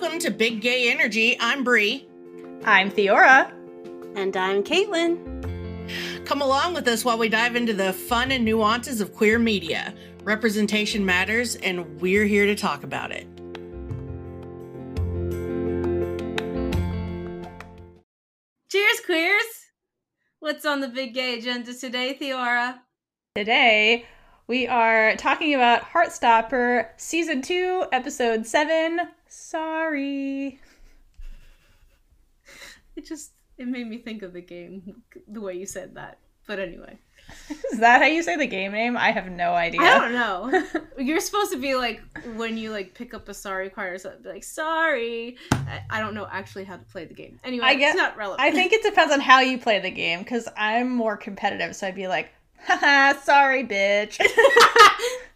Welcome to Big Gay Energy. I'm Bree. I'm Theora. And I'm Kaitlynn. Come along with us while we dive into the fun and nuances of queer media. Representation matters, and we're here to talk about it. Cheers, queers! What's on the big gay agenda today, Theora? Today, we are talking about Heartstopper Season 2, Episode 7. Sorry. It just it made me think of the game the way you said that. But anyway. Is that how you say the game name? I have no idea. I don't know. You're supposed to be like when you like pick up a sorry card or something, be like sorry. I, I don't know actually how to play the game. Anyway, I guess, it's not relevant. I think it depends on how you play the game because I'm more competitive, so I'd be like, haha, sorry, bitch.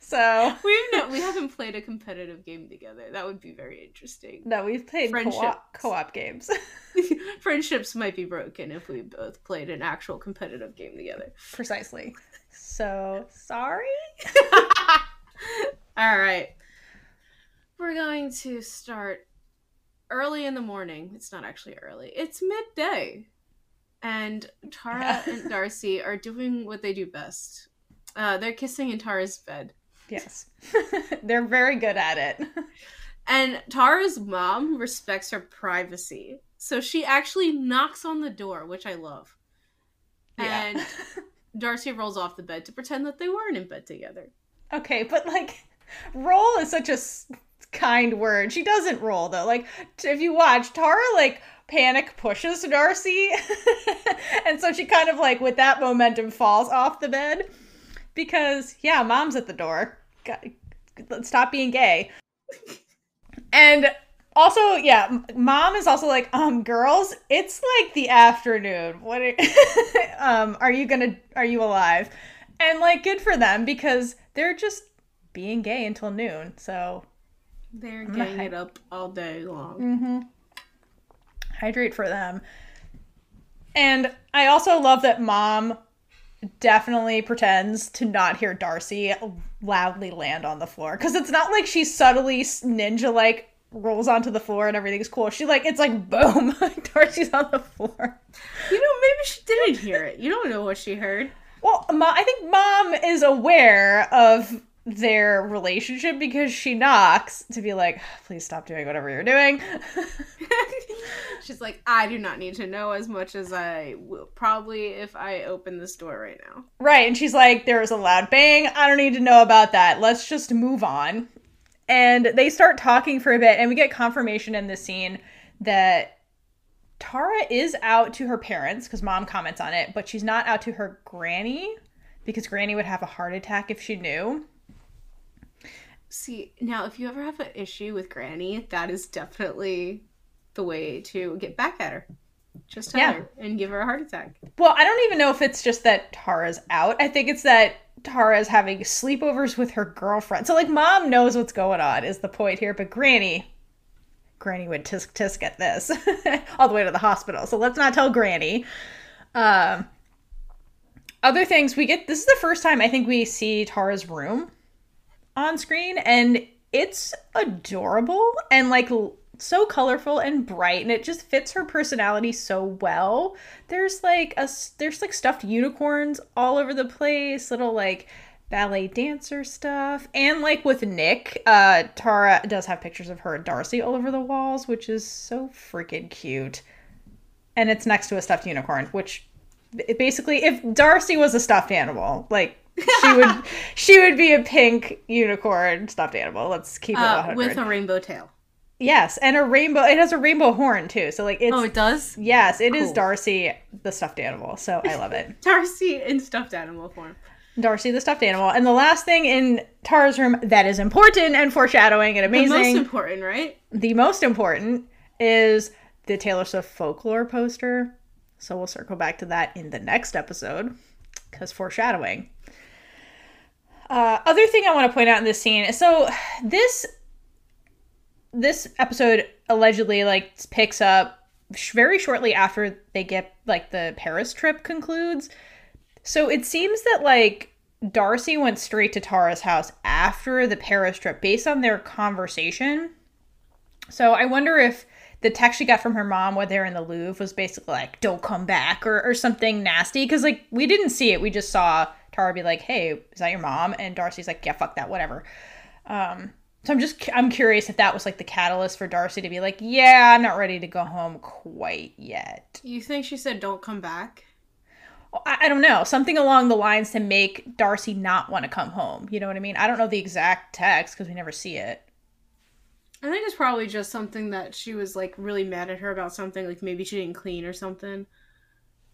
so we've no, we haven't played a competitive game together. That would be very interesting. No, we've played co-op, co-op games. Friendships might be broken if we both played an actual competitive game together. Precisely. So sorry. All right. We're going to start early in the morning. It's not actually early. It's midday and Tara yeah. and Darcy are doing what they do best. Uh, they're kissing in Tara's bed. Yes, they're very good at it. And Tara's mom respects her privacy, so she actually knocks on the door, which I love. Yeah. And Darcy rolls off the bed to pretend that they weren't in bed together. Okay, but like, roll is such a kind word. She doesn't roll though. Like, if you watch, Tara like panic pushes Darcy. and so she kind of like, with that momentum, falls off the bed. Because, yeah, mom's at the door. Stop being gay. and also, yeah, mom is also like, um, girls, it's like the afternoon. What are, um, are you gonna, are you alive? And like, good for them because they're just being gay until noon. So they're getting it up all day long. Mm-hmm hydrate for them. And I also love that mom definitely pretends to not hear Darcy loudly land on the floor because it's not like she subtly ninja like rolls onto the floor and everything's cool. She like it's like boom, Darcy's on the floor. You know, maybe she didn't hear it. You don't know what she heard. Well, I think mom is aware of their relationship because she knocks to be like, please stop doing whatever you're doing. She's like, I do not need to know as much as I will probably if I open this door right now. Right. And she's like, there was a loud bang. I don't need to know about that. Let's just move on. And they start talking for a bit, and we get confirmation in this scene that Tara is out to her parents because mom comments on it, but she's not out to her granny because granny would have a heart attack if she knew. See, now if you ever have an issue with Granny, that is definitely the way to get back at her. Just tell yeah. her and give her a heart attack. Well, I don't even know if it's just that Tara's out. I think it's that Tara's having sleepovers with her girlfriend. So like mom knows what's going on is the point here, but Granny Granny would tisk tisk at this all the way to the hospital. So let's not tell Granny. Um other things we get this is the first time I think we see Tara's room on screen and it's adorable and like so colorful and bright and it just fits her personality so well. There's like a there's like stuffed unicorns all over the place, little like ballet dancer stuff and like with Nick, uh Tara does have pictures of her and Darcy all over the walls, which is so freaking cute. And it's next to a stuffed unicorn, which basically if Darcy was a stuffed animal, like she would she would be a pink unicorn stuffed animal. Let's keep it uh, with a rainbow tail. Yes, and a rainbow. It has a rainbow horn too. So like it's oh, it does. Yes, it cool. is Darcy the stuffed animal. So I love it. Darcy in stuffed animal form. Darcy the stuffed animal. And the last thing in Tara's room that is important and foreshadowing and The amazing, most important, right? the most important is the Taylor Swift folklore poster. So we'll circle back to that in the next episode because foreshadowing. Uh, other thing I want to point out in this scene so this this episode allegedly like picks up sh- very shortly after they get like the Paris trip concludes. So it seems that like Darcy went straight to Tara's house after the Paris trip based on their conversation. So I wonder if the text she got from her mom while they're in the Louvre was basically like, don't come back or, or something nasty. Cause like we didn't see it. We just saw Tara be like, hey, is that your mom? And Darcy's like, yeah, fuck that, whatever. Um, so I'm just, I'm curious if that was like the catalyst for Darcy to be like, yeah, I'm not ready to go home quite yet. You think she said don't come back? I, I don't know. Something along the lines to make Darcy not want to come home. You know what I mean? I don't know the exact text because we never see it. I think it's probably just something that she was like really mad at her about something, like maybe she didn't clean or something.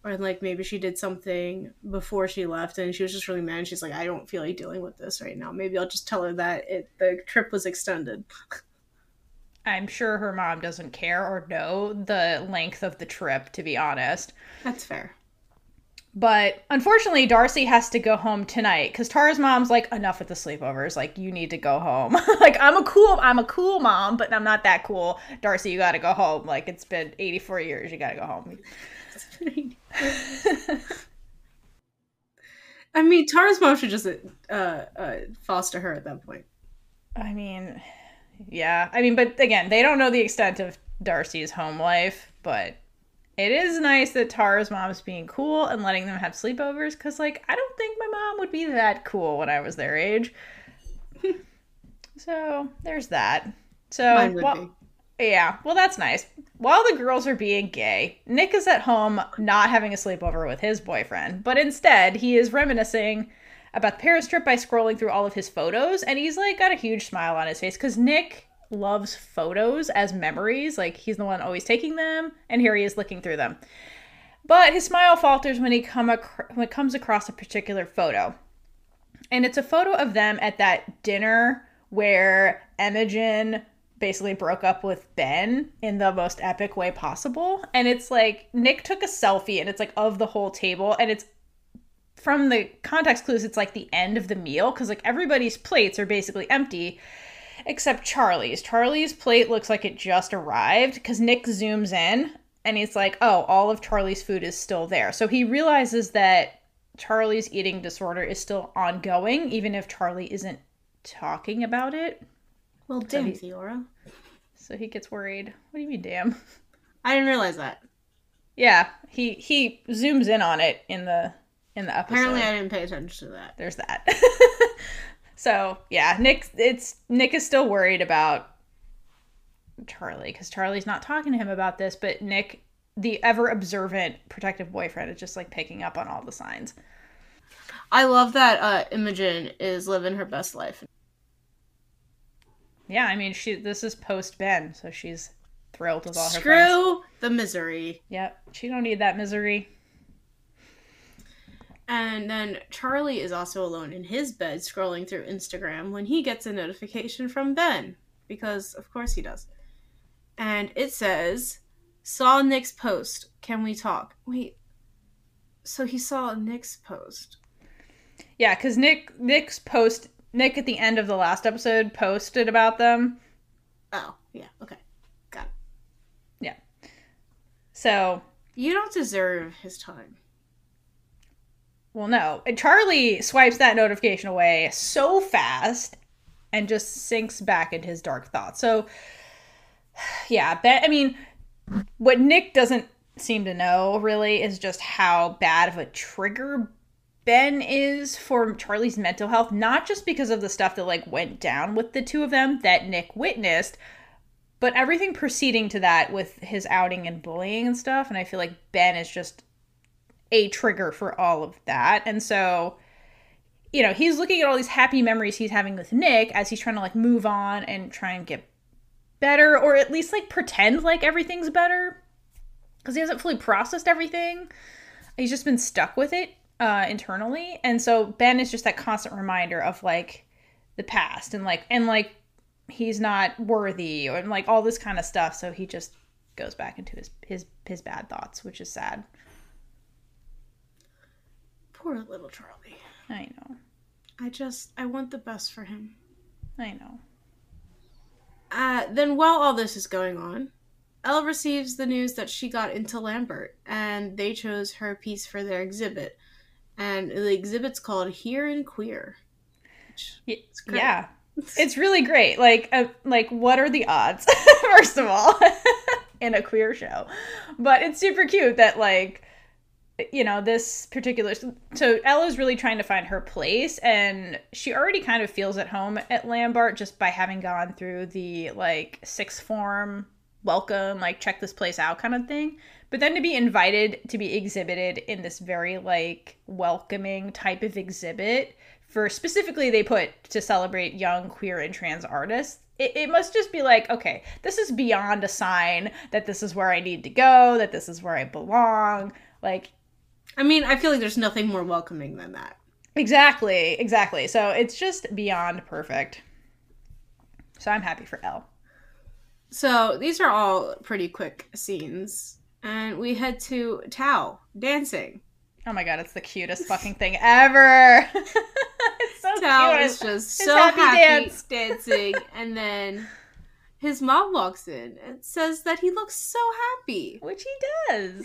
Or like maybe she did something before she left and she was just really mad and she's like, I don't feel like dealing with this right now. Maybe I'll just tell her that it the trip was extended. I'm sure her mom doesn't care or know the length of the trip, to be honest. That's fair. But unfortunately, Darcy has to go home tonight because Tara's mom's like, enough with the sleepovers. Like, you need to go home. like, I'm a cool, I'm a cool mom, but I'm not that cool. Darcy, you got to go home. Like, it's been 84 years. You got to go home. I mean, Tara's mom should just uh, uh, foster her at that point. I mean, yeah. I mean, but again, they don't know the extent of Darcy's home life, but it is nice that Tara's mom's being cool and letting them have sleepovers because, like, I don't think my mom would be that cool when I was their age. so there's that. So, Mine would well- yeah, well, that's nice. While the girls are being gay, Nick is at home not having a sleepover with his boyfriend, but instead he is reminiscing about the Paris trip by scrolling through all of his photos, and he's like got a huge smile on his face because Nick loves photos as memories. Like he's the one always taking them, and here he is looking through them. But his smile falters when he come ac- when comes across a particular photo, and it's a photo of them at that dinner where Imogen basically broke up with Ben in the most epic way possible. And it's like Nick took a selfie and it's like of the whole table and it's from the context clues it's like the end of the meal cuz like everybody's plates are basically empty except Charlie's. Charlie's plate looks like it just arrived cuz Nick zooms in and he's like, "Oh, all of Charlie's food is still there." So he realizes that Charlie's eating disorder is still ongoing even if Charlie isn't talking about it. Well, damn, he- Theora. So he gets worried. What do you mean, damn? I didn't realize that. Yeah, he he zooms in on it in the in the episode. Apparently, I didn't pay attention to that. There's that. so yeah, Nick it's Nick is still worried about Charlie because Charlie's not talking to him about this, but Nick, the ever observant, protective boyfriend, is just like picking up on all the signs. I love that uh, Imogen is living her best life. Yeah, I mean she this is post Ben, so she's thrilled with all her friends. Screw the misery. Yep, she don't need that misery. And then Charlie is also alone in his bed scrolling through Instagram when he gets a notification from Ben. Because, of course, he does. And it says, Saw Nick's post. Can we talk? Wait. So he saw Nick's post. Yeah, because Nick Nick's post Nick at the end of the last episode posted about them. Oh, yeah, okay. Got it. Yeah. So You don't deserve his time. well no. And Charlie swipes that notification away so fast and just sinks back into his dark thoughts. So yeah, Ben I mean what Nick doesn't seem to know really is just how bad of a trigger Ben is for Charlie's mental health, not just because of the stuff that like went down with the two of them that Nick witnessed, but everything preceding to that with his outing and bullying and stuff. And I feel like Ben is just a trigger for all of that. And so, you know, he's looking at all these happy memories he's having with Nick as he's trying to like move on and try and get better or at least like pretend like everything's better because he hasn't fully processed everything. He's just been stuck with it. Uh, internally, and so Ben is just that constant reminder of like the past and like and like he's not worthy and like all this kind of stuff. So he just goes back into his his his bad thoughts, which is sad. Poor little Charlie. I know. I just I want the best for him. I know. Uh, then while all this is going on, Elle receives the news that she got into Lambert, and they chose her piece for their exhibit. And the exhibit's called Here and Queer. It's great. yeah, it's really great. Like, uh, like what are the odds? First of all, in a queer show, but it's super cute that like, you know, this particular. So Elle's really trying to find her place, and she already kind of feels at home at Lambert just by having gone through the like sixth form welcome, like check this place out kind of thing. But then to be invited to be exhibited in this very like welcoming type of exhibit for specifically they put to celebrate young queer and trans artists it, it must just be like okay this is beyond a sign that this is where i need to go that this is where i belong like I mean, I feel like there's nothing more welcoming than that. exactly exactly so it's just beyond perfect so i'm happy for Elle. So these are all pretty quick scenes. And we head to Tao dancing. oh my god it's the cutest fucking thing ever it's so Tao cute is just His so happy happy, dance. dancing. and then his mom walks in and says that he looks so happy which he does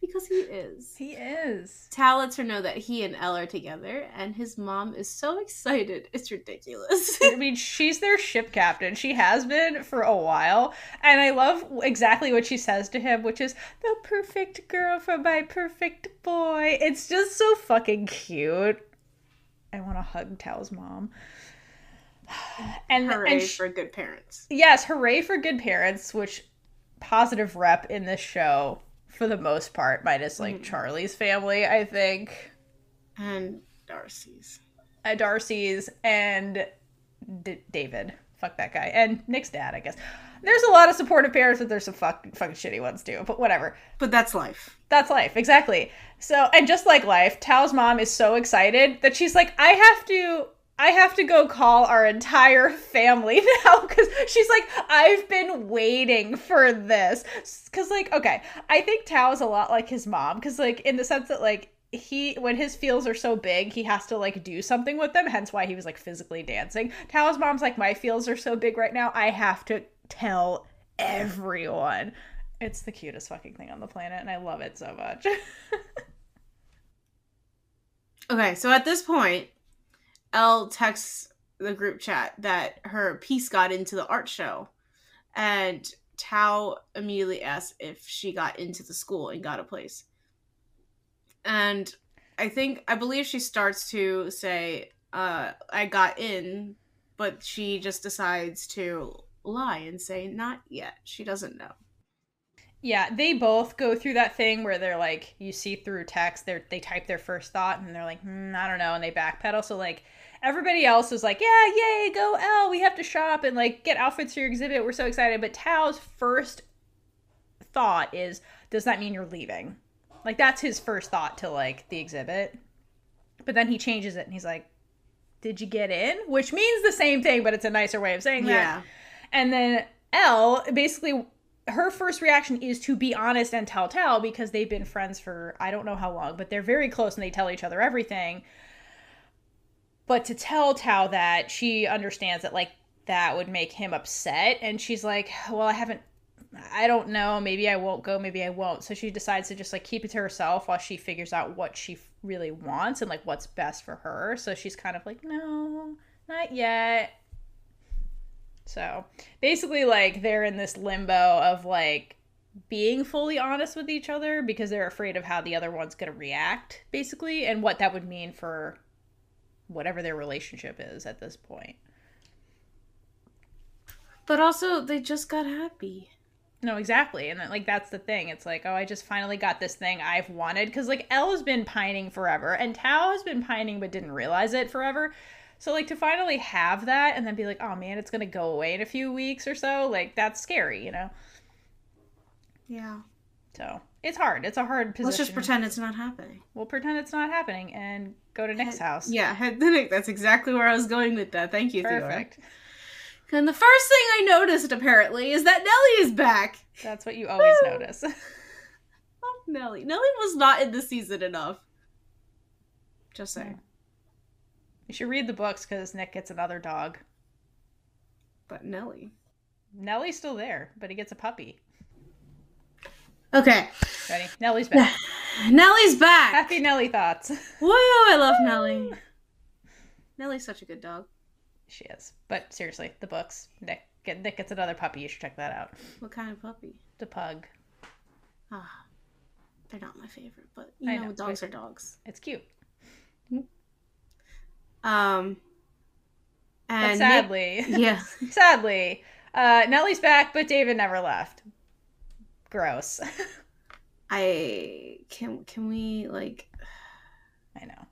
because he is. he is Tao lets her know that he and Elle are together, and his mom is so excited. It's ridiculous. I mean, she's their ship captain. She has been for a while. And I love exactly what she says to him, which is the perfect girl for my perfect boy. It's just so fucking cute. I want to hug Tao's mom. And, Hooray and sh- for good parents. yes, hooray for good parents, which positive rep in this show for the most part, minus like Charlie's family, I think. And Darcy's. uh, Darcy's and D- David. Fuck that guy. And Nick's dad, I guess. There's a lot of supportive parents, but there's some fuck, fucking shitty ones too. But whatever. But that's life. That's life, exactly. So, and just like life, Tao's mom is so excited that she's like, I have to. I have to go call our entire family now because she's like, I've been waiting for this. Because, like, okay, I think Tao is a lot like his mom because, like, in the sense that, like, he when his feels are so big he has to like do something with them hence why he was like physically dancing. Tao's mom's like my feels are so big right now i have to tell everyone. It's the cutest fucking thing on the planet and i love it so much. Okay, so at this point, Elle texts the group chat that her piece got into the art show, and Tao immediately asks if she got into the school and got a place. And I think I believe she starts to say, uh, "I got in," but she just decides to lie and say, "Not yet." She doesn't know. yeah they both go through that thing where they're like you see through text they they type their first thought and they're like hmm, i don't know and they backpedal so like everybody else is like yeah yay go Elle we have to shop and like get outfits for your exhibit we're so excited. But tao's first thought is does that mean you're leaving? Like that's his first thought to like the exhibit. But then he changes it and he's like did you get in? Which means the same thing but it's a nicer way of saying that. Yeah. and then Elle basically her first reaction is to be honest and tell Tao because they've been friends for I don't know how long, but they're very close and they tell each other everything. But to tell Tao that she understands that like that would make him upset and she's like, "Well, I haven't I don't know, maybe I won't go, maybe I won't." So she decides to just like keep it to herself while she figures out what she really wants and like what's best for her. So she's kind of like, "No, not yet." So basically, like, they're in this limbo of like being fully honest with each other because they're afraid of how the other one's going to react, basically, and what that would mean for whatever their relationship is at this point. But also, they just got happy. No, exactly. And like, that's the thing. It's like, oh, I just finally got this thing I've wanted. Because, like, Elle has been pining forever, and Tao has been pining but didn't realize it forever. So, like, to finally have that and then be like, oh man, it's going to go away in a few weeks or so, like, that's scary, you know? Yeah. So It's hard. It's a hard position. Let's just pretend it's not happening. We'll pretend it's not happening and go to Nick's house. Yeah, head to Nick. That's exactly where I was going with that. Thank you. Perfect. And the first thing I noticed, apparently, is that Nellie is back. That's what you always notice. Oh, Nellie. Nellie was not in the season enough. Just saying. You should read the books because Nick gets another dog. But Nellie. Nellie's still there, but he gets a puppy. Okay. Ready? Nellie's back. Nellie's back. Happy Nellie thoughts. Woo! I love Nellie. Nellie's such a good dog. she is. But seriously, the books. Nick, get, Nick gets another puppy. You should check that out. What kind of puppy? The pug. Ah, they're not my favorite, but you know, know, dogs are dogs. It's cute. Um, But and Nick- sadly, yeah, sadly, uh, Nellie's back, but David never left. Gross. I can. Can we like I know.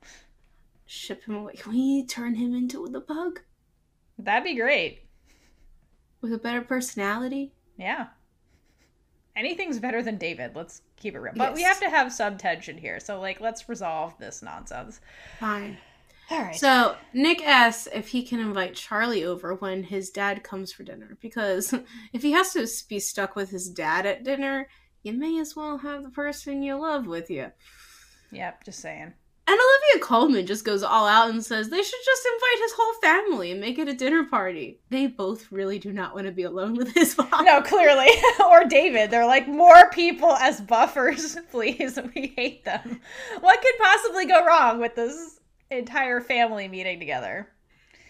ship him away? Can we turn him into the pug That'd be great. with a better personality? Yeah. Anything's better than David. Let's keep it real. But we have to have some tension here. So, like, let's resolve this nonsense. Fine. All right. So Nick asks if he can invite Charlie over when his dad comes for dinner because if he has to be stuck with his dad at dinner, you may as well have the person you love with you. yep, just saying. And Olivia Colman just goes all out and says they should just invite his whole family and make it a dinner party. They both really do not want to be alone with his mom. No, clearly. or David. They're like, more people as buffers, please. We hate them. What could possibly go wrong with this entire family meeting together?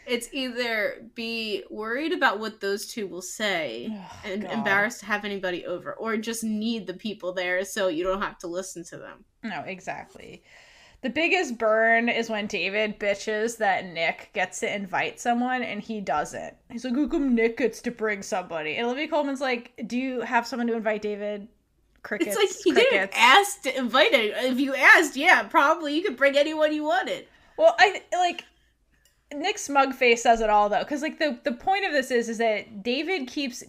It's either be worried about what those two will say Oh, and God. embarrassed to have anybody over, or just need the people there so you don't have to listen to them. No, exactly. The biggest burn is when David bitches that Nick gets to invite someone and he doesn't. He's like, How come Nick gets to bring somebody? And Olivia Colman's like, Do you have someone to invite David? Crickets. It's like he didn't crickets. ask to invite it. If you asked, yeah, probably you could bring anyone you wanted. Well, I like Nick smug face says it all though, because like the the point of this is is that David keeps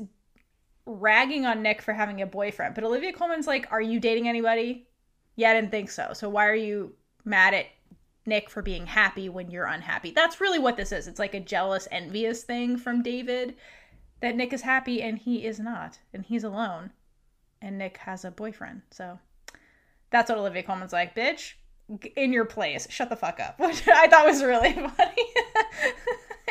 ragging on Nick for having a boyfriend, but Olivia Colman's like, "Are you dating anybody?" Yeah, I didn't think so. So why are you mad at Nick for being happy when you're unhappy? That's really what this is. It's like a jealous, envious thing from David that Nick is happy and he is not, and he's alone, and Nick has a boyfriend. So that's what Olivia Colman's like, bitch in your place. Shut the fuck up. Which I thought was really funny.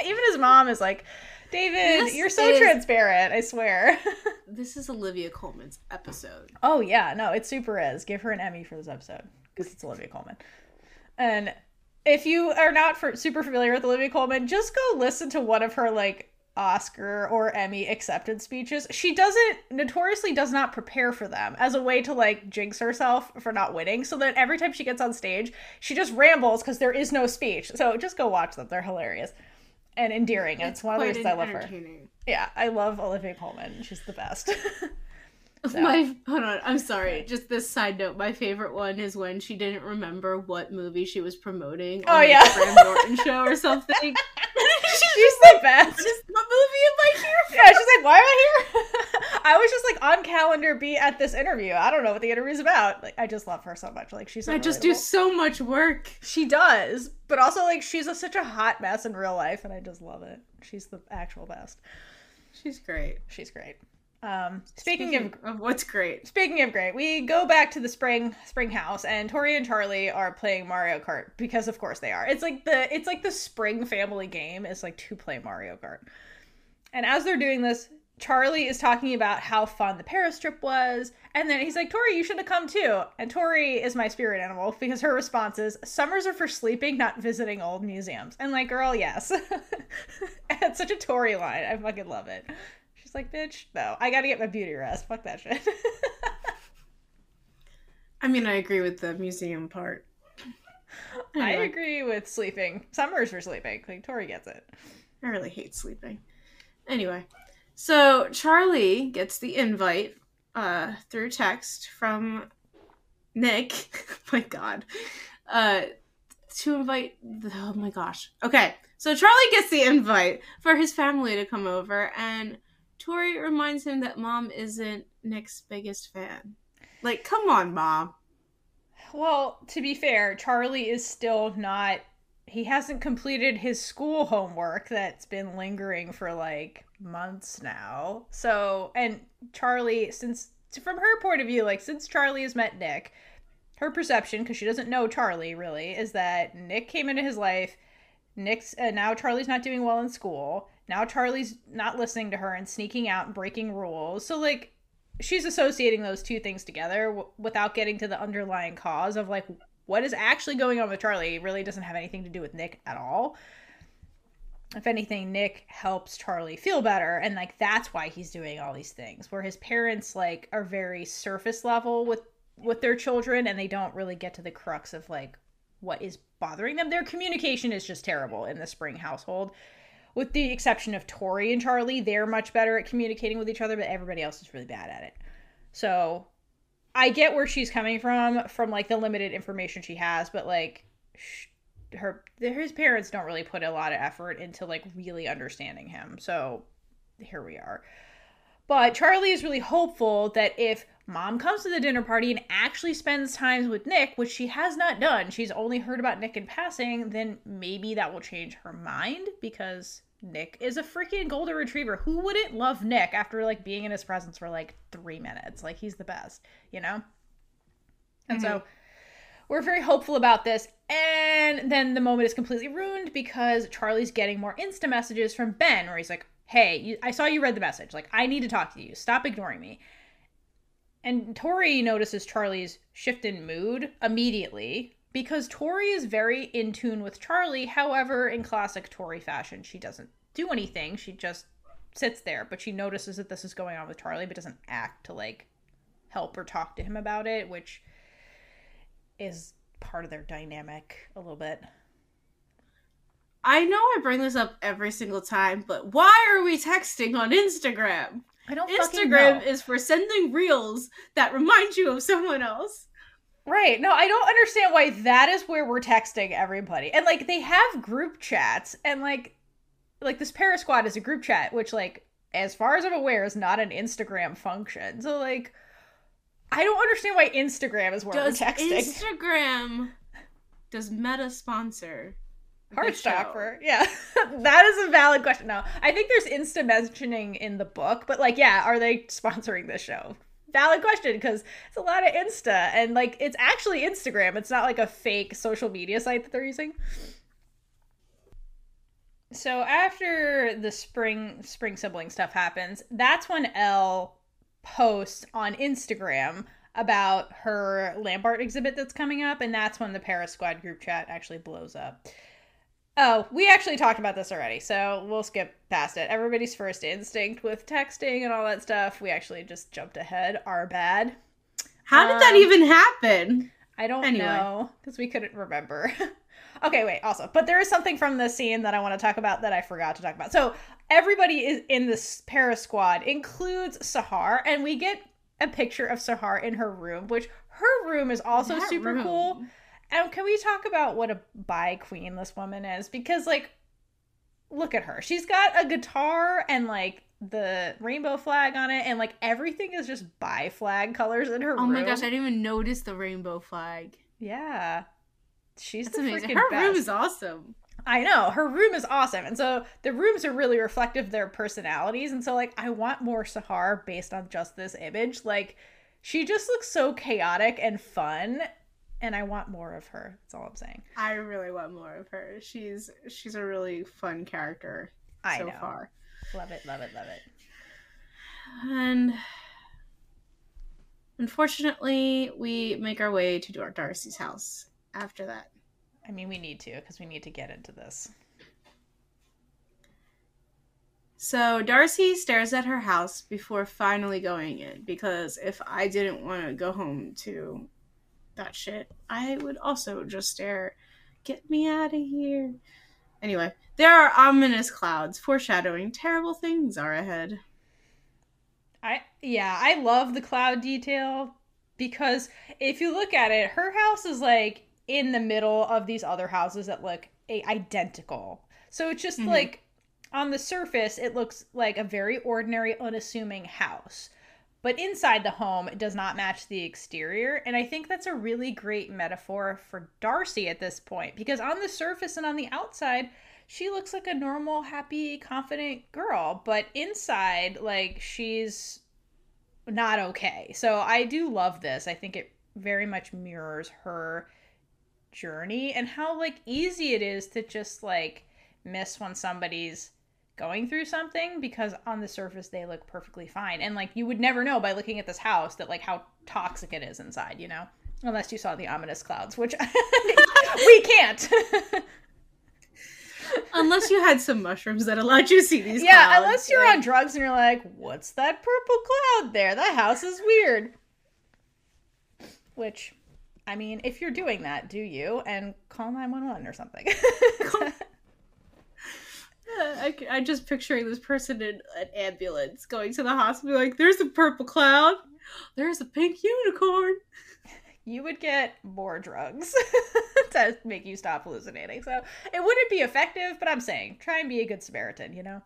Even his mom is like, David, This you're so is- transparent, I swear. This is Olivia Colman's episode. oh, yeah, no, it super is. Give her an Emmy for this episode because it's Olivia Colman. And if you are not for, super familiar with Olivia Colman, just go listen to one of her like Oscar or Emmy acceptance speeches. She doesn't notoriously does not prepare for them as a way to like jinx herself for not winning. So that every time she gets on stage, she just rambles because there is no speech. So just go watch them; they're hilarious and endearing. And it's, one of the reasons I love her. Yeah, I love Olivia Colman. She's the best. So- My hold on, I'm sorry. Just this side note. My favorite one is when she didn't remember what movie she was promoting. Oh, like, yeah. the Graham Norton show or something. She's the best. What, is, what movie am I here? Yeah, she's like, why am I here? I was just like on calendar be at this interview. I don't know what the interview is about. Like, I just love her so much. Like, she's so I just do so much work. She does, but also like she's a, such a hot mess in real life, and I just love it. She's the actual best. She's great. She's great. Um, speaking, of of what's great, Speaking of great, we go back to the spring spring house, and Tori and Charlie are playing Mario Kart because, of course, they are. It's like the it's like the spring family game is like to play Mario Kart. And as they're doing this, Charlie is talking about how fun the Paris trip was, and then he's like, "Tori, you should have come too." And Tori is my spirit animal because her response is, "Summers are for sleeping, not visiting old museums." And like, girl, yes, it's such a Tori line. I fucking love it. Like, "Bitch, no, I gotta get my beauty rest. Fuck that shit." I mean, I agree with the museum part. I agree with sleeping. Summers for sleeping. Like Tori gets it. I really hate sleeping. Anyway, so Charlie gets the invite uh, through text from Nick. my God. Uh, to invite. Oh my gosh. Okay, so Charlie gets the invite for his family to come over, and Tori reminds him that mom isn't Nick's biggest fan. Like, come on, mom. Well, to be fair, Charlie is still not. He hasn't completed his school homework that's been lingering for like months now. So, and Charlie, since from her point of view, like since Charlie has met Nick, her perception, because she doesn't know Charlie really, is that Nick came into his life. Nick's uh, now Charlie's not doing well in school. Now Charlie's not listening to her and sneaking out and breaking rules. So like she's associating those two things together w- without getting to the underlying cause of like what is actually going on with Charlie. It really doesn't have anything to do with Nick at all. If anything, Nick helps Charlie feel better, and like that's why he's doing all these things. Where his parents like are very surface level with with their children, and they don't really get to the crux of like what is bothering them. Their communication is just terrible in the Spring household with the exception of Tori and Charlie, they're much better at communicating with each other, but everybody else is really bad at it. So I get where she's coming from, from like the limited information she has, but like her his parents don't really put a lot of effort into like really understanding him. So here we are. But Charlie is really hopeful that if mom comes to the dinner party and actually spends time with Nick, which she has not done, she's only heard about Nick in passing, then maybe that will change her mind because Nick is a freaking golden retriever. Who wouldn't love Nick after like being in his presence for like three minutes? Like he's the best, you know? And mm-hmm. so we're very hopeful about this. And then the moment is completely ruined because Charlie's getting more Insta messages from Ben where he's like, Hey, you, I saw you read the message. Like, I need to talk to you. Stop ignoring me. And Tori notices Charlie's shift in mood immediately because Tori is very in tune with Charlie. However, in classic Tori fashion, she doesn't do anything. She just sits there, but she notices that this is going on with Charlie, but doesn't act to like help or talk to him about it, which is part of their dynamic a little bit. I know I bring this up every single time, but why are we texting on Instagram? I don't Instagram is for sending reels that remind you of someone else. Right. No, I don't understand why that is where we're texting everybody. And like they have group chats and like like this Paris Squad is a group chat, which like as far as I'm aware is not an Instagram function. So like I don't understand why Instagram is where does we're texting. Instagram does Meta sponsor Heartstopper. Yeah. that is a valid question. No, I think there's Insta mentioning in the book, but like, yeah, are they sponsoring this show? Valid question because it's a lot of Insta and like it's actually Instagram. It's not like a fake social media site that they're using. So after the spring spring sibling stuff happens, that's when Elle posts on Instagram about her Lambert exhibit that's coming up, and that's when the Paris Squad group chat actually blows up. Oh, we actually talked about this already, so we'll skip past it. Everybody's first instinct with texting and all that stuff, we actually just jumped ahead. Our bad. How did um, that even happen? I don't anyway. know because we couldn't remember. okay, wait. Also, but there is something from the scene that I want to talk about that I forgot to talk about. So everybody is in this Paris squad, includes Sahar, and we get a picture of Sahar in her room, which her room is also that super room. cool and can we talk about what a bi queen this woman is? Because like look at her. She's got a guitar and like the rainbow flag on it and like everything is just bi flag colors in her oh room. my gosh, I didn't even notice the rainbow flag. Yeah. She's That's amazing. Her best. room is awesome. I know. Her room is awesome. And so the rooms are really reflective of their personalities. And so like I want more Sahar based on just this image. Like she just looks so chaotic and fun and I want more of her. That's all I'm saying. I really want more of her. She's she's a really fun character I so know. far. Love it, love it, love it. And unfortunately, we make our way to Darcy's house after that. I mean, we need to because we need to get into this. So Darcy stares at her house before finally going in because if I didn't want to go home to that shit, I would also just stare, get me out of here. Anyway, there are ominous clouds foreshadowing terrible things are ahead. I yeah, I love the cloud detail because if you look at it, her house is like in the middle of these other houses that look a- identical. So it's just mm-hmm. like on the surface it looks like a very ordinary unassuming house. But inside the home it does not match the exterior. And I think that's a really great metaphor for Darcy at this point because on the surface and on the outside, she looks like a normal, happy, confident girl, but inside, like, she's not okay. So I do love this. I think it very much mirrors her journey and how like easy it is to just like miss when somebody's going through something because on the surface they look perfectly fine. And like you would never know by looking at this house that like how toxic it is inside you know? Unless you saw the ominous clouds which we can't. Unless you had some mushrooms that allowed you to see these yeah clouds, unless you're like- on drugs and you're like what's that purple cloud there? That house is weird. Which i mean if you're doing that do you? And call 911 or something I, I just picturing this person in an ambulance going to the hospital like there's a purple cloud there's a pink unicorn you would get more drugs to make you stop hallucinating. So it wouldn't be effective, but I'm saying try and be a good Samaritan, you know?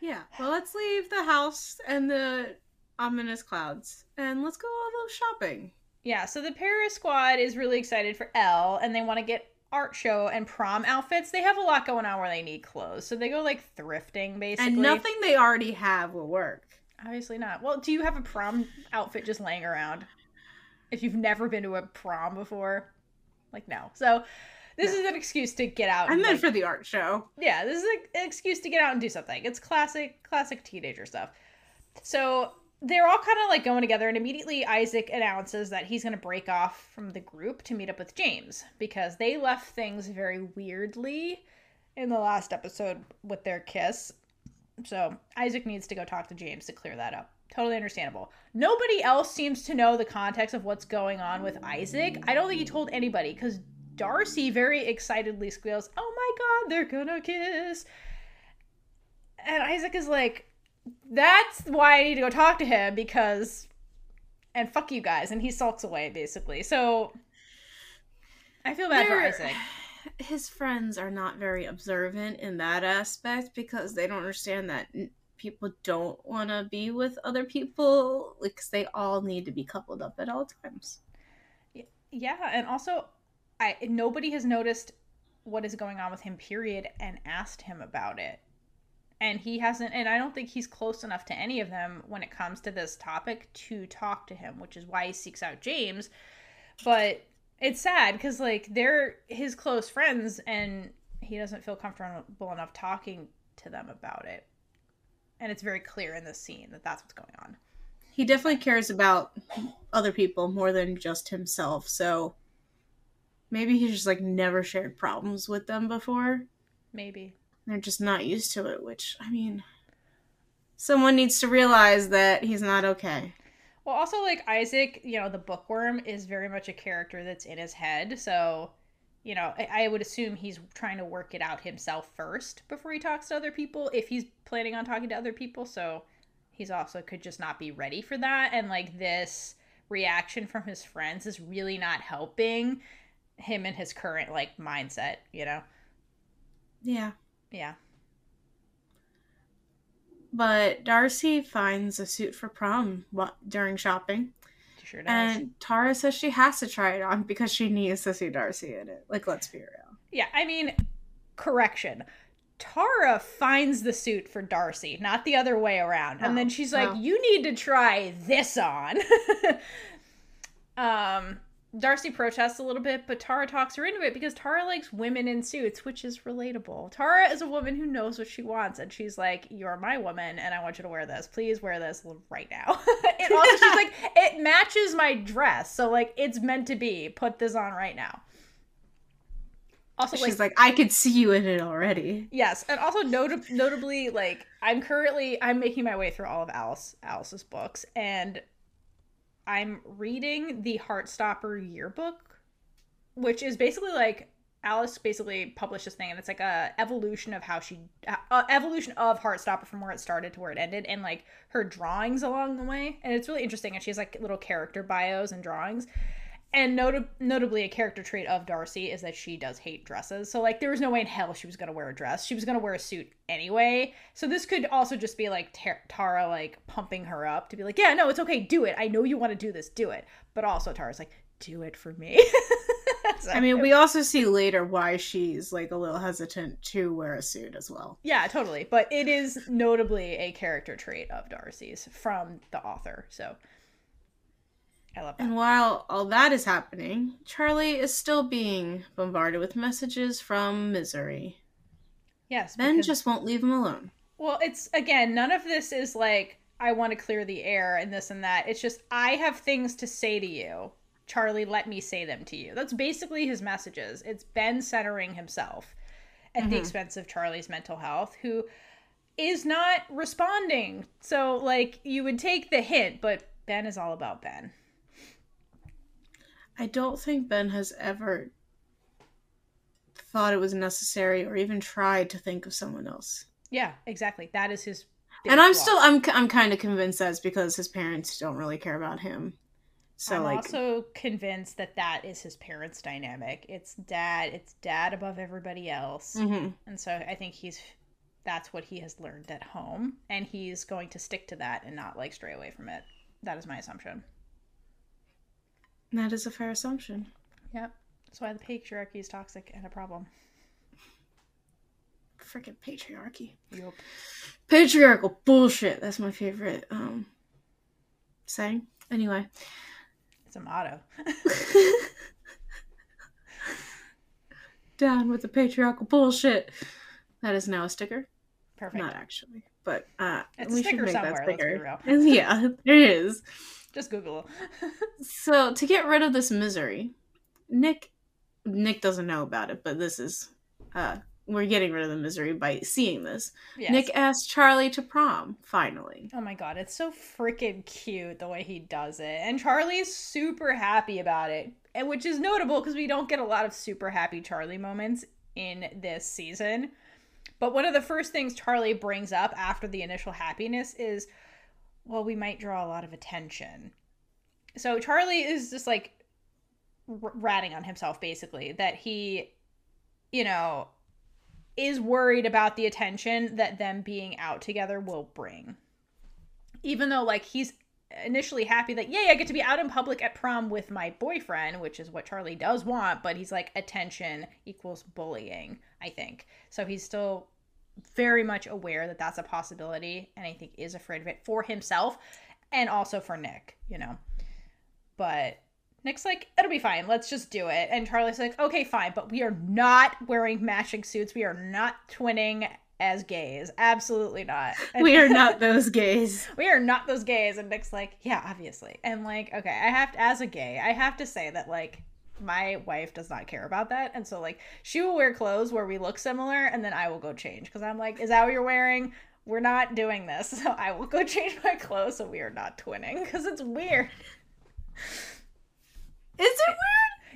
yeah well let's leave the house and the ominous clouds and let's go a little shopping Yeah, so the Paris squad is really excited for Elle and they want to get art show and prom outfits. They have a lot going on where they need clothes. So they go like thrifting basically. and nothing they already have will work Obviously not. Well, do you have a prom outfit just laying around? If you've never been to a prom before? Like no. So this is an excuse to get out. and, meant like, for the art show yeah, this is an excuse to get out and do something. It's classic, classic teenager stuff. So they're all kind of like going together, and immediately Isaac announces that he's going to break off from the group to meet up with James because they left things very weirdly in the last episode with their kiss. So Isaac needs to go talk to James to clear that up. Totally understandable. Nobody else seems to know the context of what's going on with Isaac. I don't think he told anybody because Darcy very excitedly squeals, Oh my god, they're gonna kiss. And Isaac is like, That's why I need to go talk to him because. And fuck you guys. And he sulks away, basically. So. I feel bad for They're- Isaac. his friends are not very observant in that aspect because they don't understand that people don't want to be with other people because they all need to be coupled up at all times. Yeah, and also, I nobody has noticed what is going on with him. Period, and asked him about it, and he hasn't. And I don't think he's close enough to any of them when it comes to this topic to talk to him, which is why he seeks out James. But it's sad because like they're his close friends, and he doesn't feel comfortable enough talking to them about it. And it's very clear in this scene that that's what's going on. He definitely cares about other people more than just himself, so maybe he's just like never shared problems with them before. Maybe. They're just not used to it, which I mean, someone needs to realize that he's not okay. Well, also like Isaac, you know, the bookworm is very much a character that's in his head. So, you know, I, I would assume he's trying to work it out himself first before he talks to other people. If he's planning on talking to other people, so he's also could just not be ready for that. And like this reaction from his friends is really not helping him in his current like mindset. You know? Yeah. Yeah. But Darcy finds a suit for prom during shopping. She sure does. And Tara says she has to try it on because she needs to see Darcy in it. Like, let's be real. Yeah, I mean, correction. Tara finds the suit for Darcy, not the other way around. And Oh, then she's like, oh. "You need to try this on." um, Darcy protests a little bit, but Tara talks her into it because Tara likes women in suits, which is relatable. Tara is a woman who knows what she wants, and she's like, "You're my woman, and I want you to wear this. Please wear this right now." and also, she's like, "It matches my dress, so like it's meant to be. Put this on right now." Also, like, She's like, I could see you in it already. Yes, and also not- notably, like I'm currently I'm making my way through all of Alice Alice's books, and I'm reading the Heartstopper yearbook, which is basically like Alice basically published this thing, and it's like a evolution of how she uh, evolution of Heartstopper from where it started to where it ended, and like her drawings along the way, and it's really interesting. And she has like little character bios and drawings. And not- notably a character trait of darcy is that she does hate dresses. So like there was no way in hell she was going to wear a dress. She was going to wear a suit anyway. So this could also just be like Tar- tara like pumping her up to be like yeah no it's okay do it. I know you want to do this do it. But also tara's like do it for me. So- I mean, we also see later why she's like a little hesitant to wear a suit as well. yeah totally. But it is notably a character trait of darcy's from the author. So i love that And while all that is happening, Charlie is still being bombarded with messages from Misery. yes Ben because- just won't leave him alone. Well, it's again, none of this is like I want to clear the air and this and that. It's just I have things to say to you. Charlie, let me say them to you. That's basically his messages. It's Ben centering himself at the mm-hmm. expense of Charlie's mental health, who is not responding. So, like, you would take the hint, but Ben is all about Ben. I don't think Ben has ever thought it was necessary or even tried to think of someone else. Yeah, exactly. That is his. and I'm flaw. still I'm I'm kind of convinced that's because his parents don't really care about him. So I'm like also convinced that that is his parents' dynamic. It's dad. It's dad above everybody else. Mhm. And so I think he's that's what he has learned at home and he's going to stick to that and not like stray away from it. That is my assumption. That is a fair assumption. Yep. That's why the patriarchy is toxic and a problem. Freaking patriarchy. Yup. Patriarchal bullshit. That's my favorite um saying. Anyway. It's a motto. Down with the patriarchal bullshit. That is now a sticker. Perfect. Not actually, but uh, It's we should make that somewhere, let's be sticker. yeah, there is. Just Google. So to get rid of this misery, Nick Nick doesn't know about it, but this is uh we're getting rid of the misery by seeing this. yes. Nick asks Charlie to prom, finally. Oh my god, it's so freaking cute the way he does it. And Charlie's super happy about it. And which is notable because we don't get a lot of super happy Charlie moments in this season. But one of the first things Charlie brings up after the initial happiness is, well, we might draw a lot of attention. So Charlie is just like r- ratting on himself basically that he, you know, is worried about the attention that them being out together will bring. Even though, like, he's initially happy that, yay, I get to be out in public at prom with my boyfriend, which is what Charlie does want, but he's like, attention equals bullying, I think. So he's still very much aware that that's a possibility and I think is afraid of it for himself and also for Nick, you know. But Nick's like, it'll be fine. Let's just do it. And Charlie's like, okay, fine, but we are not wearing matching suits. We are not twinning as gays. Absolutely not. And- We are not those gays. we are not those gays. And Nick's like, yeah, obviously. And like, okay, I have to, as a gay, I have to say that like, my wife does not care about that. And so like, she will wear clothes where we look similar and then I will go change. Because I'm like, is that what you're wearing? We're not doing this. So I will go change my clothes so we are not twinning. Because it's weird. Is it weird?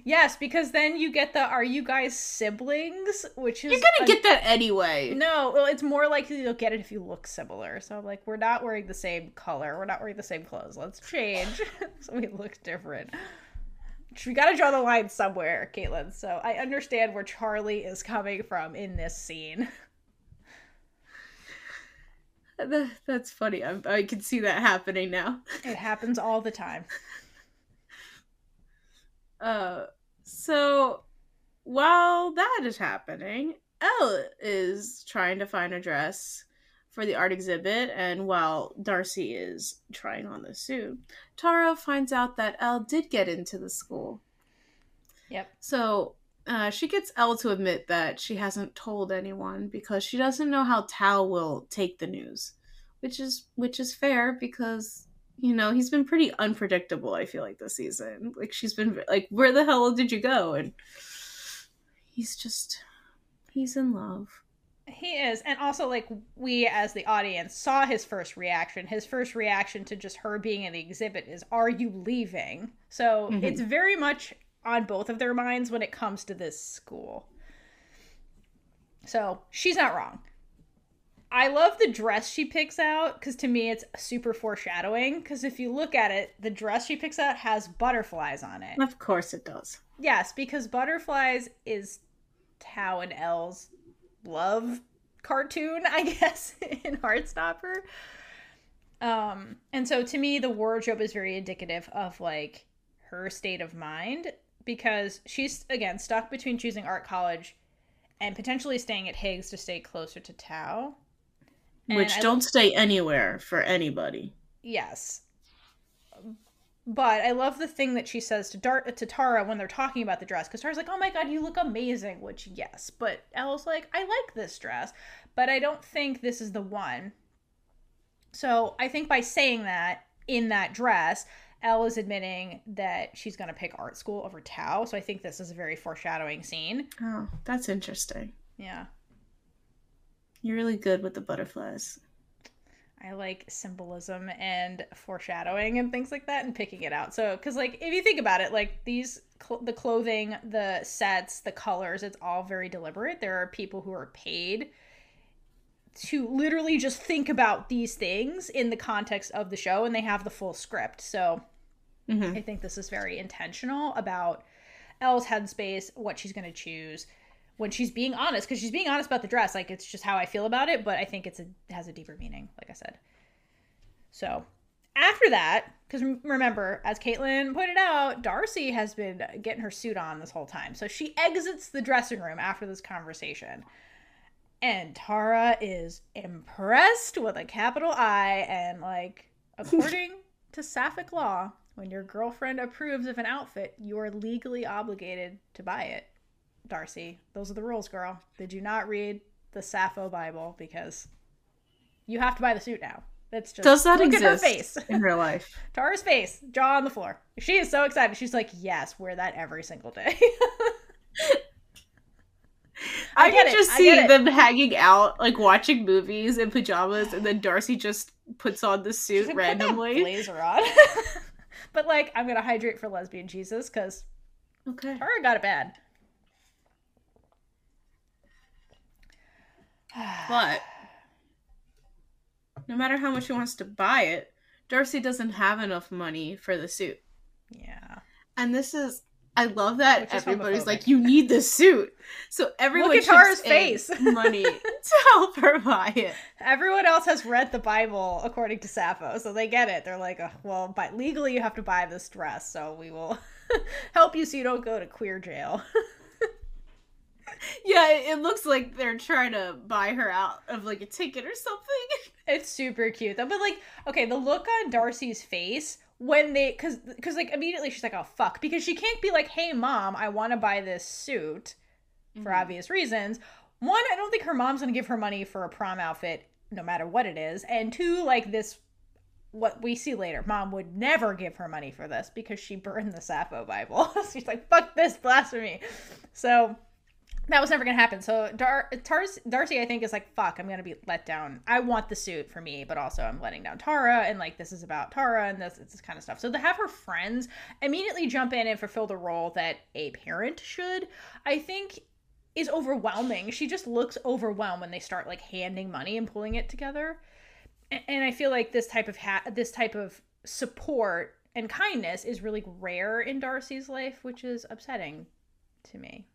Yes, because then you get the are you guys siblings? Which is You're gonna a- get that anyway. No, well, it's more likely you'll get it if you look similar. So I'm like we're not wearing the same color, we're not wearing the same clothes. Let's change so we look different. We got to draw the line somewhere, Kaitlynn. So I understand where Charlie is coming from in this scene. That- That's funny. I, I can see that happening now. It happens all the time. Uh, so while that is happening, Elle is trying to find a dress for the art exhibit, and while Darcy is trying on the suit, Tara finds out that Elle did get into the school. Yep. So uh, she gets Elle to admit that she hasn't told anyone because she doesn't know how Tao will take the news, which is which is fair because you know he's been pretty unpredictable. I feel like this season, like she's been like, "Where the hell did you go?" and he's just he's in love. He is. And also, like, we as the audience saw his first reaction. His first reaction to just her being in the exhibit is, Are you leaving? So Mhm. it's very much on both of their minds when it comes to this school. So she's not wrong. I love the dress she picks out because to me it's super foreshadowing. Because if you look at it, the dress she picks out has butterflies on it. Of course it does. Yes, because butterflies is Tao and Elle's love cartoon, I guess, in Heartstopper. Um, and so to me, the wardrobe is very indicative of like her state of mind because she's again stuck between choosing art college and potentially staying at Higgs to stay closer to Tao. And Which I- don't stay anywhere for anybody. Yes. But I love the thing that she says to Dart to Tara when they're talking about the dress because Tara's like, "Oh my god, you look amazing," which yes, but Elle's like, "I like this dress, but I don't think this is the one." So I think by saying that in that dress, Elle is admitting that she's going to pick art school over Tao. So I think this is a very foreshadowing scene. Oh, that's interesting. Yeah, You're really good with the butterflies. I like symbolism and foreshadowing and things like that and picking it out. So, because like if you think about it, like these cl- the clothing, the sets, the colors, it's all very deliberate. There are people who are paid to literally just think about these things in the context of the show and they have the full script. So, Mhm. I think this is very intentional about Elle's headspace, what she's going to choose when she's being honest because she's being honest about the dress like it's just how i feel about it but i think it's a has a deeper meaning like i said. So after that because remember as Kaitlynn pointed out darcy has been getting her suit on this whole time. So she exits the dressing room after this conversation. And tara is impressed with a capital i and like according to sapphic law when your girlfriend approves of an outfit you are legally obligated to buy it Darcy. Those are the rules, girl. Did you not read the Sappho Bible? Because you have to buy the suit now. That's just Does that look exist at her face. in real life? Tara's face, jaw on the floor. She is so excited. She's like, "Yes, wear that every single day." I, get can just I see them hanging out, like watching movies in pajamas, and then Darcy just puts on the suit like, "Put that randomly. blazer on. but like, I'm gonna hydrate for lesbian Jesus because Okay. Tara got it bad. But no matter how much she wants to buy it, Darcy doesn't have enough money for the suit. Yeah. And this is I love that Which everybody's like, you need this suit. So everyone at Tara's face. money to help her buy it. Everyone else has read the Bible according to Sappho, so they get it. They're like, oh, well, but legally you have to buy this dress, so we will help you so you don't go to queer jail. Yeah, it looks like they're trying to buy her out of like a ticket or something. it's super cute though. But like, okay, the look on Darcy's face when they cuz cuz like immediately she's like, "Oh fuck," because she can't be like, "Hey mom, I want to buy this suit." For mm-hmm. obvious reasons. One, I don't think her mom's going to give her money for a prom outfit no matter what it is. And two, like this what we see later, mom would never give her money for this because she burned the Sappho Bible. She's like, fuck this blasphemy. So that was never gonna happen. So Dar- Tars- Darcy, I think, is like, fuck, I'm gonna be let down. I want the suit for me, but also I'm letting down Tara, and like this is about Tara and this, this kind of stuff. So to have her friends immediately jump in and fulfill the role that a parent should, I think is overwhelming. She just looks overwhelmed when they start like handing money and pulling it together. A- And I feel like this type of ha- this type of support and kindness is really rare in Darcy's life, which is upsetting to me.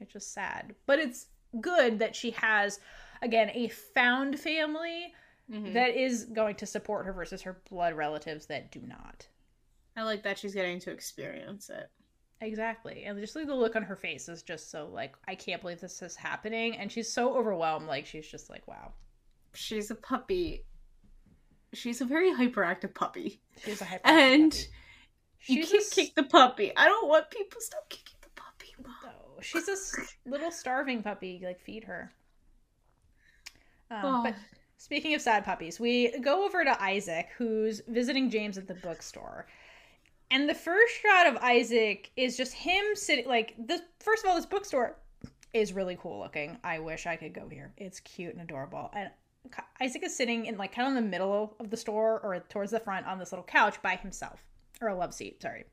It's just sad. But it's good that she has again a found family Mm-hmm. that is going to support her versus her blood relatives that do not. I like that she's getting to experience it. Exactly. And just like the look on her face is just so like I can't believe this is happening and she's so overwhelmed like she's just like wow. She's a puppy. She's a very hyperactive puppy. She's a hyper And you She's can't s- kick the puppy. I don't want people stop kicking the puppy. Mom. Oh, she's a little starving puppy. Like feed her. Um, Oh. But speaking of sad puppies, we go over to Isaac, who's visiting James at the bookstore. And the first shot of Isaac is just him sitting. Like this. First of all, this bookstore is really cool looking. I wish I could go here. It's cute and adorable. And Isaac is sitting in like kind of in the middle of the store or towards the front on this little couch by himself or a love seat. Sorry.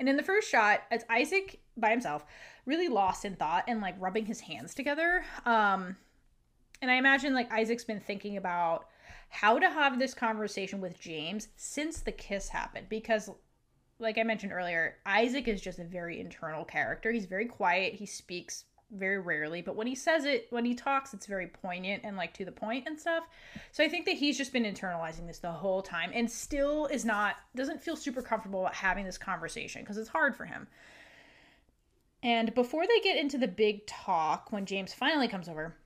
And in the first shot, it's Isaac by himself, really lost in thought and like rubbing his hands together. Um, And I imagine like Isaac's been thinking about how to have this conversation with James since the kiss happened because like I mentioned earlier, Isaac is just a very internal character. He's very quiet. He speaks very rarely, but when he says it, when he talks, it's very poignant and like to the point and stuff. So I think that he's just been internalizing this the whole time and still is not doesn't feel super comfortable about having this conversation because it's hard for him. And before they get into the big talk, when James finally comes over,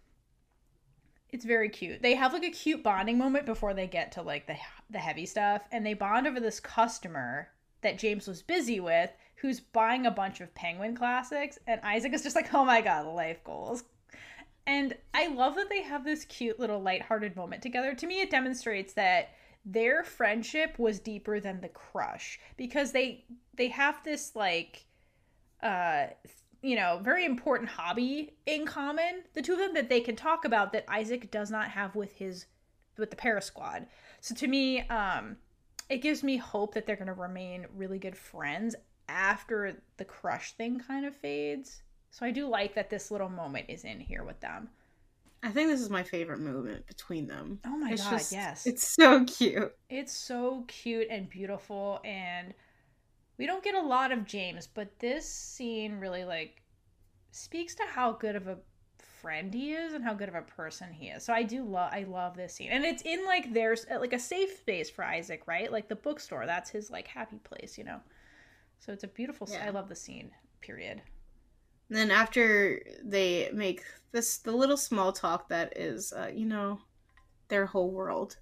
it's very cute. They have like a cute bonding moment before they get to like the the heavy stuff, and they bond over this customer that James was busy with, who's buying a bunch of Penguin classics, and Isaac is just like, "Oh my god, life goals." And I love that they have this cute little lighthearted moment together. To me, it demonstrates that their friendship was deeper than the crush because they they have this like uh you know, very important hobby in common, the two of them that they can talk about that Isaac does not have with his with the Paris squad. So to me, um it gives me hope that they're going to remain really good friends after the crush thing kind of fades. So I do like that this little moment is in here with them. I think this is my favorite moment between them. Oh my it's god, just, yes. It's so cute. It's so cute and beautiful and we don't get a lot of James, but this scene really like speaks to how good of a friend he is and how good of a person he is. So I do love I love this scene. And it's in like there's like a safe space for Isaac, right? Like the bookstore, that's his like happy place, you know. So it's a beautiful yeah. I love the scene, period. And then after they make this the little small talk that is uh, you know their whole world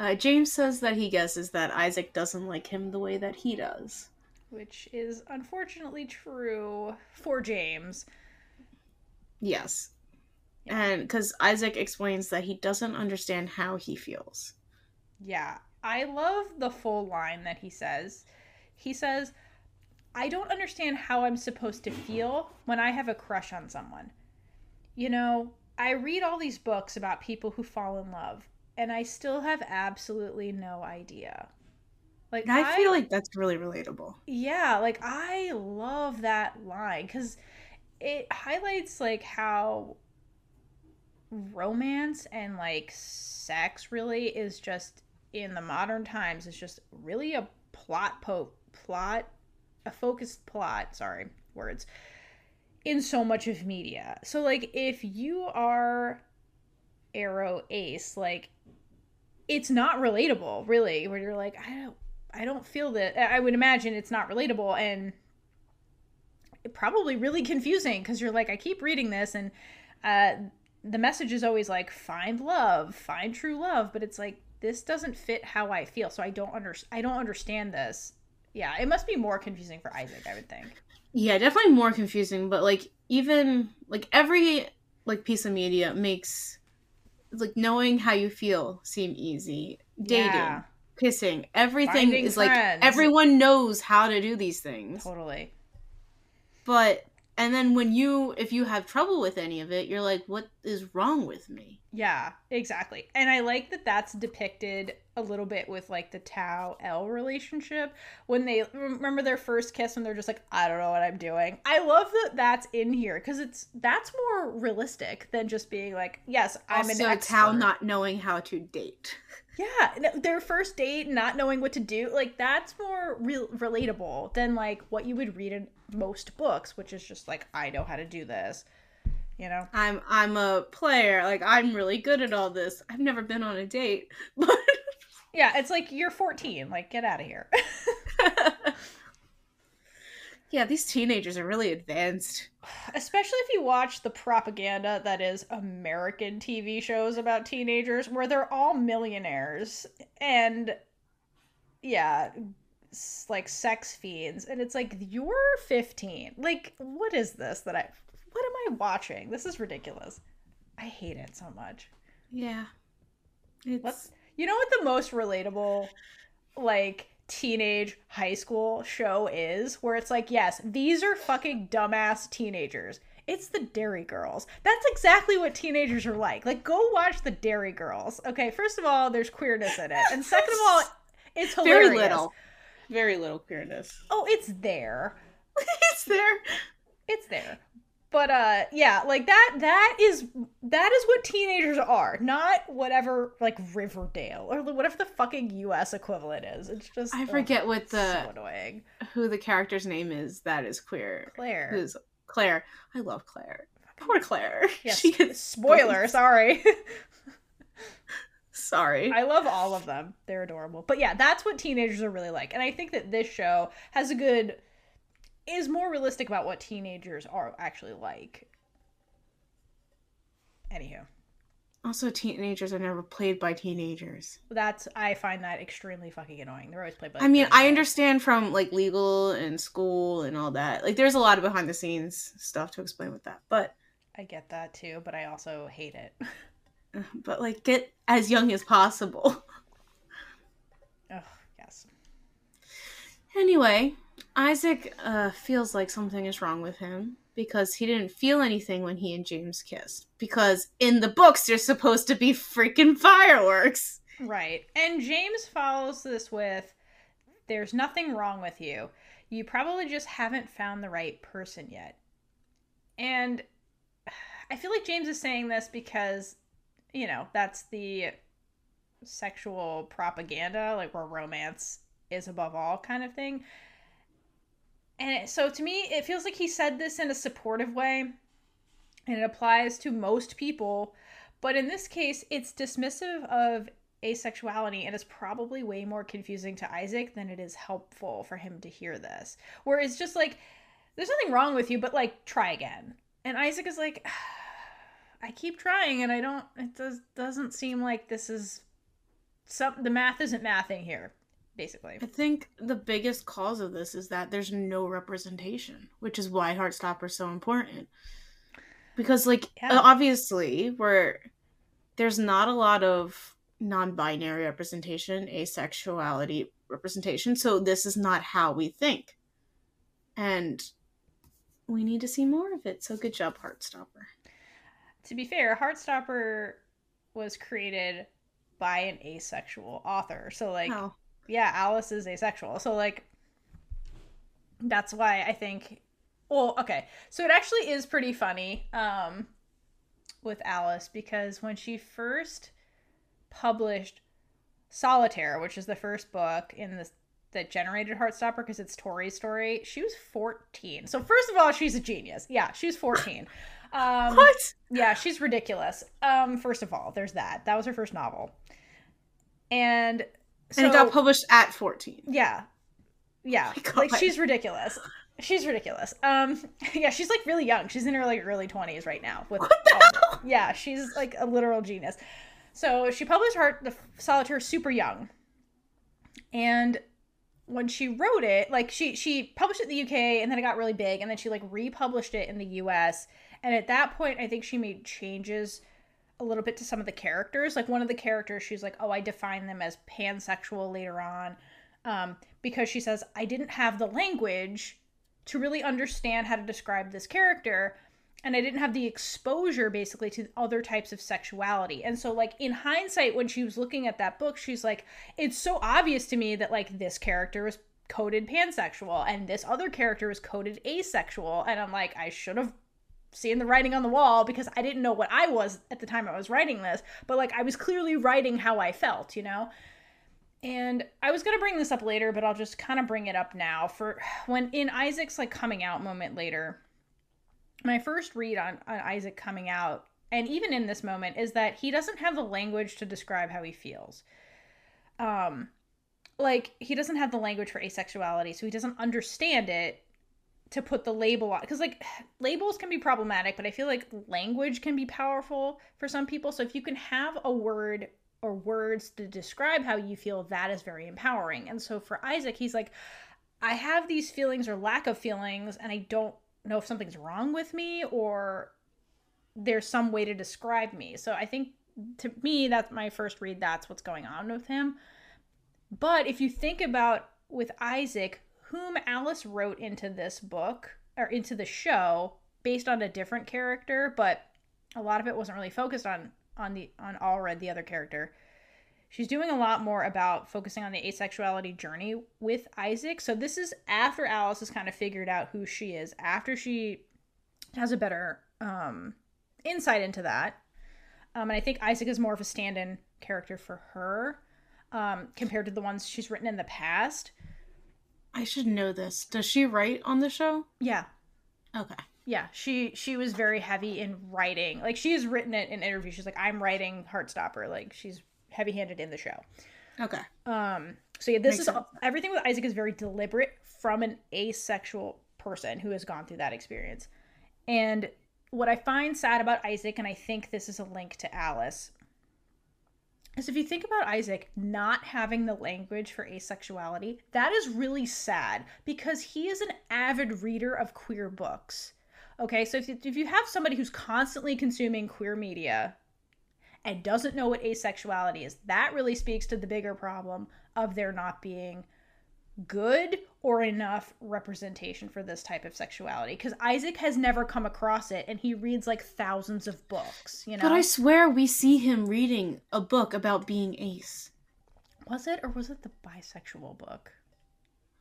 uh, James says that he guesses that Isaac doesn't like him the way that he does. Which is unfortunately true for James. Yes. Yeah. And because Isaac explains that he doesn't understand how he feels. Yeah. I love the full line that he says. He says, I don't understand how I'm supposed to feel when I have a crush on someone. You know, I read all these books about people who fall in love, and I still have absolutely no idea. Like I, I feel like that's really relatable. Yeah, like I love that line cuz it highlights like how romance and like sex really is just in the modern times is just really a plot po plot a focused plot, sorry, words in so much of media. So like if you are Aro Ace, like it's not relatable, really, where you're like, I don't I don't feel that I would imagine it's not relatable and probably really confusing because you're like, I keep reading this and uh the message is always like find love, find true love, but it's like this doesn't fit how I feel, so I don't under I don't understand this. Yeah, it must be more confusing for Isaac, I would think. Yeah, definitely more confusing, but like even like every like piece of media makes like knowing how you feel seem easy. Dating, yeah. kissing, everything Finding is friends. like everyone knows how to do these things. Totally. But and then when you if you have trouble with any of it, you're like what is wrong with me? Yeah, exactly. And I like that that's depicted a little bit with like the Tao Elle relationship when they remember their first kiss and they're just like I don't know what I'm doing. I love that that's in here cuz it's that's more realistic than just being like yes, I'm also, an expert. Tao not knowing how to date. Yeah, their first date, not knowing what to do, like that's more real relatable than like what you would read in most books, which is just like I know how to do this you know? I'm i'm a player. Like i'm really good at all this. I've never been on a date but yeah it's like you're 14 like get out of here. Yeah these teenagers are really advanced. Especially if you watch the propaganda that is american tv shows about teenagers where they're all millionaires and yeah like sex fiends. And it's like you're 15 like what is this that i what am I watching? This is ridiculous. I hate it so much. Yeah. It's you know what the most relatable like teenage high school show is where it's like, yes, these are fucking dumbass teenagers. It's the Derry Girls. That's exactly what teenagers are like. Like, go watch the Derry Girls. Okay, first of all, there's queerness in it, and second of all, it's hilarious. Very little, very little queerness. Oh, it's there. it's there. It's there but uh yeah like that that is that is what teenagers are not whatever like riverdale or whatever the fucking us equivalent is it's just I forget what the so annoying who the character's name is that is queer. Clare Who's Clare? I love Clare. Poor Clare. yes She gets spoiler sorry Sorry. I love all of them. They're adorable. But yeah, that's what teenagers are really like. And I think that this show has a good is more realistic about what teenagers are actually like. Anywho, Also, teenagers are never played by teenagers. that's I find that extremely fucking annoying. They're always played by I mean, I understand from like legal and school and all that. Like, there's a lot of behind the scenes stuff to explain with that. But, I get that too, but I also hate it. but like, get as young as possible. Oh yes. Anyway, Isaac uh, feels like something is wrong with him because he didn't feel anything when he and James kissed. Because in the books, there's supposed to be freaking fireworks. Right. And James follows this with there's nothing wrong with you. You probably just haven't found the right person yet. And I feel like James is saying this because, you know, that's the sexual propaganda, like where romance is above all kind of thing. And so to me, it feels like he said this in a supportive way, and it applies to most people. But in this case, it's dismissive of asexuality and it's probably way more confusing to Isaac than it is helpful for him to hear this. Where it's just like, there's nothing wrong with you, but like, try again. And Isaac is like, I keep trying and I don't, it does, doesn't seem like this is some, the math isn't mathing here, basically. I think the biggest cause of this is that there's no representation, which is why Heartstopper is so important. Because, like, Yeah. obviously, where there's not a lot of non-binary representation, asexuality representation, so this is not how we think, and we need to see more of it. So, good job, Heartstopper. To be fair, Heartstopper was created by an asexual author. So, like, Oh, yeah, Alice is asexual. So like that's why I think well, okay. So it actually is pretty funny um with Alice because when she first published Solitaire, which is the first book in this that generated Heartstopper because it's Tori's story, she was 14. So first of all, she's a genius. Yeah, she's 14. Um what? yeah, she's ridiculous. Um, first of all, there's that. That was her first novel. And so, and it got published at 14. yeah. Yeah. Oh like she's ridiculous. She's ridiculous. Um yeah, she's like really young. She's in her like early 20s right now with What the all of it. hell? Yeah, she's like a literal genius. So she published Heart the Solitaire super young. And when she wrote it, like she she published it in the UK and then it got really big and then she like republished it in the US. And at that point I think she made changes a little bit to some of the characters. Like one of the characters, she's like, "Oh, I define them as pansexual later on," um, because she says I didn't have the language to really understand how to describe this character, and I didn't have the exposure basically to other types of sexuality. And so, like in hindsight, when she was looking at that book, she's like, "It's so obvious to me that like this character is." coded pansexual and this other character is coded asexual and i'm like i should have seeing the writing on the wall because I didn't know what I was at the time I was writing this, but like I was clearly writing how I felt, you know? And I was going to bring this up later, but I'll just kind of bring it up now for when in Isaac's like coming out moment later. My first read on, on Isaac coming out, and even in this moment, is that he doesn't have the language to describe how he feels. Um, like he doesn't have the language for asexuality, so he doesn't understand it to put the label on because like labels can be problematic but i feel like language can be powerful for some people. So if you can have a word or words to describe how you feel that is very empowering. And so for isaac he's like i have these feelings or lack of feelings and i don't know if something's wrong with me or there's some way to describe me. So i think to me that's my first read that's what's going on with him. But if you think about with isaac whom Alice wrote into this book or into the show based on a different character, but a lot of it wasn't really focused on on the on Aled, the other character. She's doing a lot more about focusing on the asexuality journey with Isaac. So this is after Alice has kind of figured out who she is, after she has a better um, insight into that. Um, and I think Isaac is more of a stand-in character for her um, compared to the ones she's written in the past. I should know this. Does she write on the show? Yeah, Okay. yeah. She she was very heavy in writing. Like she has written it in interviews. She's like, I'm writing Heartstopper. Like she's heavy-handed in the show. Okay. Um, so yeah, this Makes is sense. everything with Isaac is very deliberate from an asexual person who has gone through that experience. And what I find sad about Isaac, and I think this is a link to Alice, is if you think about Isaac not having the language for asexuality, that is really sad because he is an avid reader of queer books. Okay, so if you, if you have somebody who's constantly consuming queer media and doesn't know what asexuality is, that really speaks to the bigger problem of there not being good or enough representation for this type of sexuality. Because Isaac has never come across it and he reads like thousands of books, you know? But I swear we see him reading a book about being ace. Was it or was it the bisexual book?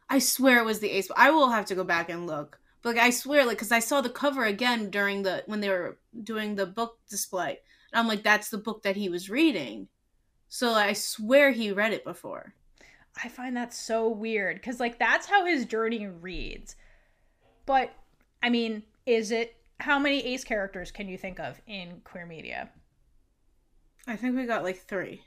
I swear it was the ace. I will have to go back and look. But like, I swear, like, because I saw the cover again during the when they were doing the book display, and I'm like, that's the book that he was reading. So I swear he read it before. I find that so weird because, like, that's how his journey reads. But, I mean, is it how many ace characters can you think of in queer media? I think we got like three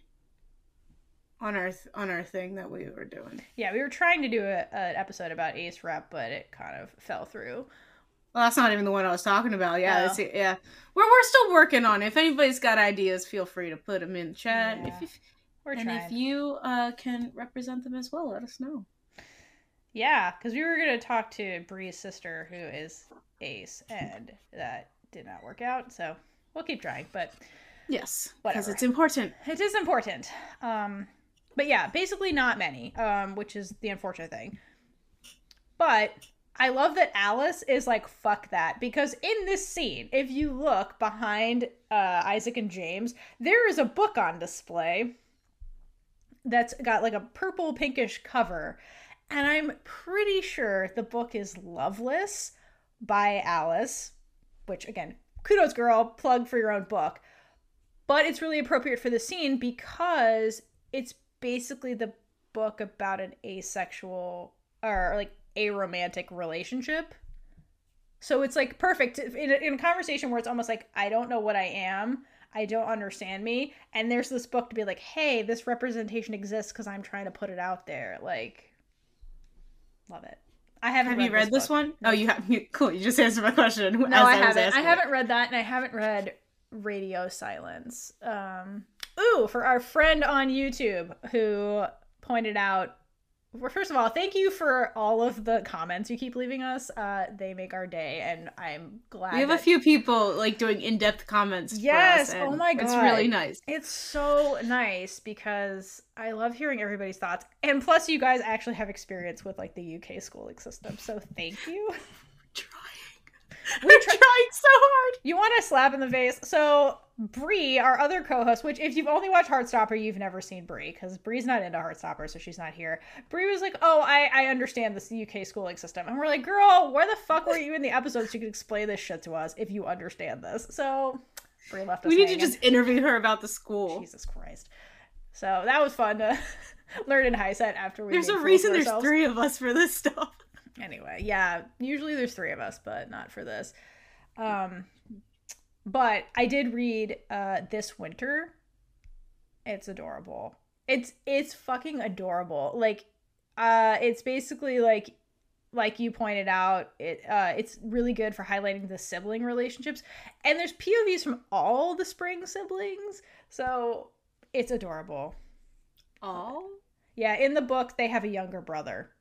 on our th- on our thing that we were doing. Yeah, we were trying to do a, an episode about ace rep, but it kind of fell through. Well, that's not even the one I was talking about. Yeah, Oh. yeah, we're we're still working on it. If anybody's got ideas, feel free to put them in the chat. Yeah, If, if We're and trying. if you uh, can represent them as well, let us know. Yeah, because we were going to talk to Bree's sister, who is Ace, and that did not work out. So we'll keep trying, but Yes, because it's important. it is important. Um, but yeah, basically not many, um, which is the unfortunate thing. But I love that Alice is like, fuck that. Because in this scene, if you look behind uh, Isaac and James, there is a book on display that's got like a purple pinkish cover. And I'm pretty sure the book is Loveless by Alice, which again, kudos girl, plug for your own book. But it's really appropriate for the scene because it's basically the book about an asexual or like a romantic relationship. So it's like perfect in a, in a conversation where it's almost like I don't know what I am, I don't understand me, and there's this book to be like, hey, this representation exists because I'm trying to put it out there. Like, love it. I haven't. Have you read this book. one? Oh, you have. Cool. You just answered my question. No, as I was haven't. I haven't read that, and I haven't read Radio Silence. Um, ooh, for our friend on YouTube who pointed out. Well, first of all, thank you for all of the comments you keep leaving us. Uh, they make our day, and I'm glad. We have a few people like doing in-depth comments. for Yes, oh my god, It's really nice. It's so nice because I love hearing everybody's thoughts, and plus, you guys actually have experience with like the UK schooling system, so thank you. We're Trying. We We're try- trying so hard. You want a slap in the face? So Bree, our other co-host, which if you've only watched Heartstopper, you've never seen Bree because Bree's not into Heartstopper, so she's not here. Bree was like, "Oh, I I understand this UK schooling system," and we're like, "Girl, where the fuck were you in the episodes? You could explain this shit to us if you understand this." So Bree left us. We need to just interview her about the school. Jesus Christ. So that was fun to learn in high set after we. There's a reason there's three of us for this stuff. Anyway, yeah, usually there's three of us, but not for this. Um, but I did read uh this winter. It's adorable. It's it's fucking adorable. Like, uh, it's basically like like you pointed out, it uh, it's really good for highlighting the sibling relationships, and there's POVs from all the spring siblings, so it's adorable. All Yeah, in the book they have a younger brother.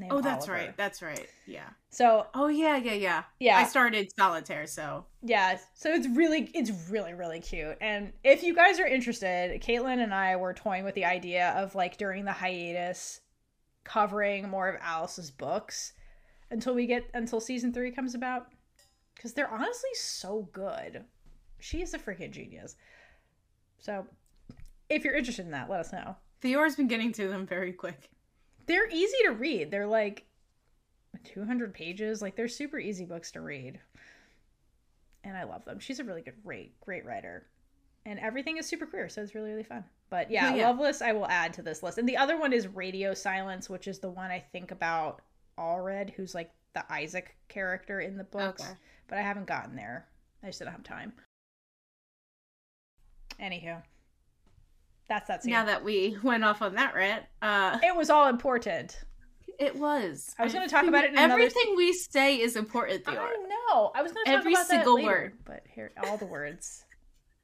Named Oh, that's Oliver. right. That's right. Yeah. So Oh yeah, yeah, yeah. Yeah. I started solitaire, so yeah, so it's really it's really really cute. And if you guys are interested, Kaitlynn and I were toying with the idea of like during the hiatus covering more of Alice's books until we get until season 3 comes about cuz they're honestly so good. She is a freaking genius. So if you're interested in that, let us know. Theore's been getting to them very quick. They're easy to read. They're like 200 pages. Like they're super easy books to read. and I love them. She's a really good, great, great writer, and everything is super queer, so it's really, really fun. But yeah, Oh, yeah. Loveless I will add to this list, and the other one is Radio Silence, which is the one I think about Aled, who's like the Isaac character in the books, Okay. but I haven't gotten there. I just don't have time. Anywho, that's that scene. Now that we went off on that rant, uh, it was all important. it was. I was gonna talk about it in another- Everything we say is important, Theodore. I know. I was going to talk Every about single later, word. but here all the words.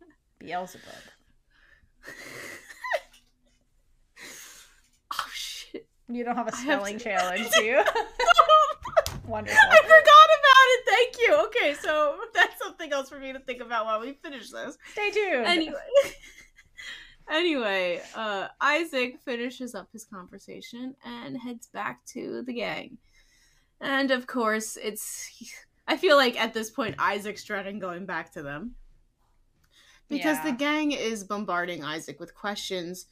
Beelzebub. Oh shit! You don't have a I have spelling to- challenge, do you? Wonderful. I forgot about it. Thank you. Okay, so that's something else for me to think about while we finish this. Stay tuned. Anyway. Anyway, uh, Isaac finishes up his conversation and heads back to the gang. And of course, it's. I feel like at this point, Isaac's dreading going back to them. Because the gang is bombarding Isaac with questions.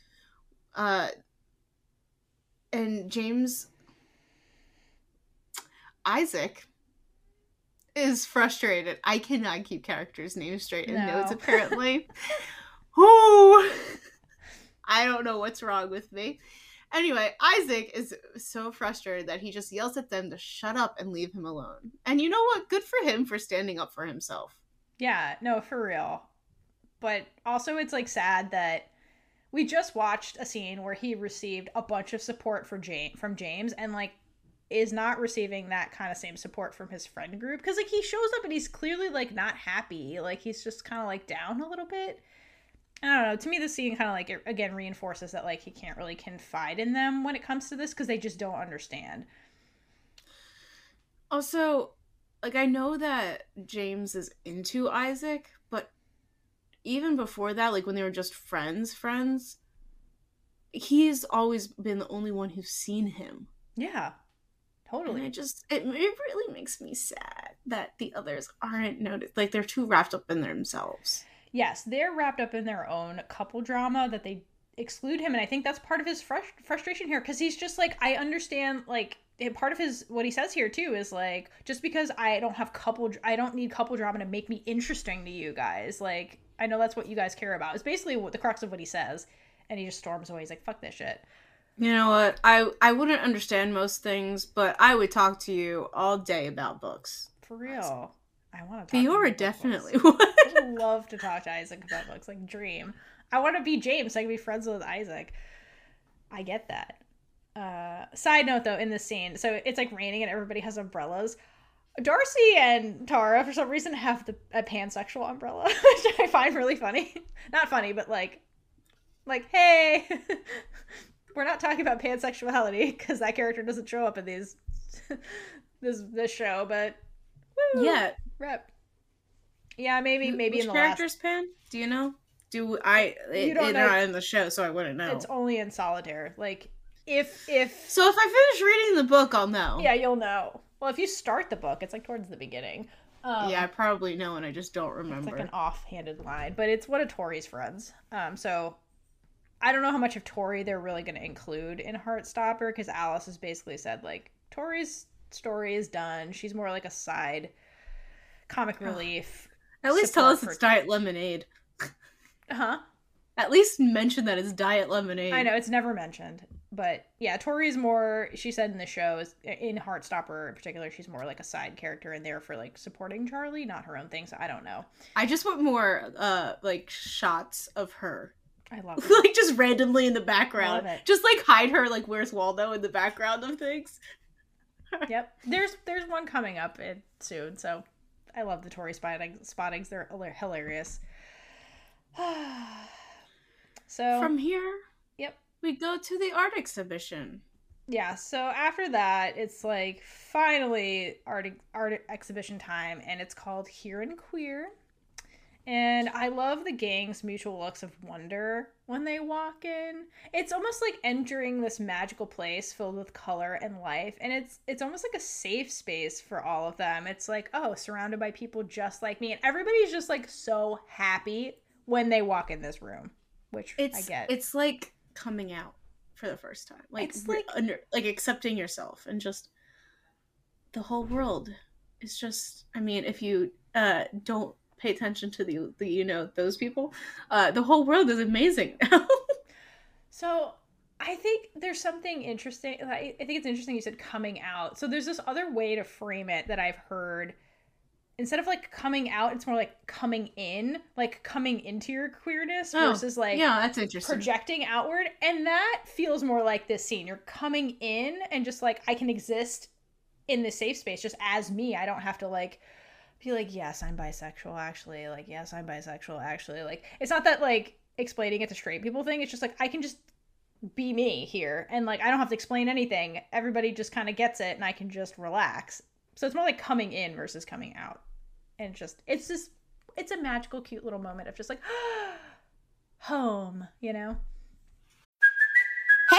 Uh, and James. Isaac is frustrated. I cannot keep characters' names straight in No. notes, apparently. I don't know what's wrong with me. Anyway, Isaac is so frustrated that he just yells at them to shut up and leave him alone. And you know what? Good for him for standing up for himself. Yeah, no, for real. But also, it's like sad that we just watched a scene where he received a bunch of support for James from James, and like is not receiving that kind of same support from his friend group because like he shows up and he's clearly like not happy, like he's just kind of like down a little bit. I don't know. To me, this scene kind of like it, again reinforces that like he can't really confide in them when it comes to this because they just don't understand. Also, like I know that James is into Isaac, but even before that, like when they were just friends, friends, he's always been the only one who's seen him. Yeah, totally. And it just it, it really makes me sad that the others aren't noticed. Like they're too wrapped up in themselves. Yes, they're wrapped up in their own couple drama that they exclude him, and I think that's part of his frus- frustration here because he's just like, I understand, like, part of his what he says here too is like, just because I don't have couple, I don't need couple drama to make me interesting to you guys. Like, I know that's what you guys care about. It's basically what the crux of what he says, and he just storms away. He's like, fuck this shit. You know what? I I wouldn't understand most things, but I would talk to you all day about books. For real. I want to talk. Fiora definitely would. I would love to talk to Isaac about books, like dream. I want to be James, so I can be friends with Isaac. I get that. Uh, side note though, in this scene, so it's like raining and everybody has umbrellas. Darcy and Tara, for some reason, have the a pansexual umbrella, which I find really funny. Not funny, but like, like, hey, we're not talking about pansexuality because that character doesn't show up in these this this show, but woo, yeah. Rep. Yeah, maybe maybe Which in the last characters, Pan? Do you know? Do I? It, don't they're know. not in the show, so I wouldn't know. It's only in solitaire. Like if if So if I finish reading the book, I'll know. yeah, you'll know. Well, if you start the book, it's like towards the beginning. Um, yeah, I probably know, and I just don't remember. it's like an offhanded line, but it's one of Tori's friends. Um, so I don't know how much of Tori they're really going to include in Heartstopper because Alice has basically said like Tori's story is done. She's more like a side comic relief. At least tell us it's Diet Lemonade. Huh? At least mention that it's Diet Lemonade. I know it's never mentioned, but yeah, Tori's more. She said in the show is in Heartstopper in particular, she's more like a side character in there for like supporting Charlie, not her own thing. So I don't know. I just want more, uh, like shots of her, I love it. like just randomly in the background. Just like hide her, like where's Waldo in the background of things. yep. There's there's one coming up in, soon, so I love the Tori spotting spottings. They're hilarious. so From here, yep. we go to the art exhibition. yeah so after that it's like finally art art exhibition time and it's called here and queer and i love the gang's mutual looks of wonder when they walk in it's almost like entering this magical place filled with color and life and it's it's almost like a safe space for all of them it's like oh surrounded by people just like me and everybody's just like so happy when they walk in this room which It's i get it's like coming out for the first time. Like It's like- under like accepting yourself and just the whole world is just I mean, if you uh, don't pay attention to the, the you know those people. Uh, the whole world is amazing. so I think there's something interesting. I think it's interesting you said coming out. So there's this other way to frame it that I've heard. Instead of like coming out, it's more like coming in, like coming into your queerness Oh, versus like yeah, that's interesting. projecting outward. And that feels more like this scene. You're coming in and just like, I can exist in this safe space just as me. I don't have to like be like, yes, I'm bisexual, actually. Like, yes, I'm bisexual, actually. Like, it's not that like explaining it to straight people thing. It's just like, I can just be me here and like i don't have to explain anything everybody just kind of gets it and i can just relax so it's more like coming in versus coming out and just it's just it's a magical cute little moment of just like home you know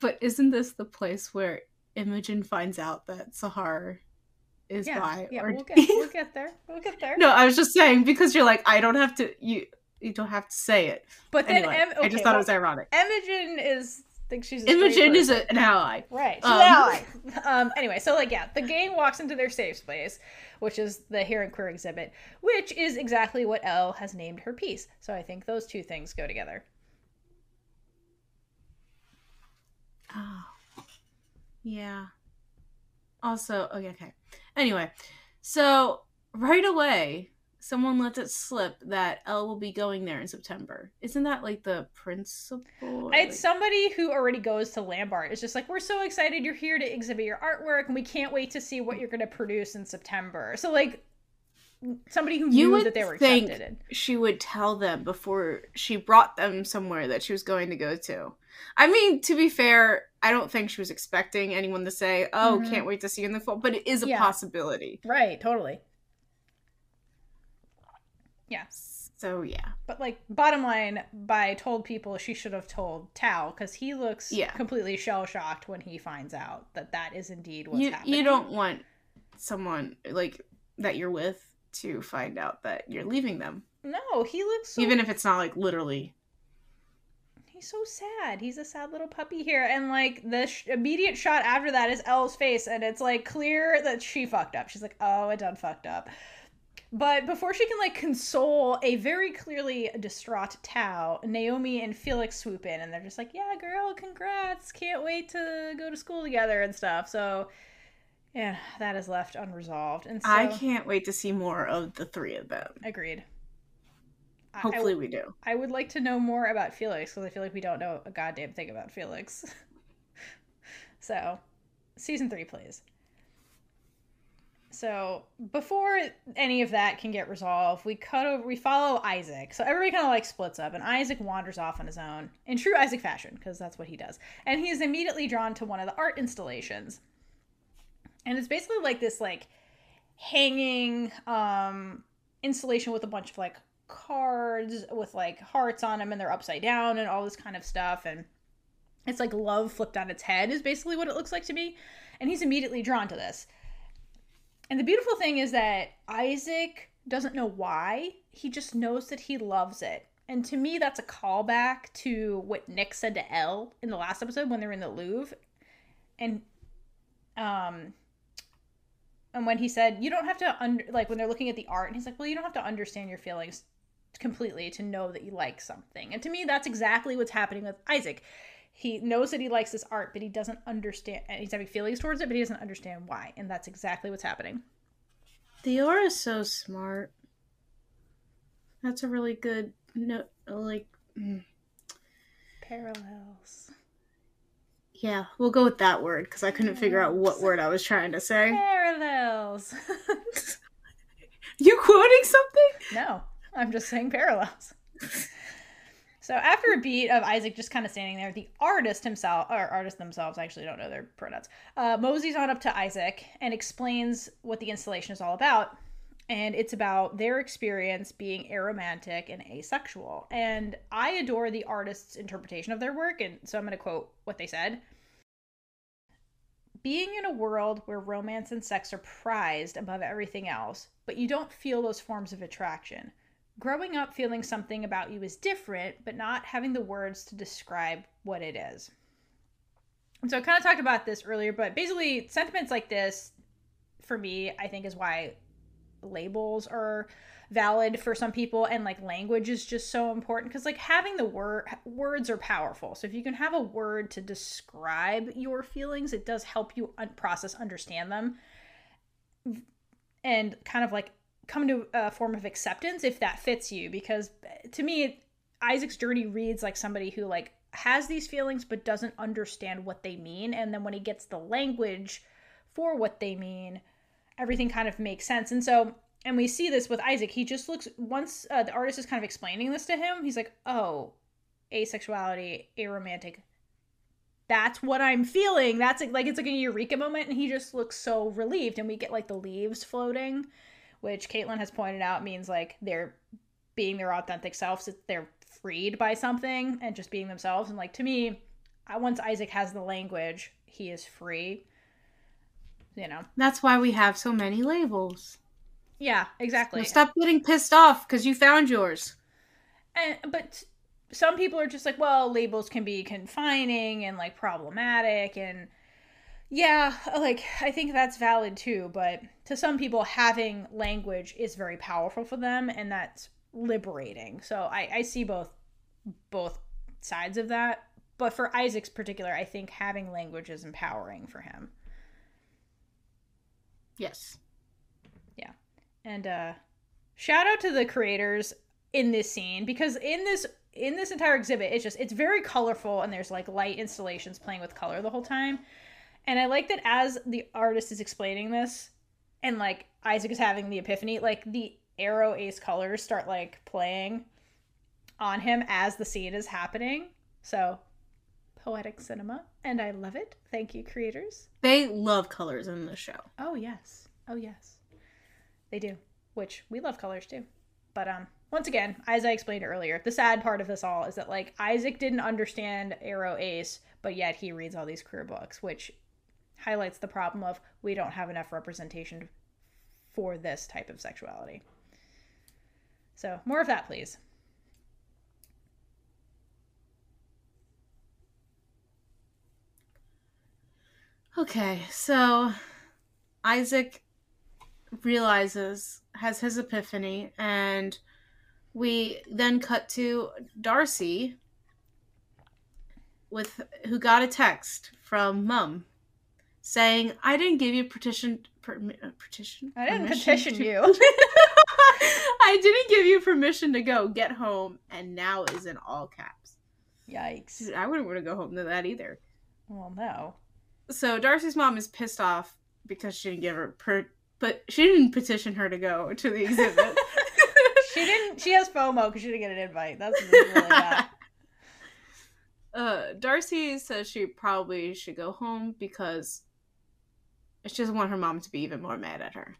But isn't this the place where Imogen finds out that Sahar is yeah bi? yeah or- we'll get, we'll get there we'll get there no, I was just saying because you're like, I don't have to. You you don't have to say it. but then Anyway, em- I just thought well, it was ironic. imogen is think she's Imogen is a, an ally. Right. She's Um, an ally. Um, anyway, so like yeah, the gang walks into their safe space, which is the Here and Queer exhibit, which is exactly what Elle has named her piece. So I think those two things go together. Oh. Yeah. Also, okay, okay. Anyway, so right away, someone lets it slip that Elle will be going there in September. Isn't that like the principal? It's like- somebody who already goes to Lambert. It's just like we're so excited you're here to exhibit your artwork, and we can't wait to see what you're going to produce in September. So like somebody who you knew that they were think accepted. she would tell them before she brought them somewhere that she was going to go to. I mean, to be fair, I don't think she was expecting anyone to say, "Oh, Mhm. can't wait to see you in the fall," but it is a Yeah. possibility. Right. Totally. Yes. So yeah, But like bottom line, by told people she should have told Tao because he looks Yeah. completely shell shocked when he finds out that that is indeed what's you happening. you don't want someone like that you're with to find out that you're leaving them, No, he looks so, even if it's not like literally. he's so sad. He's a sad little puppy here, and like the sh- immediate shot after that is Elle's face, and it's like clear that she fucked up. She's like, "Oh, I done fucked up." But before she can like console a very clearly distraught Tao, Naomi and Felix swoop in and they're just like, "Yeah, girl, congrats! Can't wait to go to school together and stuff." So, yeah, that is left unresolved. And so, I can't wait to see more of the three of them. agreed. I- I Hopefully, we do. I would like to know more about Felix because I feel like we don't know a goddamn thing about Felix. so, season three, please. So before any of that can get resolved, we cut over. We follow Isaac. So everybody kind of like splits up, and Isaac wanders off on his own in true Isaac fashion because that's what he does. And he is immediately drawn to one of the art installations, and it's basically like this like hanging um installation with a bunch of like cards with like hearts on them and they're upside down and all this kind of stuff. And it's like love flipped on its head is basically what it looks like to me. And he's immediately drawn to this. And the beautiful thing is that isaac doesn't know why. He just knows that he loves it. And to me that's a callback to what nick said to elle in the last episode when they're in the louvre. And um and when he said you don't have to under like when they're looking at the art and he's like well you don't have to understand your feelings completely to know that you like something and to me that's exactly what's happening with isaac he knows that he likes this art but he doesn't understand and he's having feelings towards it but he doesn't understand why and that's exactly what's happening Theora is so smart. That's a really good note like mm, Parallels. Yeah, we'll go with that word because I couldn't figure out what word I was trying to say. Parallels. You quoting something? no, I'm just saying parallels. So after a beat of Isaac just kind of standing there, the artist himself, or artists themselves, I actually don't know their pronouns, uh, moseys on up to Isaac and explains what the installation is all about. And it's about their experience being aromantic and asexual. And I adore the artist's interpretation of their work. And so I'm going to quote what they said. Being in a world where romance and sex are prized above everything else, but you don't feel those forms of attraction. Growing up feeling something about you is different, but not having the words to describe what it is. And so I kind of talked about this earlier, but basically, sentiments like this, for me, I think is why labels are valid for some people and like language is just so important because like having the word words are powerful. So if you can have a word to describe your feelings it does help you un- process understand them. And kind of like come to a form of acceptance if that fits you because to me isaac's journey reads like somebody who like has these feelings but doesn't understand what they mean and then when he gets the language for what they mean everything kind of makes sense. And so and we see this with isaac. He just looks once uh, the artist is kind of explaining this to him he's like oh asexuality aromantic. That's what i'm feeling. That's like it's like a eureka moment and he just looks so relieved. And we get like the leaves floating which Kaitlynn has pointed out means like they're being their authentic selves they're freed by something and just being themselves. And like to me once isaac has the language he is free. You know? That's why we have so many labels. Yeah exactly stop getting pissed off because you found yours. and but some people are just like well labels can be confining and like problematic and yeah like i think that's valid too but to some people having language is very powerful for them and that's liberating so i i see both both sides of that but for isaac's particular i think having language is empowering for him Yes. And uh shout out to the creators in this scene because in this in this entire exhibit it's just it's very colorful and there's like light installations playing with color the whole time and i like that as the artist is explaining this and like isaac is having the epiphany like the aro ace colors start like playing on him as the scene is happening so poetic cinema and i love it thank you creators They love colors in the show. Oh yes. Oh yes. They do. Which we love colors too. But um once again, as I explained earlier, the sad part of this all is that like Isaac didn't understand Aro Ace, but yet he reads all these queer books, which highlights the problem of we don't have enough representation for this type of sexuality. So, more of that please. Okay, so Isaac realizes, has his epiphany, and we then cut to Darcy with who got a text from mum saying, "I didn't give you petition uh, petition. I didn't permission petition to- you." I didn't give you permission to go. Get home, and now is in all caps. Yikes. Dude, I wouldn't want to go home to that either. Well, no. So Darcy's mom is pissed off because she didn't give her per, but she didn't petition her to go to the exhibit. She didn't she has FOMO because she didn't get an invite. That's really bad. uh, Darcy says she probably should go home because she doesn't want her mom to be even more mad at her.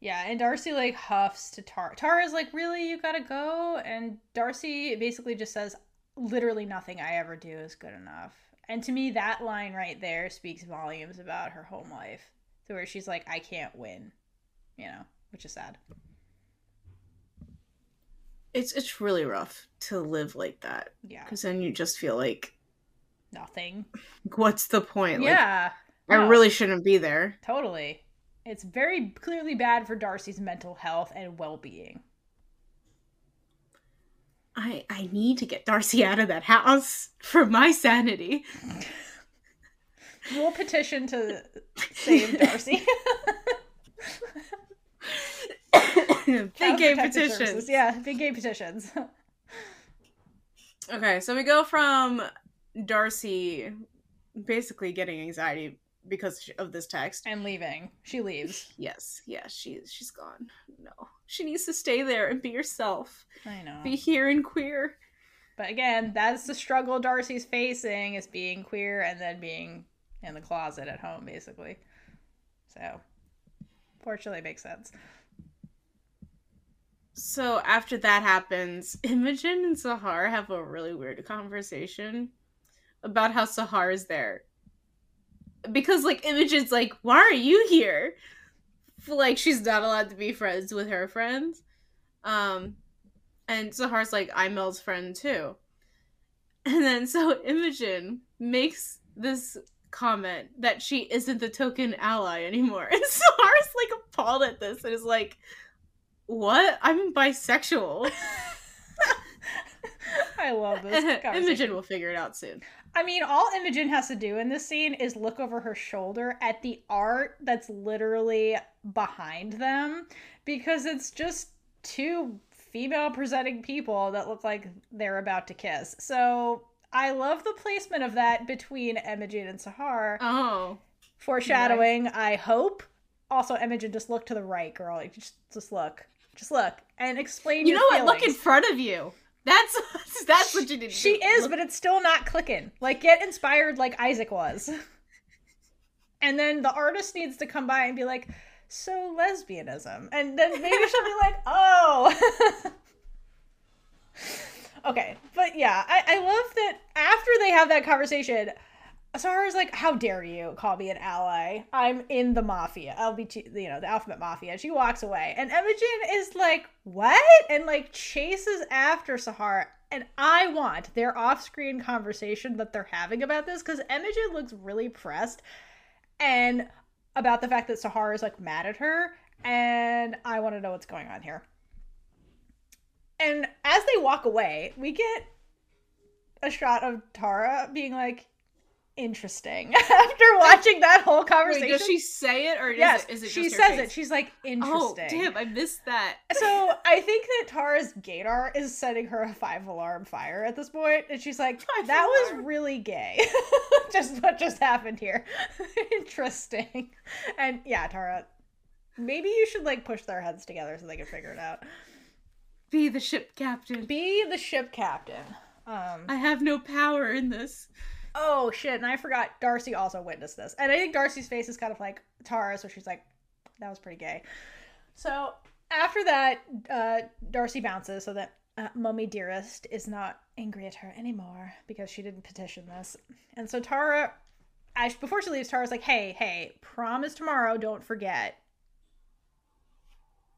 Yeah, and Darcy like huffs to Tara. Tara's like, "Really, you gotta go?" And Darcy basically just says, "Literally nothing I ever do is good enough." And to me, that line right there speaks volumes about her home life, to where she's like, "I can't win," you know, which is sad. It's it's really rough to live like that Yeah, because then you just feel like, nothing. what's the point? Like, yeah, I really shouldn't be there. totally. It's very clearly bad for Darcy's mental health and well-being. I I need to get Darcy out of that house for my sanity. We'll petition to save Darcy. Big gay petitions. Services. Yeah, big gay petitions. Okay, so we go from Darcy basically getting anxiety because of this text. and leaving. She leaves. Yes, yes, she's she's gone. No, she needs to stay there and be herself. I know. Be here and queer. But again, that's the struggle Darcy's facing is being queer and then being in the closet at home, basically. So, fortunately, it makes sense. So after that happens, Imogen and Sahar have a really weird conversation about how Sahar is there. Because like Imogen's like, why are you here? Like she's not allowed to be friends with her friends. Um and Sahar's like, I'm Elle's friend too. And then so Imogen makes this comment that she isn't the token ally anymore. And Sahar's like appalled at this and is like, What? I'm bisexual. I love this. Imogen will figure it out soon. I mean, all Imogen has to do in this scene is look over her shoulder at the art that's literally behind them because it's just two female presenting people that look like they're about to kiss. So I love the placement of that between Imogen and Sahar. Oh. Foreshadowing, I hope. Also, Imogen, just look to the right, girl. Like, Just, just look. Just look. And explain You know what? Look in front of you. That's that's what you need to She do. is, Look- but it's still not clicking. Like, get inspired like Isaac was. And then the artist needs to come by and be like, so lesbianism. And then maybe she'll be like, oh. okay. But yeah, I, I love that after they have that conversation, Sahar's like, how dare you call me an ally? I'm in the mafia. I'll be, you know, the alphabet mafia. And she walks away. And Imogen is like, what? And like chases after Sahar. And I want their off screen conversation that they're having about this because Imogen looks really pressed and about the fact that Sahar is like mad at her. And I want to know what's going on here. And as they walk away, we get a shot of Tara being like, interesting after watching that whole Wait, conversation. does she say it or is yes, it, is it she says face? it. She's like, interesting. Oh, interesting. damn, I missed that. So I think that Tara's gaydar is setting her a five alarm fire at this point, and she's like, Five "That was really gay." just what just happened here. Interesting. And yeah, Tara, maybe you should like push their heads together so they can figure it out. Be the ship captain. Be the ship captain. Um. I have no power in this. Oh shit! And I forgot. Darcy also witnessed this, and I think Darcy's face is kind of like Tara, so she's like, "That was pretty gay." So after that, uh, Darcy bounces so that uh, Mummy Dearest is not angry at her anymore because she didn't petition this. And so Tara, as, before she leaves, Tara's like, "Hey, hey, prom is tomorrow. Don't forget."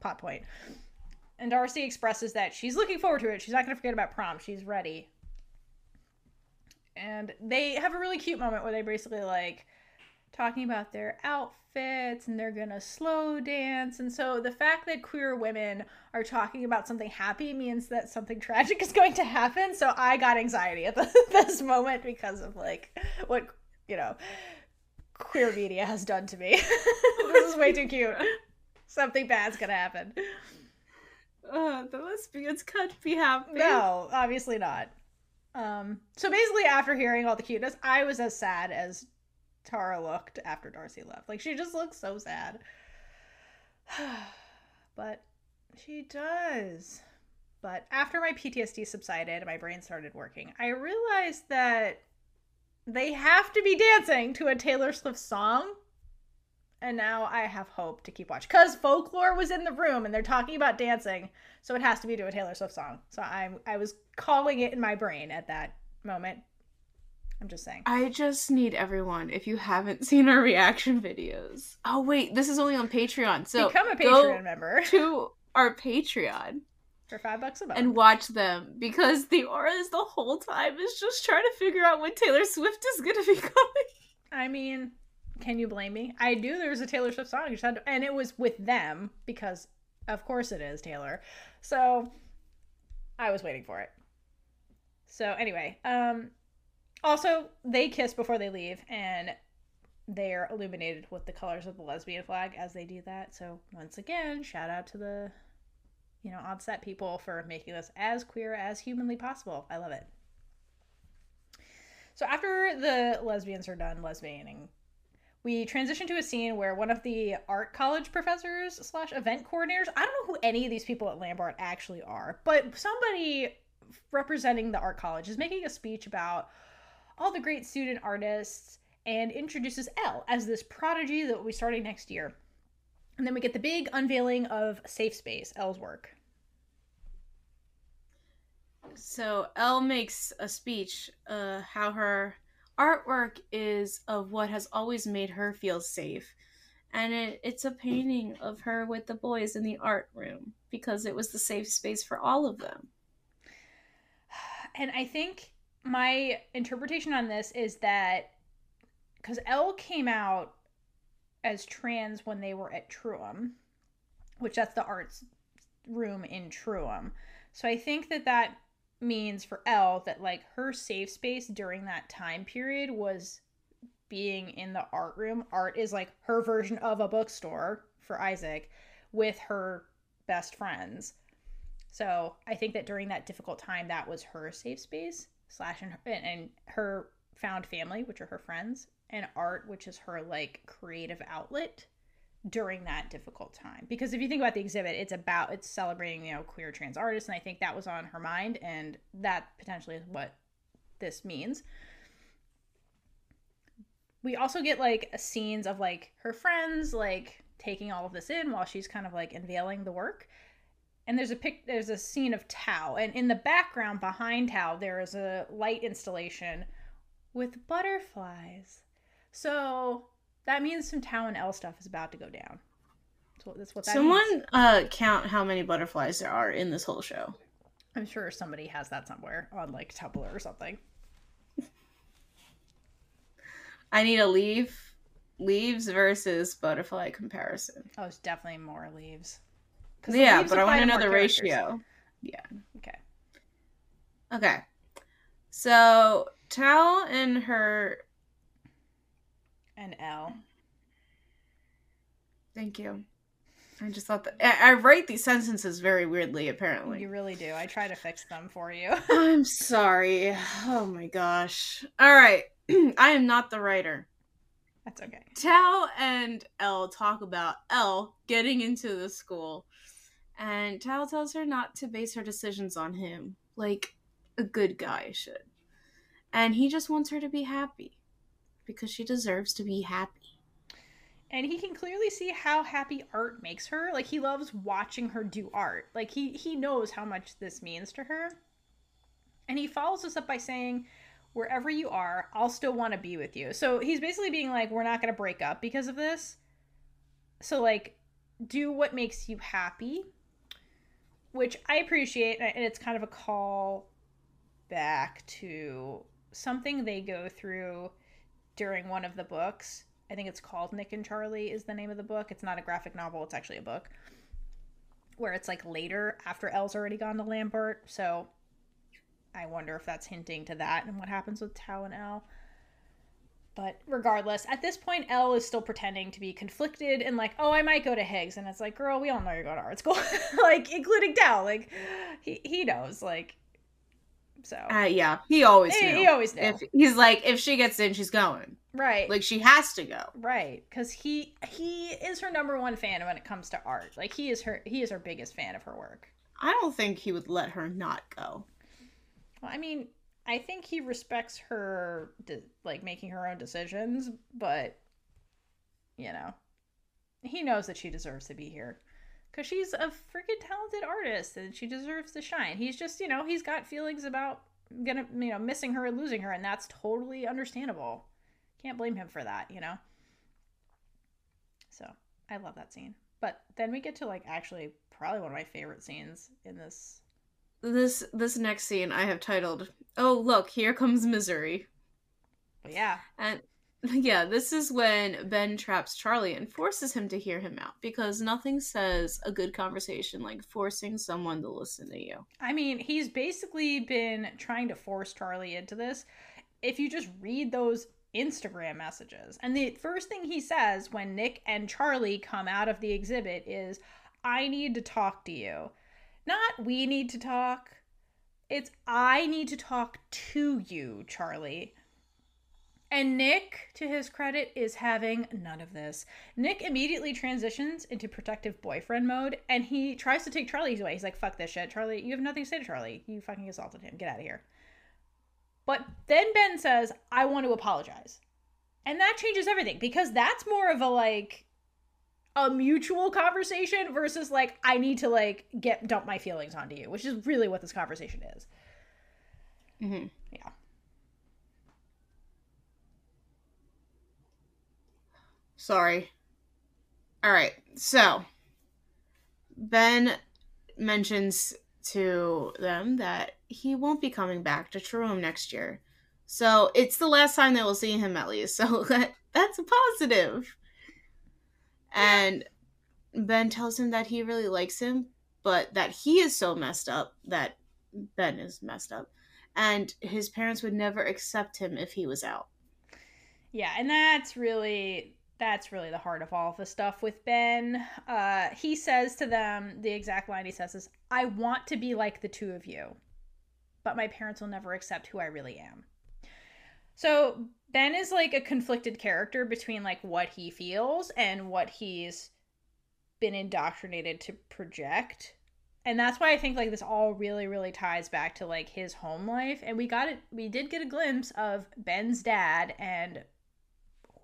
Pot point. And Darcy expresses that she's looking forward to it. She's not going to forget about prom. She's ready. And they have a really cute moment where they basically like talking about their outfits and they're gonna slow dance. And so the fact that queer women are talking about something happy means that something tragic is going to happen. So I got anxiety at the, this moment because of like what you know queer media has done to me. this is way too cute. Something bad's gonna happen. Uh, the lesbians can't be happy. No, obviously not. Um, so basically, after hearing all the cuteness, I was as sad as Tara looked after Darcy left. Like, she just looks so sad. but she does. But after my PTSD subsided and my brain started working, I realized that they have to be dancing to a Taylor Swift song. And now I have hope to keep watching. Because folklore was in the room and they're talking about dancing. So it has to be to a Taylor Swift song. So I'm I was calling it in my brain at that moment. I'm just saying. I just need everyone, if you haven't seen our reaction videos. Oh, wait, this is only on Patreon. So Become a Patreon member to our Patreon for five bucks a month. and watch them because the auras the whole time is just trying to figure out when Taylor Swift is going to be coming. I mean, can you blame me? I knew there was a Taylor Swift song, just had to, and it was with them because, of course, it is Taylor. So I was waiting for it. So anyway, um, also they kiss before they leave, and they are illuminated with the colors of the lesbian flag as they do that. So once again, shout out to the you know, on set people for making this as queer as humanly possible. I love it. So after the lesbians are done lesbianing, we transition to a scene where one of the art college professors slash event coordinators i don't know who any of these people at lambert actually are but somebody representing the art college is making a speech about all the great student artists and introduces Elle as this prodigy that will be starting next year. And then we get the big unveiling of Safe Space, Elle's work. So Elle makes a speech uh, how her artwork is of what has always made her feel safe. And it, it's a painting of her with the boys in the art room because it was the safe space for all of them. And I think my interpretation on this is that because Elle came out as trans when they were at Truham, which that's the arts room in Truham. So I think that that means for Elle that like her safe space during that time period was being in the art room. Art is like her version of a bookstore for Isaac with her best friends. So I think that during that difficult time, that was her safe space slash and, and her found family, which are her friends, and art, which is her like creative outlet during that difficult time. Because if you think about the exhibit, it's about it's celebrating, you know, queer trans artists, and I think that was on her mind, and that potentially is what this means. We also get like scenes of like her friends like taking all of this in while she's kind of like unveiling the work. And there's a pic there's a scene of Tao, and in the background behind Tao there is a light installation with butterflies. So that means some and Elle stuff is about to go down. So that's what that Someone means. uh, count how many butterflies there are in this whole show. I'm sure somebody has that somewhere on like Tumblr or something. I need a leaf, leaves versus butterfly comparison. Oh, it's definitely more leaves. Yeah, leaves but I want to know the characters. ratio. Yeah. Okay. Okay. So Tao and her. And Elle. Thank you. I just thought that I, I write these sentences very weirdly. Apparently, You really do. I try to fix them for you. I'm sorry. Oh my gosh. All right. I am not the writer. That's okay. Tao and Elle talk about Elle getting into the school, and Tao tells her not to base her decisions on him, like a good guy should. And he just wants her to be happy because she deserves to be happy. and he can clearly see how happy art makes her. Like he loves watching her do art. Like he he knows how much this means to her. And he follows this up by saying wherever you are i'll still want to be with you. So he's basically being like we're not going to break up because of this. So like do what makes you happy which i appreciate and it's kind of a call back to something they go through during one of the books I think it's called Nick and Charlie is the name of the book. It's not a graphic novel, it's actually a book. Where it's like later after Elle's already gone to Lambert. So I wonder if that's hinting to that and what happens with Tao and Elle. But regardless, at this point, Elle is still pretending to be conflicted and like, oh, I might go to Higgs. And it's like, girl, we all know you're going to art school. like, including Tao. Like, he, he knows. Like, so. Uh, yeah, he always He- knew. he always knew. If he's like, if she gets in, she's going. right. Like she has to go. Right, because he he is her number one fan when it comes to art. Like he is her he is her biggest fan of her work. I don't think he would let her not go. Well, I mean, I think he respects her like making her own decisions, but you know, he knows that she deserves to be here because she's a freaking talented artist and she deserves to shine. He's just you know he's got feelings about gonna you know missing her and losing her, and that's totally understandable. Can't blame him for that, you know. So I love that scene. But then we get to like actually probably one of my favorite scenes in this. This this next scene I have titled, "Oh look, here comes misery." But yeah, And yeah, this is when Ben traps Charlie and forces him to hear him out because nothing says a good conversation like forcing someone to listen to you. I mean, he's basically been trying to force Charlie into this. If you just read those Instagram messages, and the first thing he says when Nick and Charlie come out of the exhibit is, I need to talk to you. Not we need to talk. It's I need to talk to you, Charlie. And Nick, to his credit, is having none of this. Nick immediately transitions into protective boyfriend mode and he tries to take Charlie's away. He's like, fuck this shit. Charlie, you have nothing to say to Charlie. You fucking assaulted him. Get out of here. But then Ben says, I want to apologize. And that changes everything because that's more of a like a mutual conversation versus like I need to like get dump my feelings onto you, which is really what this conversation is. Mm-hmm. Yeah. Sorry. All right. So Ben mentions to them that he won't be coming back to True next year. So it's the last time that we'll see him at least. So that, that's a positive. And Ben tells him that he really likes him, but that he is so messed up that Ben is messed up. And his parents would never accept him if he was out. Yeah, and that's really that's really the heart of all of the stuff with Ben. Uh, he says to them, the exact line he says is, I want to be like the two of you, but my parents will never accept who I really am. So Ben is like a conflicted character between like what he feels and what he's been indoctrinated to project. And that's why I think like this all really, really ties back to like his home life. And we got it, we did get a glimpse of Ben's dad and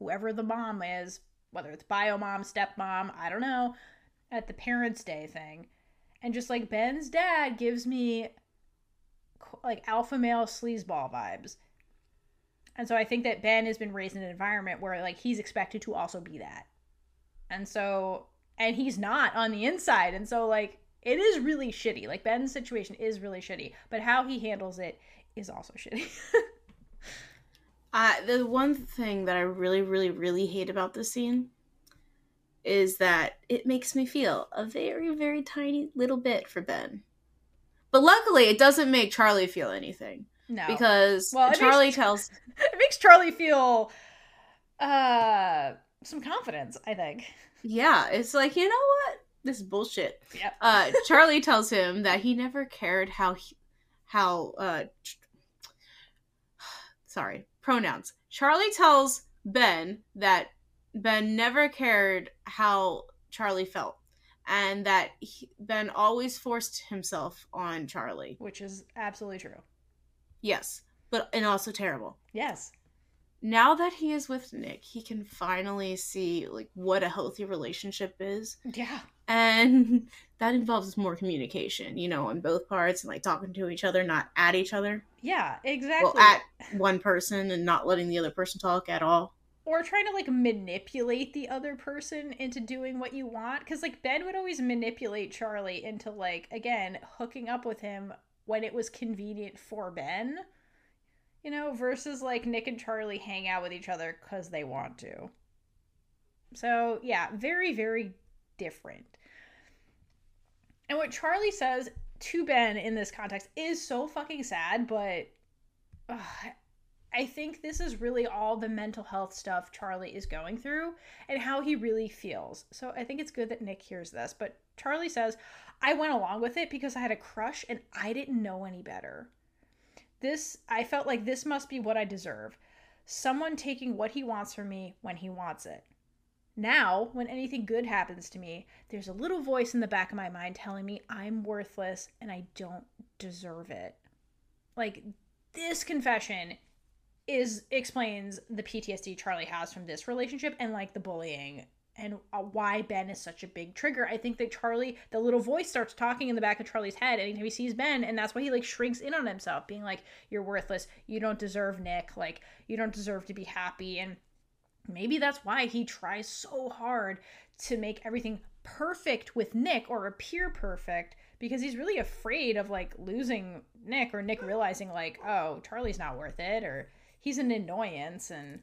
whoever the mom is, whether it's bio mom, stepmom, I don't know, at the Parents' Day thing. And just like Ben's dad gives me like alpha male sleazeball vibes. And so I think that Ben has been raised in an environment where like he's expected to also be that. And so and he's not on the inside. And so like it is really shitty. Like Ben's situation is really shitty, but how he handles it is also shitty. Uh, the one thing that I really, really, really hate about this scene is that it makes me feel a very, very tiny little bit for Ben. But luckily, it doesn't make Charlie feel anything. No. Because Well, Charlie makes- tells. it makes Charlie feel uh some confidence, I think. Yeah, it's like, you know what? This is bullshit. Yep. Uh, Charlie tells him that he never cared how he, how uh sorry, pronouns. Charlie tells Ben that Ben never cared how Charlie felt and that he, Ben always forced himself on Charlie. Which is absolutely true. Yes, but and also terrible. Yes. Now that he is with Nick, he can finally see like what a healthy relationship is. Yeah. and that involves more communication you know on both parts and like talking to each other not at each other Yeah, exactly. well at one person and not letting the other person talk at all. Or trying to like manipulate the other person into doing what you want because like ben would always manipulate charlie into like again hooking up with him when it was convenient for ben you know versus like nick and charlie hang out with each other because they want to. So yeah very very different. And what charlie says to ben in this context is so fucking sad but ugh, I think this is really all the mental health stuff Charlie is going through and how he really feels. So I think it's good that Nick hears this. But Charlie says, I went along with it because I had a crush and I didn't know any better. This, I felt like this must be what I deserve. Someone taking what he wants from me when he wants it. Now, when anything good happens to me, there's a little voice in the back of my mind telling me I'm worthless and I don't deserve it. Like, this confession is explains the PTSD Charlie has from this relationship and like the bullying and uh, why Ben is such a big trigger. I think that Charlie, the little voice starts talking in the back of Charlie's head anytime he sees Ben, and that's why he like shrinks in on himself, being like, "You're worthless. You don't deserve Nick. Like, you don't deserve to be happy." And maybe that's why he tries so hard to make everything perfect with Nick or appear perfect because he's really afraid of like losing Nick or Nick realizing like, "Oh, Charlie's not worth it," or he's an annoyance and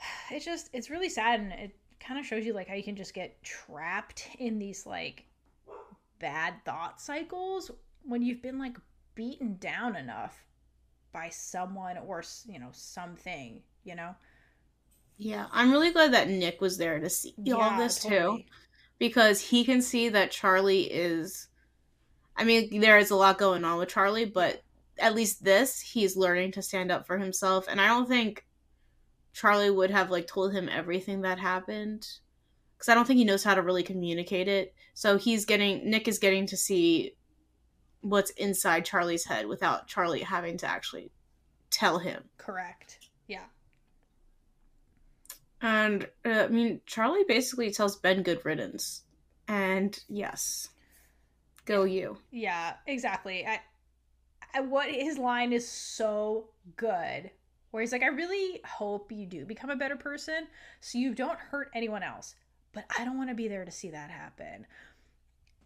it's just it's really sad and it kind of shows you like how you can just get trapped in these like bad thought cycles when you've been like beaten down enough by someone or you know something you know yeah i'm really glad that nick was there to see all Yeah, this too because he can see that charlie is I mean, there is a lot going on with Charlie, but at least this, he's learning to stand up for himself. And I don't think Charlie would have like told him everything that happened because I don't think he knows how to really communicate it. So he's getting Nick is getting to see what's inside Charlie's head without Charlie having to actually tell him. Correct. And uh, I mean, Charlie basically tells Ben good riddance. And yes, go you. Yeah, exactly. I, I, what his line is so good, where he's like, "I really hope you do become a better person, so you don't hurt anyone else." But I don't want to be there to see that happen.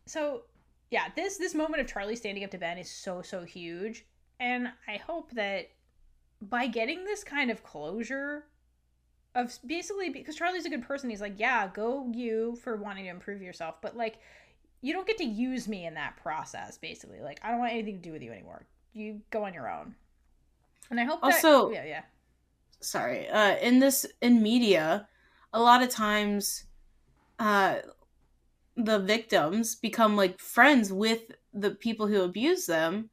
So, yeah, this this moment of Charlie standing up to Ben is so so huge, and I hope that by getting this kind of closure of basically because Charlie's a good person. He's like, yeah, go you for wanting to improve yourself, but like, you don't get to use me in that process. Basically, like, I don't want anything to do with you anymore. You go on your own. And I hope also, that, yeah, yeah. Sorry, uh, in this in media, a lot of times, uh, the victims become like friends with the people who abuse them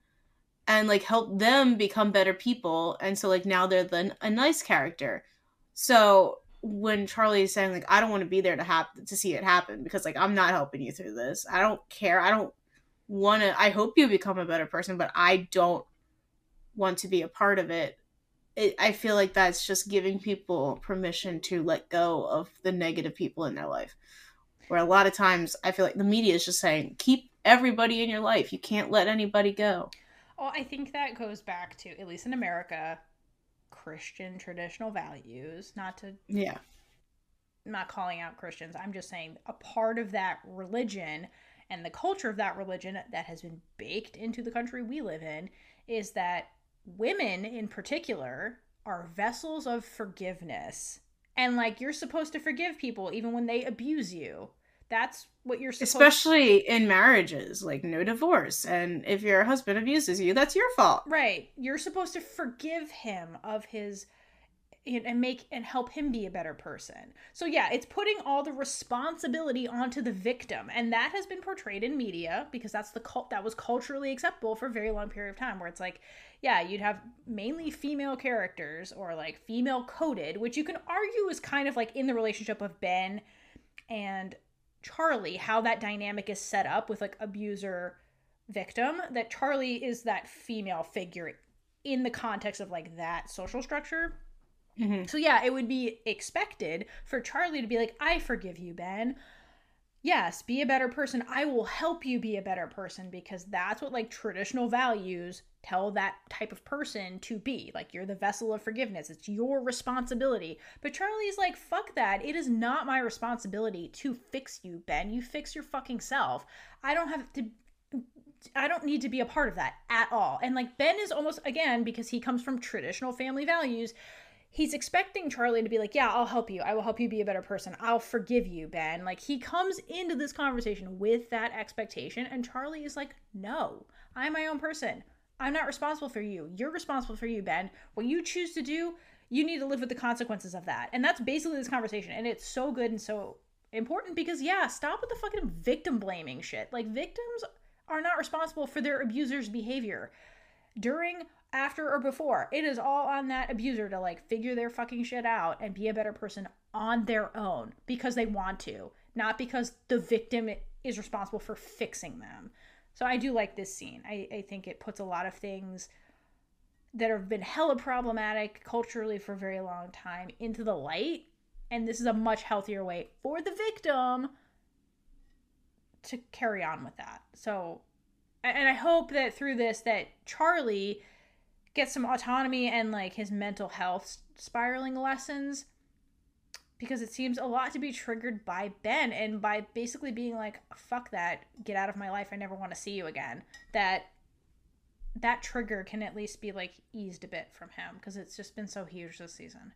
and like help them become better people and so like now they're the a nice character so when Charlie is saying like I don't want to be there to happen to see it happen because like I'm not helping you through this. I don't care. I don't want to I hope you become a better person, but I don't want to be a part of it. it. I feel like that's just giving people permission to let go of the negative people in their life. Where a lot of times I feel like the media is just saying keep everybody in your life. You can't let anybody go. Oh, I think that goes back to at least in America Christian traditional values, not to Yeah. I'm not calling out Christians. I'm just saying a part of that religion and the culture of that religion that has been baked into the country we live in is that women in particular are vessels of forgiveness. And like you're supposed to forgive people even when they abuse you. That's what you're supposed especially in marriages like no divorce. And if your husband abuses you that's your fault. Right. You're supposed to forgive him of his and make and help him be a better person. So yeah it's putting all the responsibility onto the victim. And that has been portrayed in media because that's the cult that was culturally acceptable for a very long period of time where it's like yeah you'd have mainly female characters or like female coded which you can argue is kind of like in the relationship of ben and Charlie, how that dynamic is set up with like abuser victim, that Charlie is that female figure in the context of like that social structure. Mm-hmm. So yeah, it would be expected for Charlie to be like, I forgive you, Ben. Yes, be a better person. I will help you be a better person because that's what like traditional values tell that type of person to be. Like you're the vessel of forgiveness. It's your responsibility. But Charlie's like, fuck that. It is not my responsibility to fix you, Ben. You fix your fucking self. I don't have to I don't need to be a part of that at all. And like Ben is almost again because he comes from traditional family values, he's expecting Charlie to be like, "Yeah, I'll help you. I will help you be a better person. I'll forgive you, Ben." Like he comes into this conversation with that expectation and Charlie is like, "No. I'm my own person. I'm not responsible for you. You're responsible for you, Ben. What you choose to do, you need to live with the consequences of that." And that's basically this conversation and it's so good and so important because yeah, stop with the fucking victim blaming shit. Like victims are not responsible for their abuser's behavior. During, after, or before, it is all on that abuser to like figure their fucking shit out and be a better person on their own because they want to, not because the victim is responsible for fixing them. So I do like this scene. I, I think it puts a lot of things that have been hella problematic culturally for a very long time into the light. And this is a much healthier way for the victim to carry on with that. So, and I hope that through this that Charlie gets some autonomy and like his mental health spiraling lessons because it seems a lot to be triggered by Ben and by basically being like fuck that get out of my life I never want to see you again that that trigger can at least be like eased a bit from him because it's just been so huge this season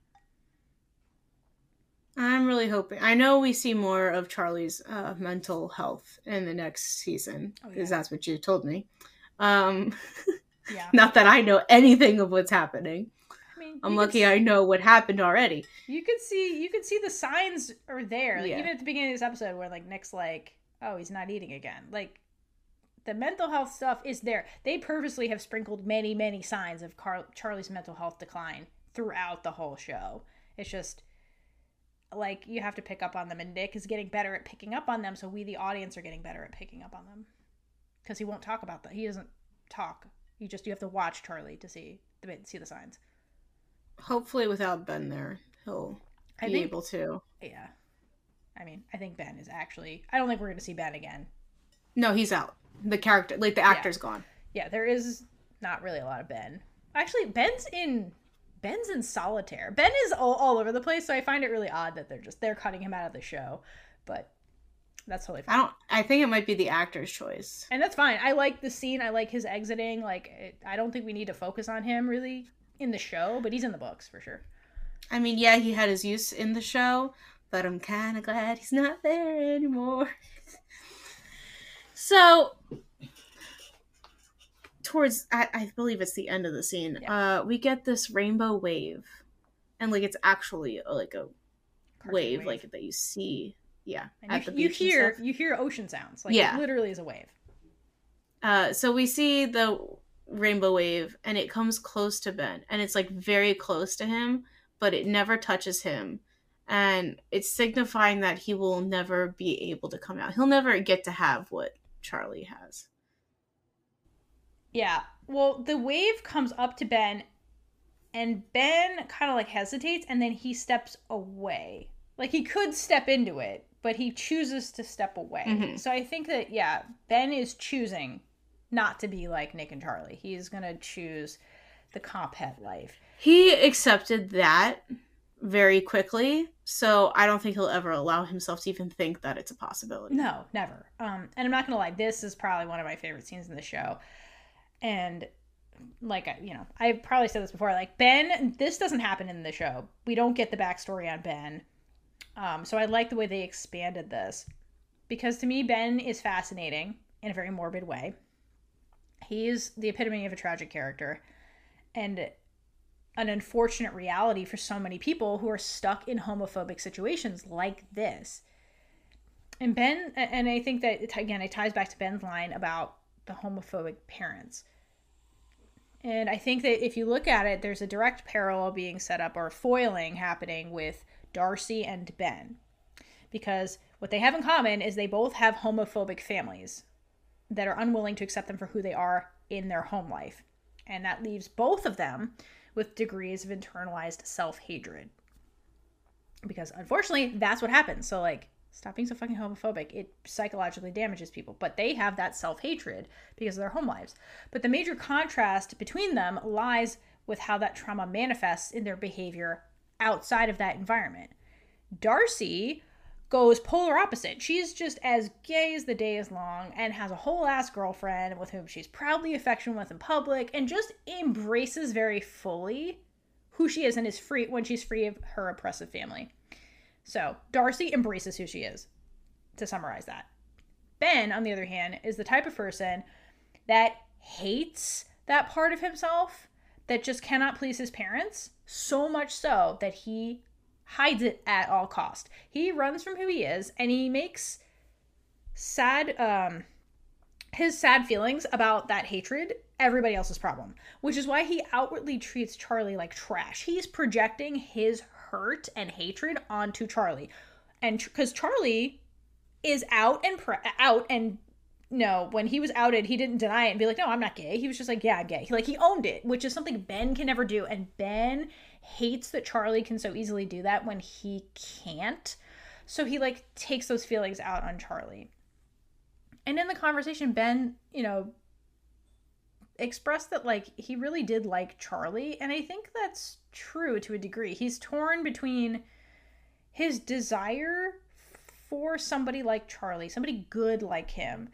I'm really hoping. I know we see more of Charlie's uh, mental health in the next season because Oh, yeah. that's what you told me. Um, yeah not that I know anything of what's happening. I mean I'm lucky s- I know what happened already. You can see you could see the signs are there. Like Yeah. even at the beginning of this episode where like Nick's like, "Oh, he's not eating again." Like the mental health stuff is there. They purposely have sprinkled many, many signs of Car- Charlie's mental health decline throughout the whole show. It's just like you have to pick up on them, and Nick is getting better at picking up on them, so we, the audience, are getting better at picking up on them because he won't talk about that. He doesn't talk. You just you have to watch Charlie to see the see the signs. Hopefully, without Ben there, he'll I be think- able to. Yeah, I mean, I think Ben is actually. I don't think we're going to see Ben again. No, he's out. The character, like the actor's gone. Yeah, there is not really a lot of Ben. Actually, Ben's in Ben's in solitaire. Ben is all, all over the place, so I find it really odd that they're just they're cutting him out of the show. But that's totally fine. I don't. I think it might be the actor's choice. and that's fine. I like the scene. I like his exiting. Like, it, I don't think we need to focus on him really in the show, but he's in the books for sure. I mean, yeah, he had his use in the show, but I'm kind of glad he's not there anymore. so, towards I, I believe it's the end of the scene, uh, we get this rainbow wave, and like it's actually like a Cartoon wave, like that you see, yeah, and you, you hear you hear ocean sounds. Like, Yeah. it literally is a wave. Uh, so we see the rainbow wave, and it comes close to Ben, and it's like very close to him, but it never touches him, and it's signifying that he will never be able to come out. He'll never get to have what Charlie has. Yeah. Well, the wave comes up to Ben, and Ben kind of like hesitates, and then he steps away. Like he could step into it, but he chooses to step away. Mhm. So I think that, yeah, Ben is choosing not to be like Nick and Charlie. He's going to choose the comp het life. He accepted that very quickly, so I don't think he'll ever allow himself to even think that it's a possibility. No, never. Um, and I'm not gonna lie, this is probably one of my favorite scenes in the show. And like you know, I've probably said this before. Like Ben, this doesn't happen in the show. We don't get the backstory on Ben. Um, so I like the way they expanded this because to me, Ben is fascinating in a very morbid way. He's the epitome of a tragic character, and an unfortunate reality for so many people who are stuck in homophobic situations like this. And Ben, and I think that it, again, it ties back to Ben's line about the homophobic parents. And I think that if you look at it, there's a direct parallel being set up or foiling happening with Darcy and Ben. Because what they have in common is they both have homophobic families that are unwilling to accept them for who they are in their home life. And that leaves both of them with degrees of internalized self hatred. Because unfortunately, that's what happens. So, like, stop being so fucking homophobic. It psychologically damages people. But they have that self hatred because of their home lives. But the major contrast between them lies with how that trauma manifests in their behavior outside of that environment. Darcy goes polar opposite. She's just as gay as the day is long and has a whole ass girlfriend with whom she's proudly affectionate with in public and just embraces very fully who she is and is free when she's free of her oppressive family. So, Darcy embraces who she is, to summarize that. Ben, on the other hand, is the type of person that hates that part of himself that just cannot please his parents, so much so that he hides it at all cost. He runs from who he is and he makes sad um his sad feelings about that hatred everybody else's problem, which is why he outwardly treats Charlie like trash. He's projecting his hurt and hatred onto Charlie. And cuz Charlie is out and pre- out and no, when he was outed, he didn't deny it and be like, "No, I'm not gay." He was just like, "Yeah, I'm gay." He, like he owned it, which is something Ben can never do, and Ben hates that Charlie can so easily do that when he can't. So he like takes those feelings out on Charlie. And in the conversation, Ben, you know, expressed that like he really did like Charlie, and I think that's true to a degree. He's torn between his desire for somebody like Charlie, somebody good like him,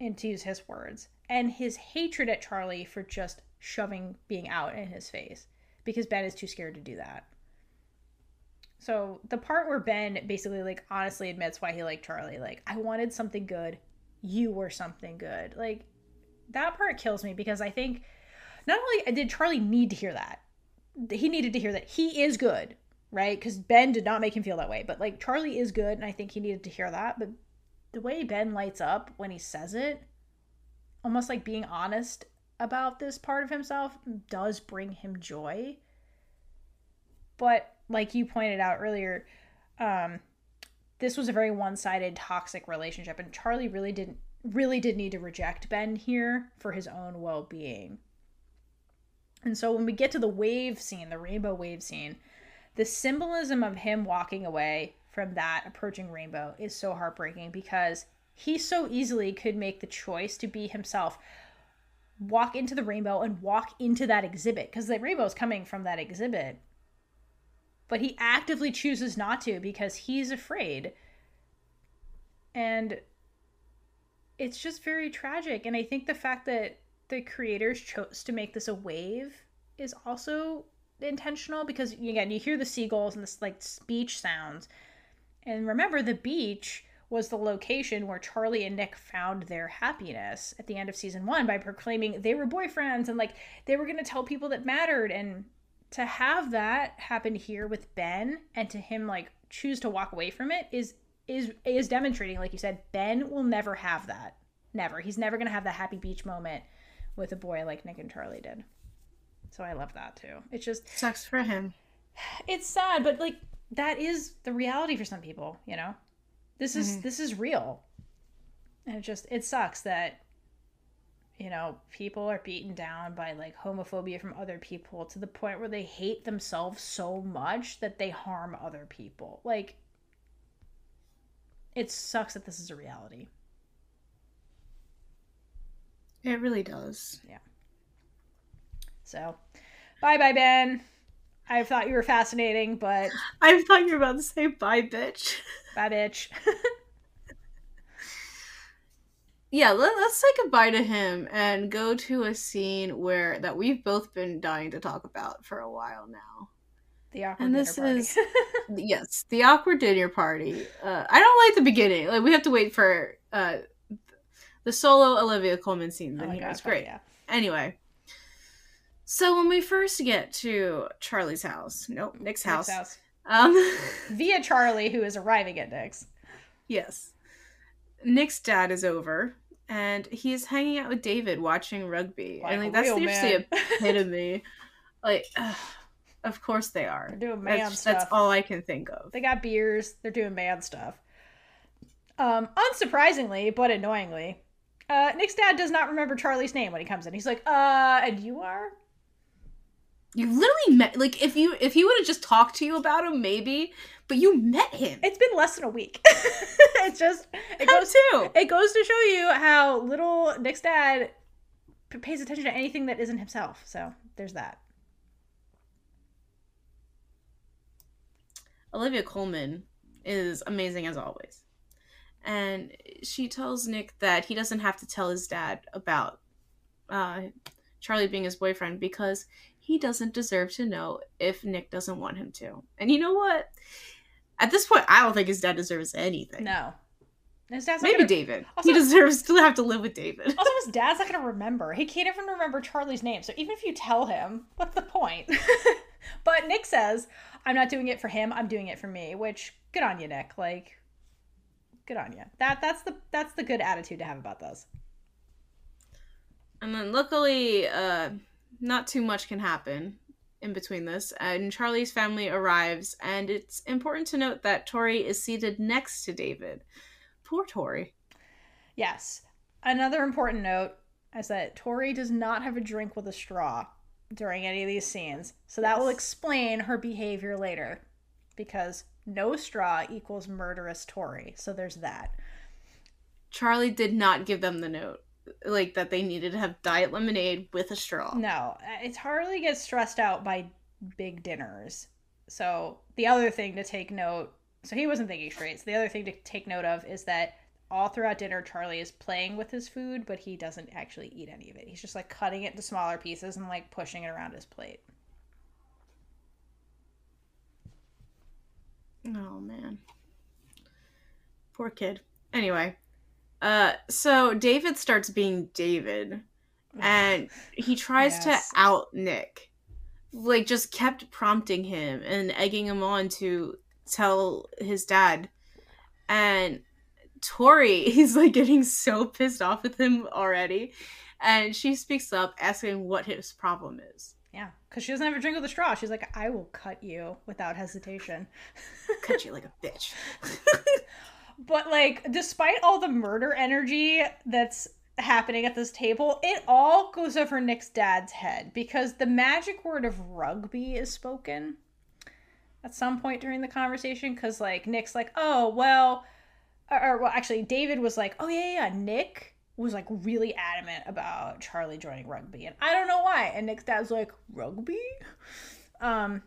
and to use his words, and his hatred at Charlie for just shoving being out in his face because Ben is too scared to do that. So the part where Ben basically like honestly admits why he liked Charlie, like I wanted something good, you were something good. Like that part kills me because I think not only did Charlie need to hear that, he needed to hear that he is good, right? Because Ben did not make him feel that way, but like Charlie is good, and I think he needed to hear that. But the way Ben lights up when he says it, almost like being honest about this part of himself does bring him joy. But like you pointed out earlier, um, this was a very one-sided toxic relationship and Charlie really didn't really did need to reject Ben here for his own well-being. And so when we get to the wave scene, the rainbow wave scene, the symbolism of him walking away from that approaching rainbow is so heartbreaking because he so easily could make the choice to be himself walk into the rainbow and walk into that exhibit because the rainbow is coming from that exhibit. But he actively chooses not to because he's afraid. And it's just very tragic. And i think the fact that the creators chose to make this a wave is also intentional because again you hear the seagulls and this like beach sounds and remember the beach was the location where Charlie and Nick found their happiness at the end of season 1 by proclaiming they were boyfriends and like they were going to tell people that mattered and to have that happen here with Ben and to him like choose to walk away from it is is is demonstrating like you said Ben will never have that. Never. He's never going to have the happy beach moment with a boy like Nick and Charlie did. So I love that too. It's just sucks for him. It's sad, but like that is the reality for some people, you know. This is Mm-hmm. this is real. And it just it sucks that you know, people are beaten down by like homophobia from other people to the point where they hate themselves so much that they harm other people. Like it sucks that this is a reality. It really does. Yeah. So, bye bye Ben. I thought you were fascinating, but I thought you were about to say bye, bitch. bye bitch. yeah, let, us say goodbye to him and go to a scene where that we've both been dying to talk about for a while now. the awkward And dinner this party. is yes, the awkward dinner party. Uh, I don't like the beginning. Like we have to wait for uh, the solo Olivia Colman scene. Oh Then my you know, God, it's great. yeah. Anyway, so when we first get to Charlie's house, nope, Nick's house. Nick's house. Um, Via Charlie, who is arriving at Nick's. yes, Nick's dad is over, and he's hanging out with David watching rugby, Like and like that's seriously man. epitome. like, ugh, of course they are. They're doing man That's, stuff. that's all I can think of. They got beers. They're doing man stuff. Um, unsurprisingly, but annoyingly, uh, Nick's dad does not remember Charlie's name when he comes in. He's like, uh, and you are? You literally met like if you if he would have just talked to you about him, maybe, but you met him. It's been less than a week. it's just, it How goes, too. it goes to show you how little Nick's dad pays attention to anything that isn't himself. So there's that. Olivia Colman is amazing as always. And she tells Nick that he doesn't have to tell his dad about uh, Charlie being his boyfriend because he doesn't deserve to know if Nick doesn't want him to. And you know what? At this point, I don't think his dad deserves anything. No. His dad's Maybe gonna- David. Also- he deserves to have to live with David. Also, his dad's not going to remember. He can't even remember Charlie's name. So even if you tell him, what's the point? but Nick says, I'm not doing it for him. I'm doing it for me, which good on you, Nick. Like, good on you. That that's the that's the good attitude to have about this. And then luckily, uh, not too much can happen in between this. And Charlie's family arrives, and it's important to note that Tori is seated next to David. Poor Tori. Yes. Another important note is that Tori does not have a drink with a straw during any of these scenes. So that will explain her behavior later. Because no straw equals murderous Tori. So there's that. Charlie did not give them the note, like that they needed to have diet lemonade with a straw. No, uh, it's hardly gets stressed out by big dinners. So the other thing to take note, so he wasn't thinking straight. So the other thing to take note of is that all throughout dinner, Charlie is playing with his food, but he doesn't actually eat any of it. He's just like cutting it into smaller pieces and like pushing it around his plate. Oh man. Poor kid. Anyway, uh so David starts being David and he tries Yes. to out Nick. Like just kept prompting him and egging him on to tell his dad. And Tori is like getting so pissed off with him already. And she speaks up asking what his problem is. Yeah, because she doesn't have a drink with a straw. She's like, I will cut you without hesitation. Cut you like a bitch. But like, despite all the murder energy that's happening at this table, it all goes over Nick's dad's head because the magic word of rugby is spoken at some point during the conversation. Because like Nick's like, oh well, or, or well, actually, David was like, oh yeah, yeah, Nick was like really adamant about Charlie joining rugby, and I don't know why. And Nick's dad's like, rugby, um,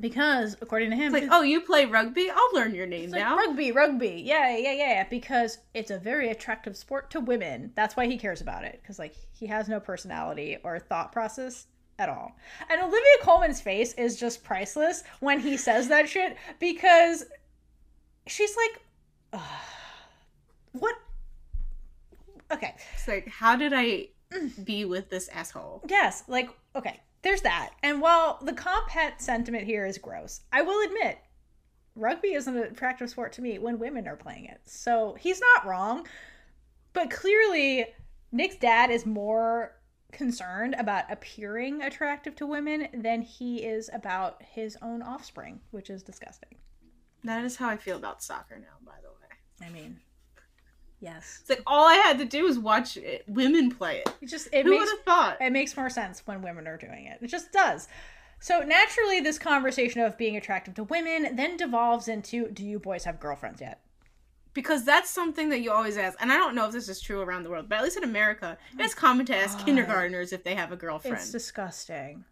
because according to him, It's like, oh, you play rugby? I'll learn your name like, now. rugby, rugby. Yeah, yeah, yeah. Because it's a very attractive sport to women. That's why he cares about it. Because, like, he has no personality or thought process at all. And Olivia Colman's face is just priceless when he says that shit because she's like, "Ugh, what? Okay. It's like, how did I be with this asshole? Yes, like okay, there's that. And while the comp het sentiment here is gross, I will admit rugby is an attractive sport to me when women are playing it. So he's not wrong. But clearly Nick's dad is more concerned about appearing attractive to women than he is about his own offspring, which is disgusting. That is how I feel about soccer now, by the way. I mean, yes. It's like all I had to do was watch it, women play it. It just it Who would makes have thought? it makes more sense when women are doing it. It just does. So naturally, this conversation of being attractive to women then devolves into Do you boys have girlfriends yet? Because that's something that you always ask. And I don't know if this is true around the world, but at least in America, it's common to ask kindergartners if they have a girlfriend. It's disgusting.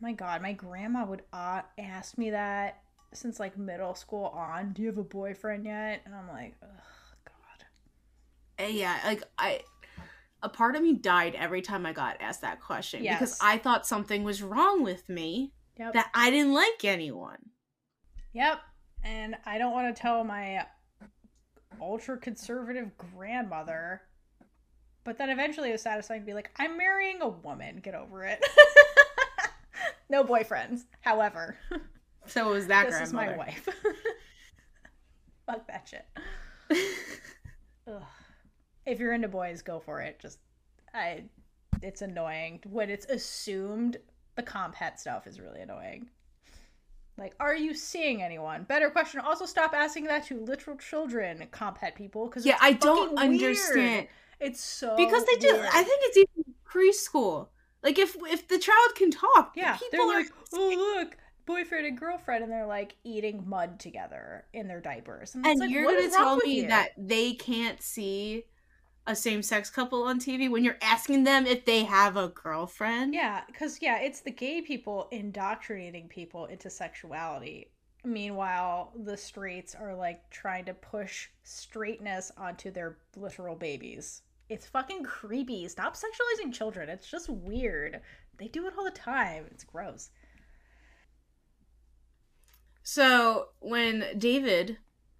My God, my grandma would uh, ask me that since like middle school on. Do you have a boyfriend yet? And I'm like, ugh, yeah, like I a part of me died every time I got asked that question because I thought something was wrong with me Yep. that I didn't like anyone. Yep. And I don't want to tell my ultra conservative grandmother, but then eventually it was satisfying to be like, I'm marrying a woman. Get over it. no boyfriends. However, So it was that this is my wife. Fuck that shit. Ugh. If you're into boys, go for it. Just, I, it's annoying when it's assumed the comp het stuff is really annoying. Like, are you seeing anyone? Better question. Also, stop asking that to literal children, comp het people, because Yeah, I don't understand. It's so Because they do weird. I think it's even preschool. Like if if the child can talk, the Yeah, people they're are like, oh look, boyfriend and girlfriend, and they're like eating mud together in their diapers, and, and like, you're gonna tell me you? that they can't see a same-sex couple on TV when you're asking them if they have a girlfriend. Yeah, because yeah, it's the gay people indoctrinating people into sexuality. Meanwhile, the straights are like trying to push straightness onto their literal babies. It's fucking creepy. Stop sexualizing children. It's just weird. They do it all the time. It's gross. So when David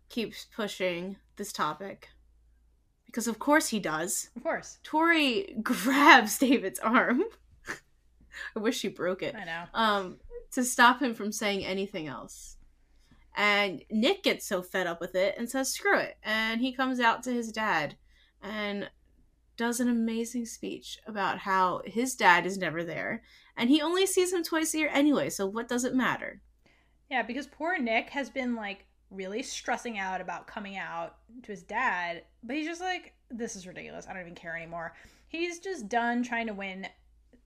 keeps pushing this topic, because of course he does, Of course. Tori grabs David's arm. I wish she broke it. I know. Um, to stop him from saying anything else. And Nick gets so fed up with it and says, screw it. And he comes out to his dad and does an amazing speech about how his dad is never there. And he only sees him twice a year anyway, so what does it matter? Yeah, because poor Nick has been like really stressing out about coming out to his dad, but he's just like, this is ridiculous. I don't even care anymore. He's just done trying to win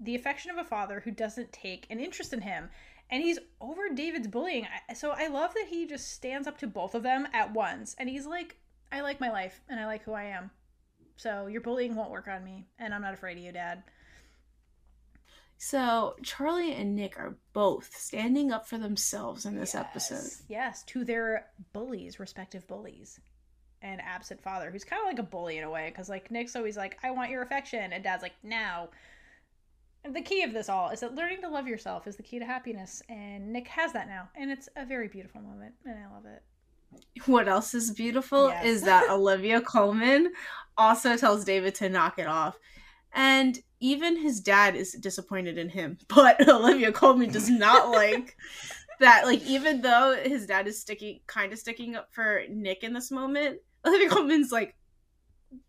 the affection of a father who doesn't take an interest in him. And he's over David's bullying. So I love that he just stands up to both of them at once. And he's like, I like my life and I like who I am. So your bullying won't work on me. And I'm not afraid of you, dad. So Charlie and Nick are both standing up for themselves in this episode. Yes, Yes, to their bullies, respective bullies. And absent father, who's kind of like a bully in a way, because like Nick's always like, I want your affection. And dad's like, now. And the key of this all is that learning to love yourself is the key to happiness. And Nick has that now. And it's a very beautiful moment. And I love it. What else is beautiful Yes. is that Olivia Colman also tells David to knock it off. And even his dad is disappointed in him, but Olivia Colman does not like that. Like, even though his dad is sticking, kind of sticking up for Nick in this moment, Olivia Colman's like,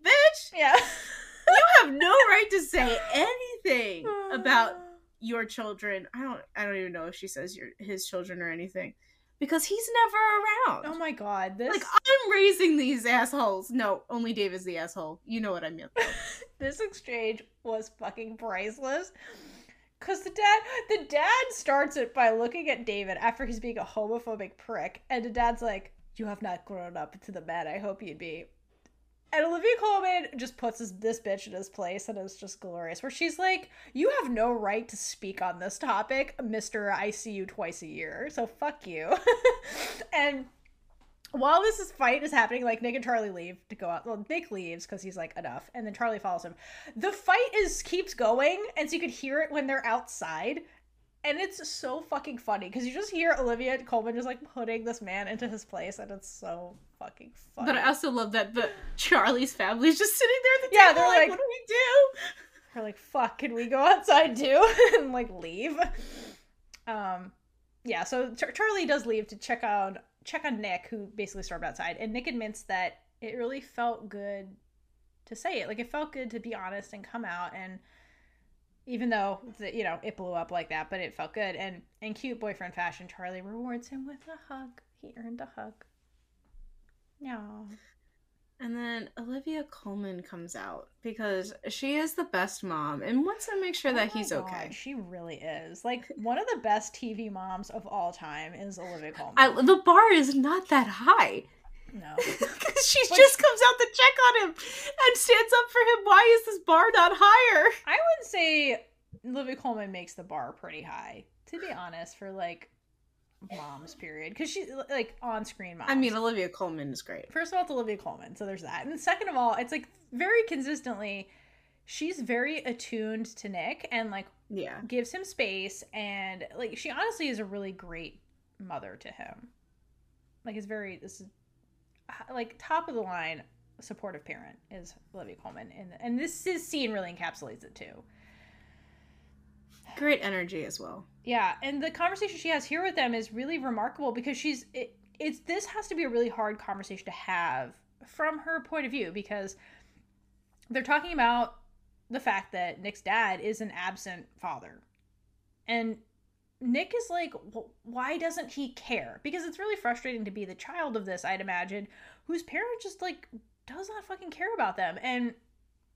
bitch, Yeah. you have no right to say anything about your children. I don't I don't even know if she says your his children or anything. Because he's never around. Oh my god, this Like I'm raising these assholes. No, only Dave is the asshole. You know what I mean. this exchange was fucking priceless. Cause the dad, the dad starts it by looking at David after he's being a homophobic prick, and the dad's like, "You have not grown up to the man I hope you'd be." And Olivia Colman just puts this, this bitch in his place, and it's just glorious. Where she's like, "You have no right to speak on this topic, Mister. I see you twice a year, so fuck you." and while this is fight is happening, like Nick and Charlie leave to go out. Well, Nick leaves because he's like enough, and then Charlie follows him. The fight is keeps going, and so you could hear it when they're outside, and it's so fucking funny because you just hear Olivia Colman just like putting this man into his place, and it's so fucking funny. But I also love that the Charlie's family's just sitting there at the Yeah, table, they're like, like- what do we do? We're like, fuck, can we go outside too? and like leave. Um yeah, so Char- Charlie does leave to check on check on Nick, who basically stormed outside, and Nick admits that it really felt good to say it. Like it felt good to be honest and come out and even though the, you know it blew up like that, but it felt good. And in cute boyfriend fashion, Charlie rewards him with a hug. He earned a hug. Yeah. And then Olivia Colman comes out because she is the best mom and wants to make sure oh that Oh my he's God, okay. She really is. Like one of the best TV moms of all time is Olivia Colman. I, the bar is not that high. no. Because she But- just comes out to check on him and stands up for him. Why is this bar not higher? I would say Olivia Colman makes the bar pretty high, to be honest, for like moms period. Because she like on screen moms. I mean, Olivia Colman is great. First of all, it's Olivia Colman, so there's that. And second of all, it's like very consistently, she's very attuned to Nick and like Yeah. gives him space and like she honestly is a really great mother to him. Like it's very this is like top of the line supportive parent is Olivia Colman, and and this this scene really encapsulates it too. Great energy as well. Yeah, and the conversation she has here with them is really remarkable because she's it, it's this has to be a really hard conversation to have from her point of view because they're talking about the fact that Nick's dad is an absent father. And Nick is like, "Wh- why doesn't he care? Because it's really frustrating to be the child of this, I'd imagine, whose parent just like does not fucking care about them. And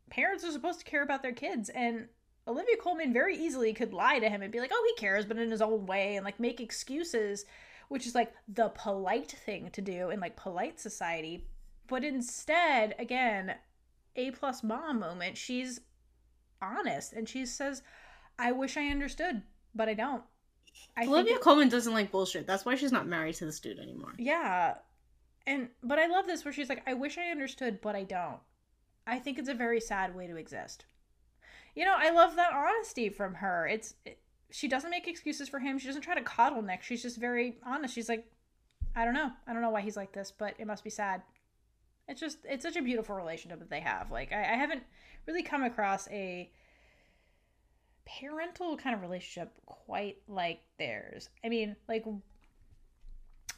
parents are supposed to care about their kids. And Olivia Colman very easily could lie to him and be like, oh, he cares, but in his own way, and like make excuses, which is like the polite thing to do in like polite society. But instead, again, A plus mom moment, she's honest and she says, I wish I understood, but I don't. I Olivia it- Colman doesn't like bullshit. That's why she's not married to this dude anymore. yeah. And but I love this where she's like, I wish I understood, but I don't. I think it's a very sad way to exist. You know, I love that honesty from her. It's it, she doesn't make excuses for him. She doesn't try to coddle Nick. She's just very honest. She's like, I don't know. I don't know why he's like this, but it must be sad. It's just it's such a beautiful relationship that they have. Like I, I haven't really come across a parental kind of relationship quite like theirs. I mean, like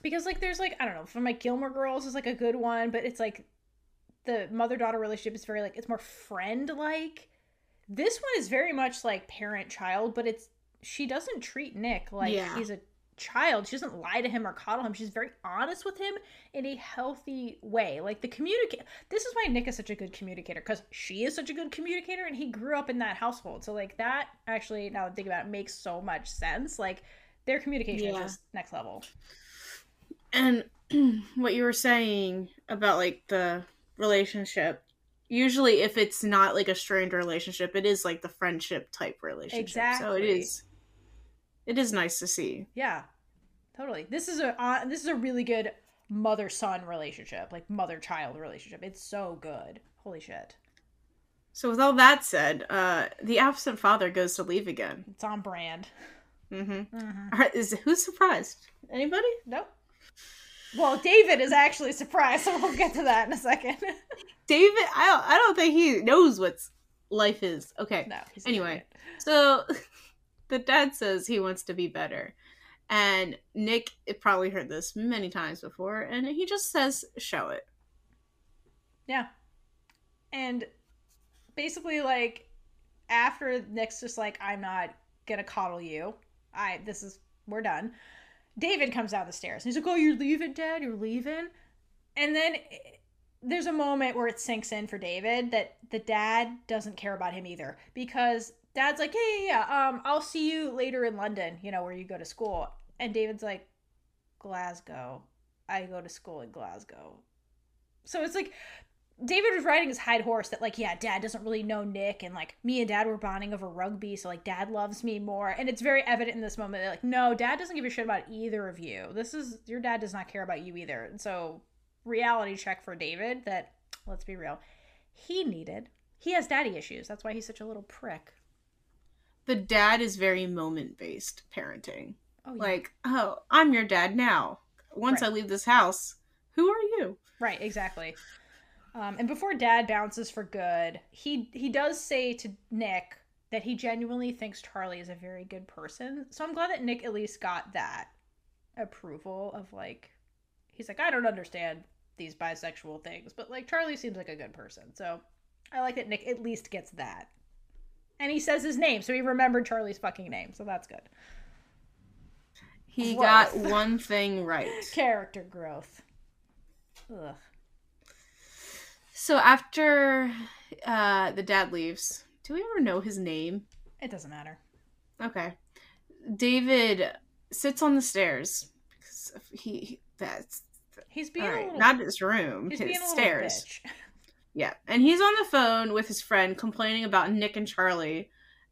because like there's like I don't know, from like Gilmore Girls is like a good one, but it's like the mother daughter relationship is very like it's more friend like. This one is very much like parent child, but it's she doesn't treat Nick like Yeah. he's a child. She doesn't lie to him or coddle him. She's very honest with him in a healthy way. Like the communicate. This is why Nick is such a good communicator because she is such a good communicator, and he grew up in that household. So like that actually, now that I think about it, makes so much sense. Like their communication Yeah. is just next level. And what you were saying about like the relationship, usually if it's not like a strained relationship, it is like the friendship type relationship. So it Exactly. is it is it is nice to see. Yeah, totally. This is a uh, this is a really good mother son relationship, like mother child relationship. It's so good. Holy shit, So with all that said, uh the absent father goes to leave again. it's on brand. Mm-hmm. Mhm. Is who's surprised? Anybody? Nope. Well, David is actually surprised, so we'll get to that in a second. David, I don't, I don't think he knows what life is. Okay. no. Anyway, so the dad says he wants to be better. And Nick probably heard this many times before, and he just says, show it. Yeah. And basically like after Nick's just like, I'm not gonna coddle you. I this is we're done. David comes down the stairs and he's like, Oh, you're leaving, Dad, you're leaving. And then there's a moment where it sinks in for David that the dad doesn't care about him either. Because dad's like, Hey, yeah, yeah, um, I'll see you later in London, you know, where you go to school. And David's like, Glasgow. I go to school in Glasgow. So it's like David was riding his hide horse that like yeah, dad doesn't really know Nick and like me and dad were bonding over rugby, so like dad loves me more. And it's very evident in this moment that like no, dad doesn't give a shit about either of you. This is your dad does not care about you either. And so reality check for David that let's be real, he needed. He has daddy issues. That's why he's such a little prick. The dad is very moment based parenting. Oh, yeah. Like, oh, I'm your dad now. Once Right. I leave this house, who are you? Right, exactly. Um, and before Dad bounces for good, he he does say to Nick that he genuinely thinks Charlie is a very good person. So I'm glad that Nick at least got that approval of like, he's like, I don't understand these bisexual things, but like Charlie seems like a good person. So I like that Nick at least gets that. And he says his name, so he remembered Charlie's fucking name, so that's good. He Growth. got one thing right. Character growth. Ugh. So after uh, the dad leaves, do we ever know his name? It doesn't matter. Okay. David sits on the stairs because he, he that's He's being right, little not his room, his stairs. Yeah, and he's on the phone with his friend complaining about Nick and Charlie.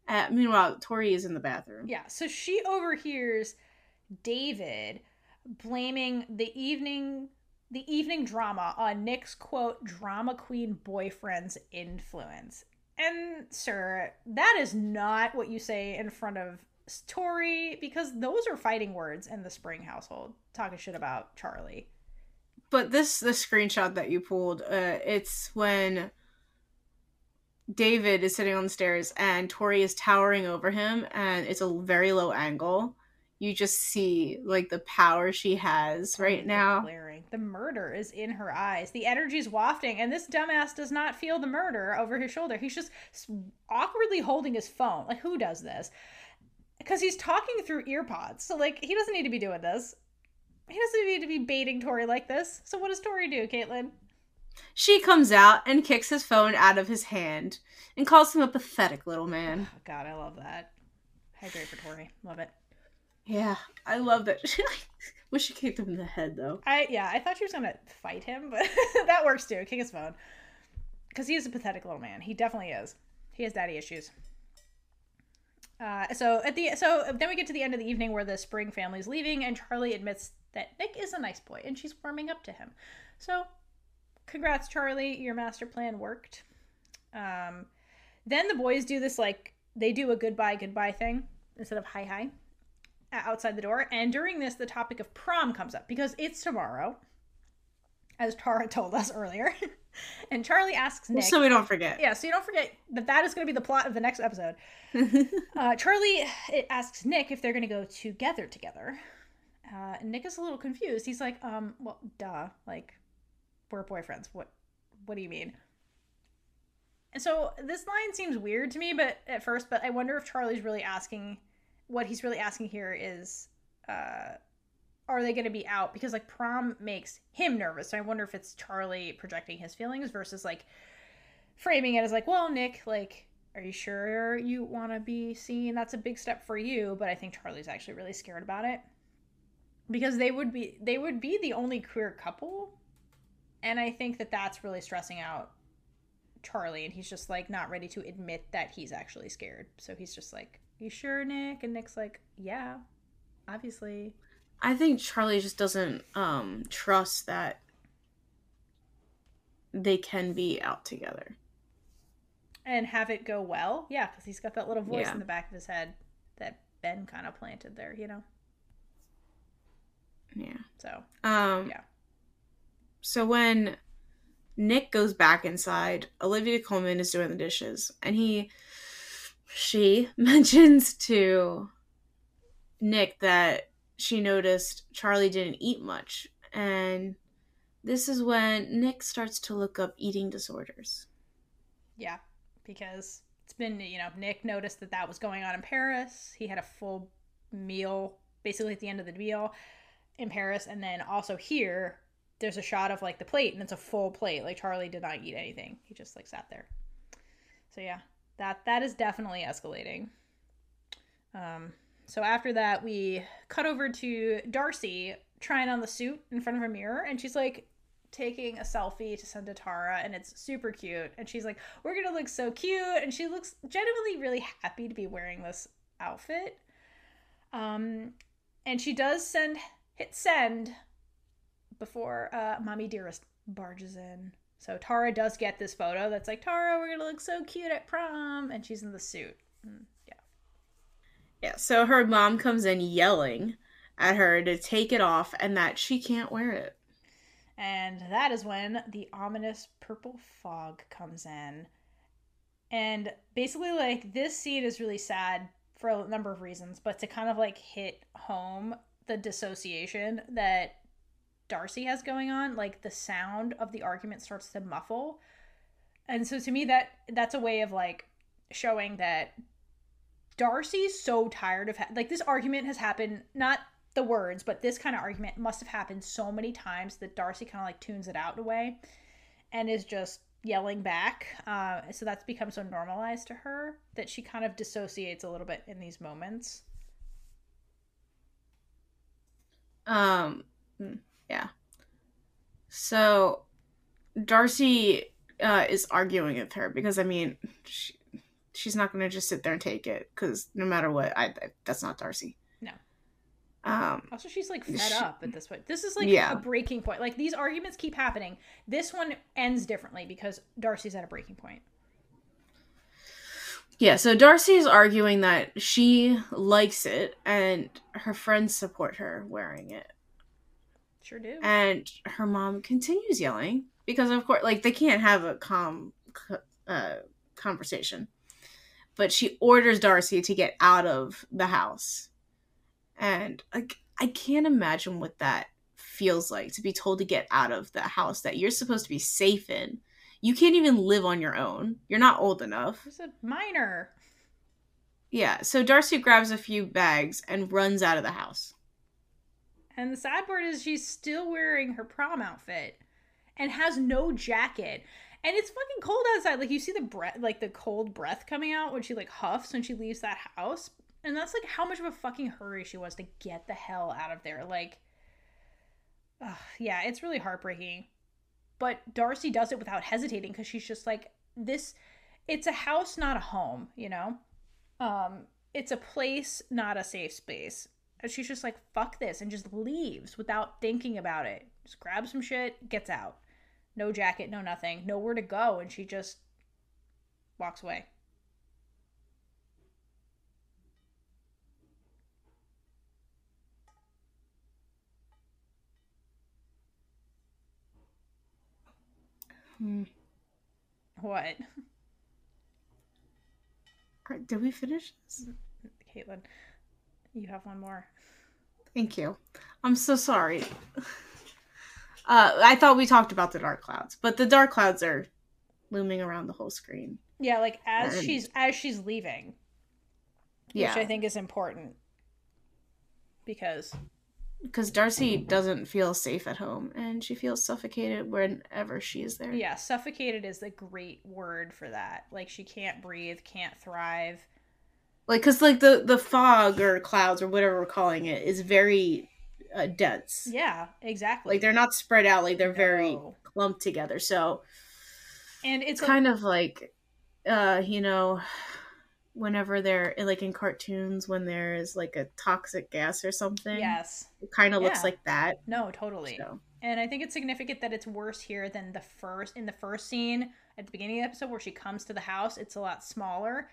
Uh, meanwhile, Tori is in the bathroom. Yeah, so she overhears David blaming the evening the evening drama on Nick's quote drama queen boyfriend's influence. And sir, that is not what you say in front of Tori because those are fighting words in the Spring household talking shit about Charlie. But this the screenshot that you pulled, uh, it's when David is sitting on the stairs and Tori is towering over him, and it's a very low angle. You just see like the power she has oh, right The now. glaring. The murder is in her eyes. The energy's wafting, and this dumbass does not feel the murder over his shoulder. He's just awkwardly holding his phone. Like, who does this? Because he's talking through earpods. So, like, he doesn't need to be doing this. He doesn't need to be baiting Tori like this. So, what does Tori do, Kaitlynn? She comes out and kicks his phone out of his hand and calls him a pathetic little man. Oh, God, I love that. Grade for Tori. Love it. Yeah, I love that. Wish she kicked him in the head though. I yeah, I thought she was gonna fight him, but that works too. Kick his phone because he is a pathetic little man. He definitely is. He has daddy issues. Uh, so at the so then we get to the end of the evening where the Spring family's leaving, and Charlie admits that Nick is a nice boy, and she's warming up to him. So, congrats, Charlie, your master plan worked. Um, then the boys do this like they do a goodbye goodbye thing instead of hi hi outside the door. And during this, the topic of prom comes up because it's tomorrow, as Tara told us earlier. and Charlie asks Nick. So we don't forget. yeah, so you don't forget that that is going to be the plot of the next episode. uh, Charlie it asks Nick if they're going to go together together. Uh, and Nick is a little confused. He's like, um, well, duh, like we're boyfriends. What, what do you mean? And so this line seems weird to me, but at first, but I wonder if Charlie's really asking, what he's really asking here is, uh, are they going to be out? Because like prom makes him nervous. So I wonder if it's Charlie projecting his feelings versus like framing it as like, well, Nick, like, are you sure you want to be seen? That's a big step for you, but I think Charlie's actually really scared about it because they would be they would be the only queer couple, and I think that that's really stressing out Charlie, and he's just like not ready to admit that he's actually scared. So he's just like, "You sure, Nick?" And Nick's like, "Yeah, obviously." I think Charlie just doesn't um trust that they can be out together. and have it go well. Yeah, because he's got that little voice Yeah. in the back of his head that Ben kind of planted there, you know. Yeah. So Um Yeah. So when Nick goes back inside, Olivia Colman is doing the dishes and he she mentions to Nick that she noticed Charlie didn't eat much and this is when Nick starts to look up eating disorders. Yeah, because it's been, you know, Nick noticed that that was going on in Paris. He had a full meal basically at the end of the meal in Paris. And then also here, there's a shot of like the plate and it's a full plate. Like Charlie did not eat anything. He just like sat there. So yeah, that that is definitely escalating. Um so after that we cut over to Darcy trying on the suit in front of a mirror and she's like taking a selfie to send to Tara and it's super cute and she's like we're to look so cute and she looks genuinely really happy to be wearing this outfit. Um and she does send hit send before uh, Mommy Dearest barges in. So Tara does get this photo that's like, Tara, we're gonna look so cute at prom, and she's in the suit. Mm, yeah. Yeah, so her mom comes in yelling at her to take it off and that she can't wear it. And that is when the ominous purple fog comes in. And basically, like, this scene is really sad for a number of reasons, but to kind of like hit home the dissociation that Darcy has going on, like the sound of the argument starts to muffle. And so to me that that's a way of like showing that Darcy's so tired of ha- like this argument has happened not the words, but this kind of argument must have happened so many times that Darcy kind of like tunes it out in a way and is just yelling back. Uh, so that's become so normalized to her that she kind of dissociates a little bit in these moments. Um, mm, yeah. So Darcy uh, is arguing with her because I mean, she, she's not going to just sit there and take it because no matter what, I, I that's not Darcy. No. Um. Also, she's like fed she, up at this point. This is like yeah. a breaking point. Like these arguments keep happening. This one ends differently because Darcy's at a breaking point. Yeah, so Darcy is arguing that she likes it and her friends support her wearing it. Sure do. And her mom continues yelling because, of course, like they can't have a calm uh, conversation. But she orders Darcy to get out of the house. And like, I can't imagine what that feels like to be told to get out of the house that you're supposed to be safe in you can't even live on your own. You're not old enough. He's a minor. Yeah, so Darcy grabs a few bags and runs out of the house. And the sad part is she's still wearing her prom outfit and has no jacket. And it's fucking cold outside. Like you see the breath like the cold breath coming out when she like huffs when she leaves that house. And that's like how much of a fucking hurry she was to get the hell out of there. Like ugh, yeah, it's really heartbreaking. But Darcy does it without hesitating because she's just like, this, it's a house, not a home, you know? Um, it's a place, not a safe space. And she's just like, fuck this, and just leaves without thinking about it. Just grabs some shit, gets out. No jacket, no nothing, nowhere to go, and she just walks away. Hmm. What? Did we finish this? Kaitlynn, you have one more. Thank you. I'm so sorry. Uh, I thought we talked about the dark clouds, but the dark clouds are looming around the whole screen. Yeah, like as and... she's as she's leaving. Yeah. Which I think is important. Because because Darcy doesn't feel safe at home and she feels suffocated whenever she is there. Yeah, suffocated is a great word for that. Like she can't breathe, can't thrive. Like cuz like the the fog or clouds or whatever we're calling it is very uh, dense. Yeah, exactly. Like they're not spread out like they're no. very clumped together. So and it's kind of like uh you know whenever they're like in cartoons when there is like a toxic gas or something. Yes. It kind of yeah. looks like that. No, totally. So. And I think it's significant that it's worse here than the first in the first scene at the beginning of the episode where she comes to the house. It's a lot smaller.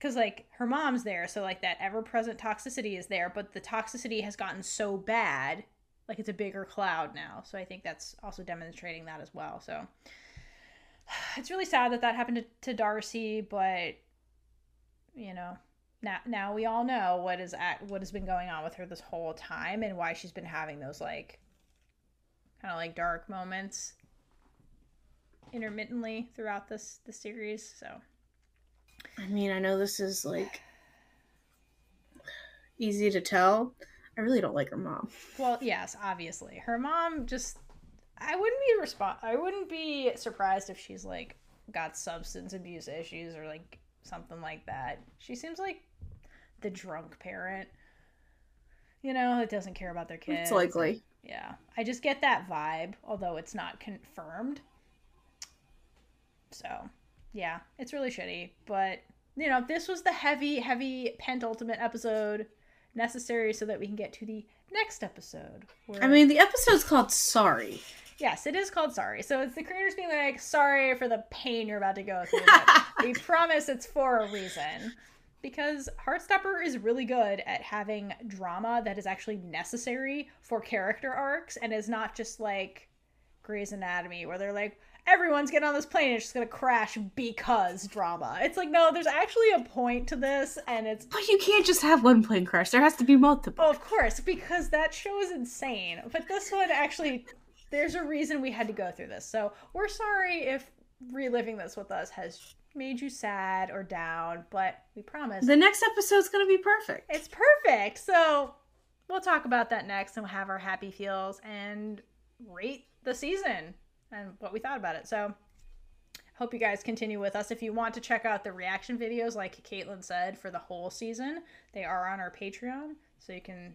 Cause like her mom's there, so like that ever present toxicity is there, but the toxicity has gotten so bad, like it's a bigger cloud now. So I think that's also demonstrating that as well. So it's really sad that that happened to, to Darcy, but you know now now we all know what is at what has been going on with her this whole time and why she's been having those like kind of like dark moments intermittently throughout this the series. So I mean, I know this is like easy to tell. I really don't like her mom. Well, yes, obviously. Her mom just I wouldn't be respon I wouldn't be surprised if she's like got substance abuse issues or like something like that. She seems like the drunk parent. You know, that doesn't care about their kids. It's likely. Yeah. I just get that vibe, although it's not confirmed. So, yeah, it's really shitty, but you know, this was the heavy, heavy penultimate episode necessary so that we can get to the next episode. Where, I mean, the episode's called Sorry. yes, it is called Sorry. So it's the creators being like, sorry for the pain you're about to go through. We promise it's for a reason. Because Heartstopper is really good at having drama that is actually necessary for character arcs and is not just like Grey's Anatomy, where they're like, everyone's getting on this plane and it's just gonna crash because drama. It's like, no, there's actually a point to this, and it's But you can't just have one plane crash. There has to be multiple. Oh, of course, because that show is insane. But this one actually, there's a reason we had to go through this. So we're sorry if reliving this with us has made you sad or down, but we promise The next episode's gonna be perfect. it's perfect. So we'll talk about that next and we'll have our happy feels and rate the season and what we thought about it. So hope you guys continue with us. If you want to check out the reaction videos, like Kaitlynn said, for the whole season, they are on our Patreon. So you can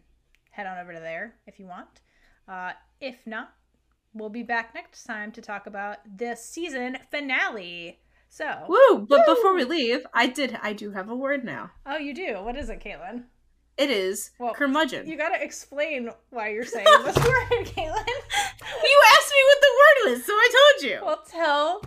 head on over to there if you want. Uh, if not, we'll be back next time to talk about the season finale. So, Woo! But before we leave, I did I do have a word now. oh, you do. What is it, Kaitlynn? It is Well, curmudgeon. You gotta explain why you're saying this word, Kaitlynn. You asked me what the word was, so I told you. Well, tell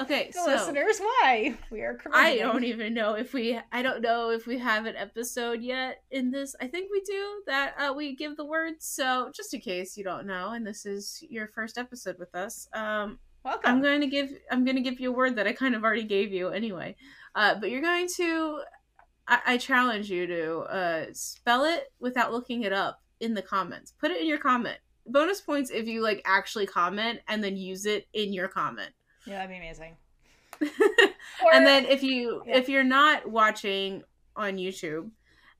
okay, the so listeners why we are. I curmudgeoning. don't even know if we I don't know if we have an episode yet in this. I think we do that uh, we give the words. So just in case you don't know, and this is your first episode with us, um, Welcome. I'm going to give I'm going to give you a word that I kind of already gave you anyway. Uh, but you're going to I, I challenge you to uh, spell it without looking it up in the comments. Put it in your comment. Bonus points if you like actually comment and then use it in your comment. yeah, that'd be amazing. and then if you Yeah. if you're not watching on YouTube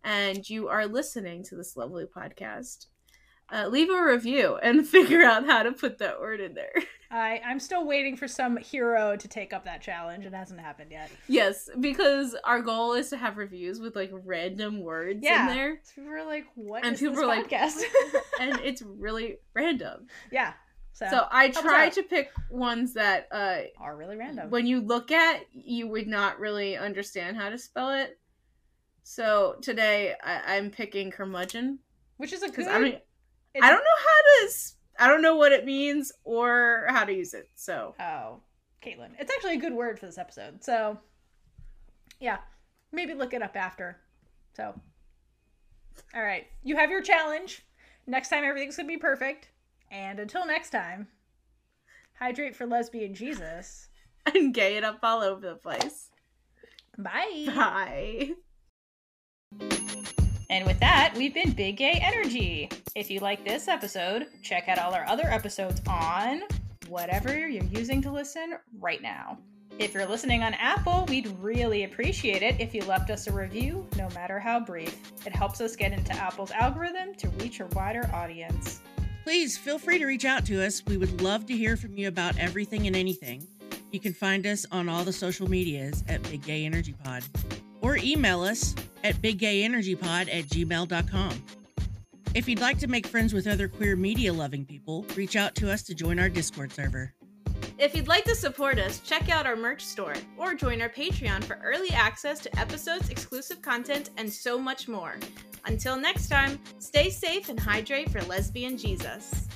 and you are listening to this lovely podcast, uh, leave a review and figure out how to put that word in there. I I'm still waiting for some hero to take up that challenge. It hasn't happened yet. yes, because our goal is to have reviews with like random words Yeah. in there, So people are like, "What And is people this are like- podcast?" and it's really random. yeah. So, So I try to pick ones that uh, are really random. when you look at you would not really understand how to spell it. So today I- I'm picking curmudgeon. Which is a good. I don't it's- I don't know how to I don't know what it means or how to use it. So Oh, Kaitlynn. It's actually a good word for this episode. So, yeah, maybe look it up after. So, all right, you have your challenge. Next time, everything's gonna be perfect. And until next time, hydrate for lesbian Jesus. and gay it up all over the place. Bye. Bye. And with that, we've been Big Gay Energy. If you like this episode, check out all our other episodes on whatever you're using to listen right now. If you're listening on Apple, we'd really appreciate it if you left us a review, no matter how brief. It helps us get into Apple's algorithm to reach a wider audience. Please feel free to reach out to us. We would love to hear from you about everything and anything. You can find us on all the social medias at Big Gay Energy Pod or email us at biggayenergypod at gmail.com. If you'd like to make friends with other queer media loving people, reach out to us to join our Discord server. If you'd like to support us, check out our merch store or join our Patreon for early access to episodes, exclusive content, and so much more. Until next time, stay safe and hydrate for lesbian Jesus.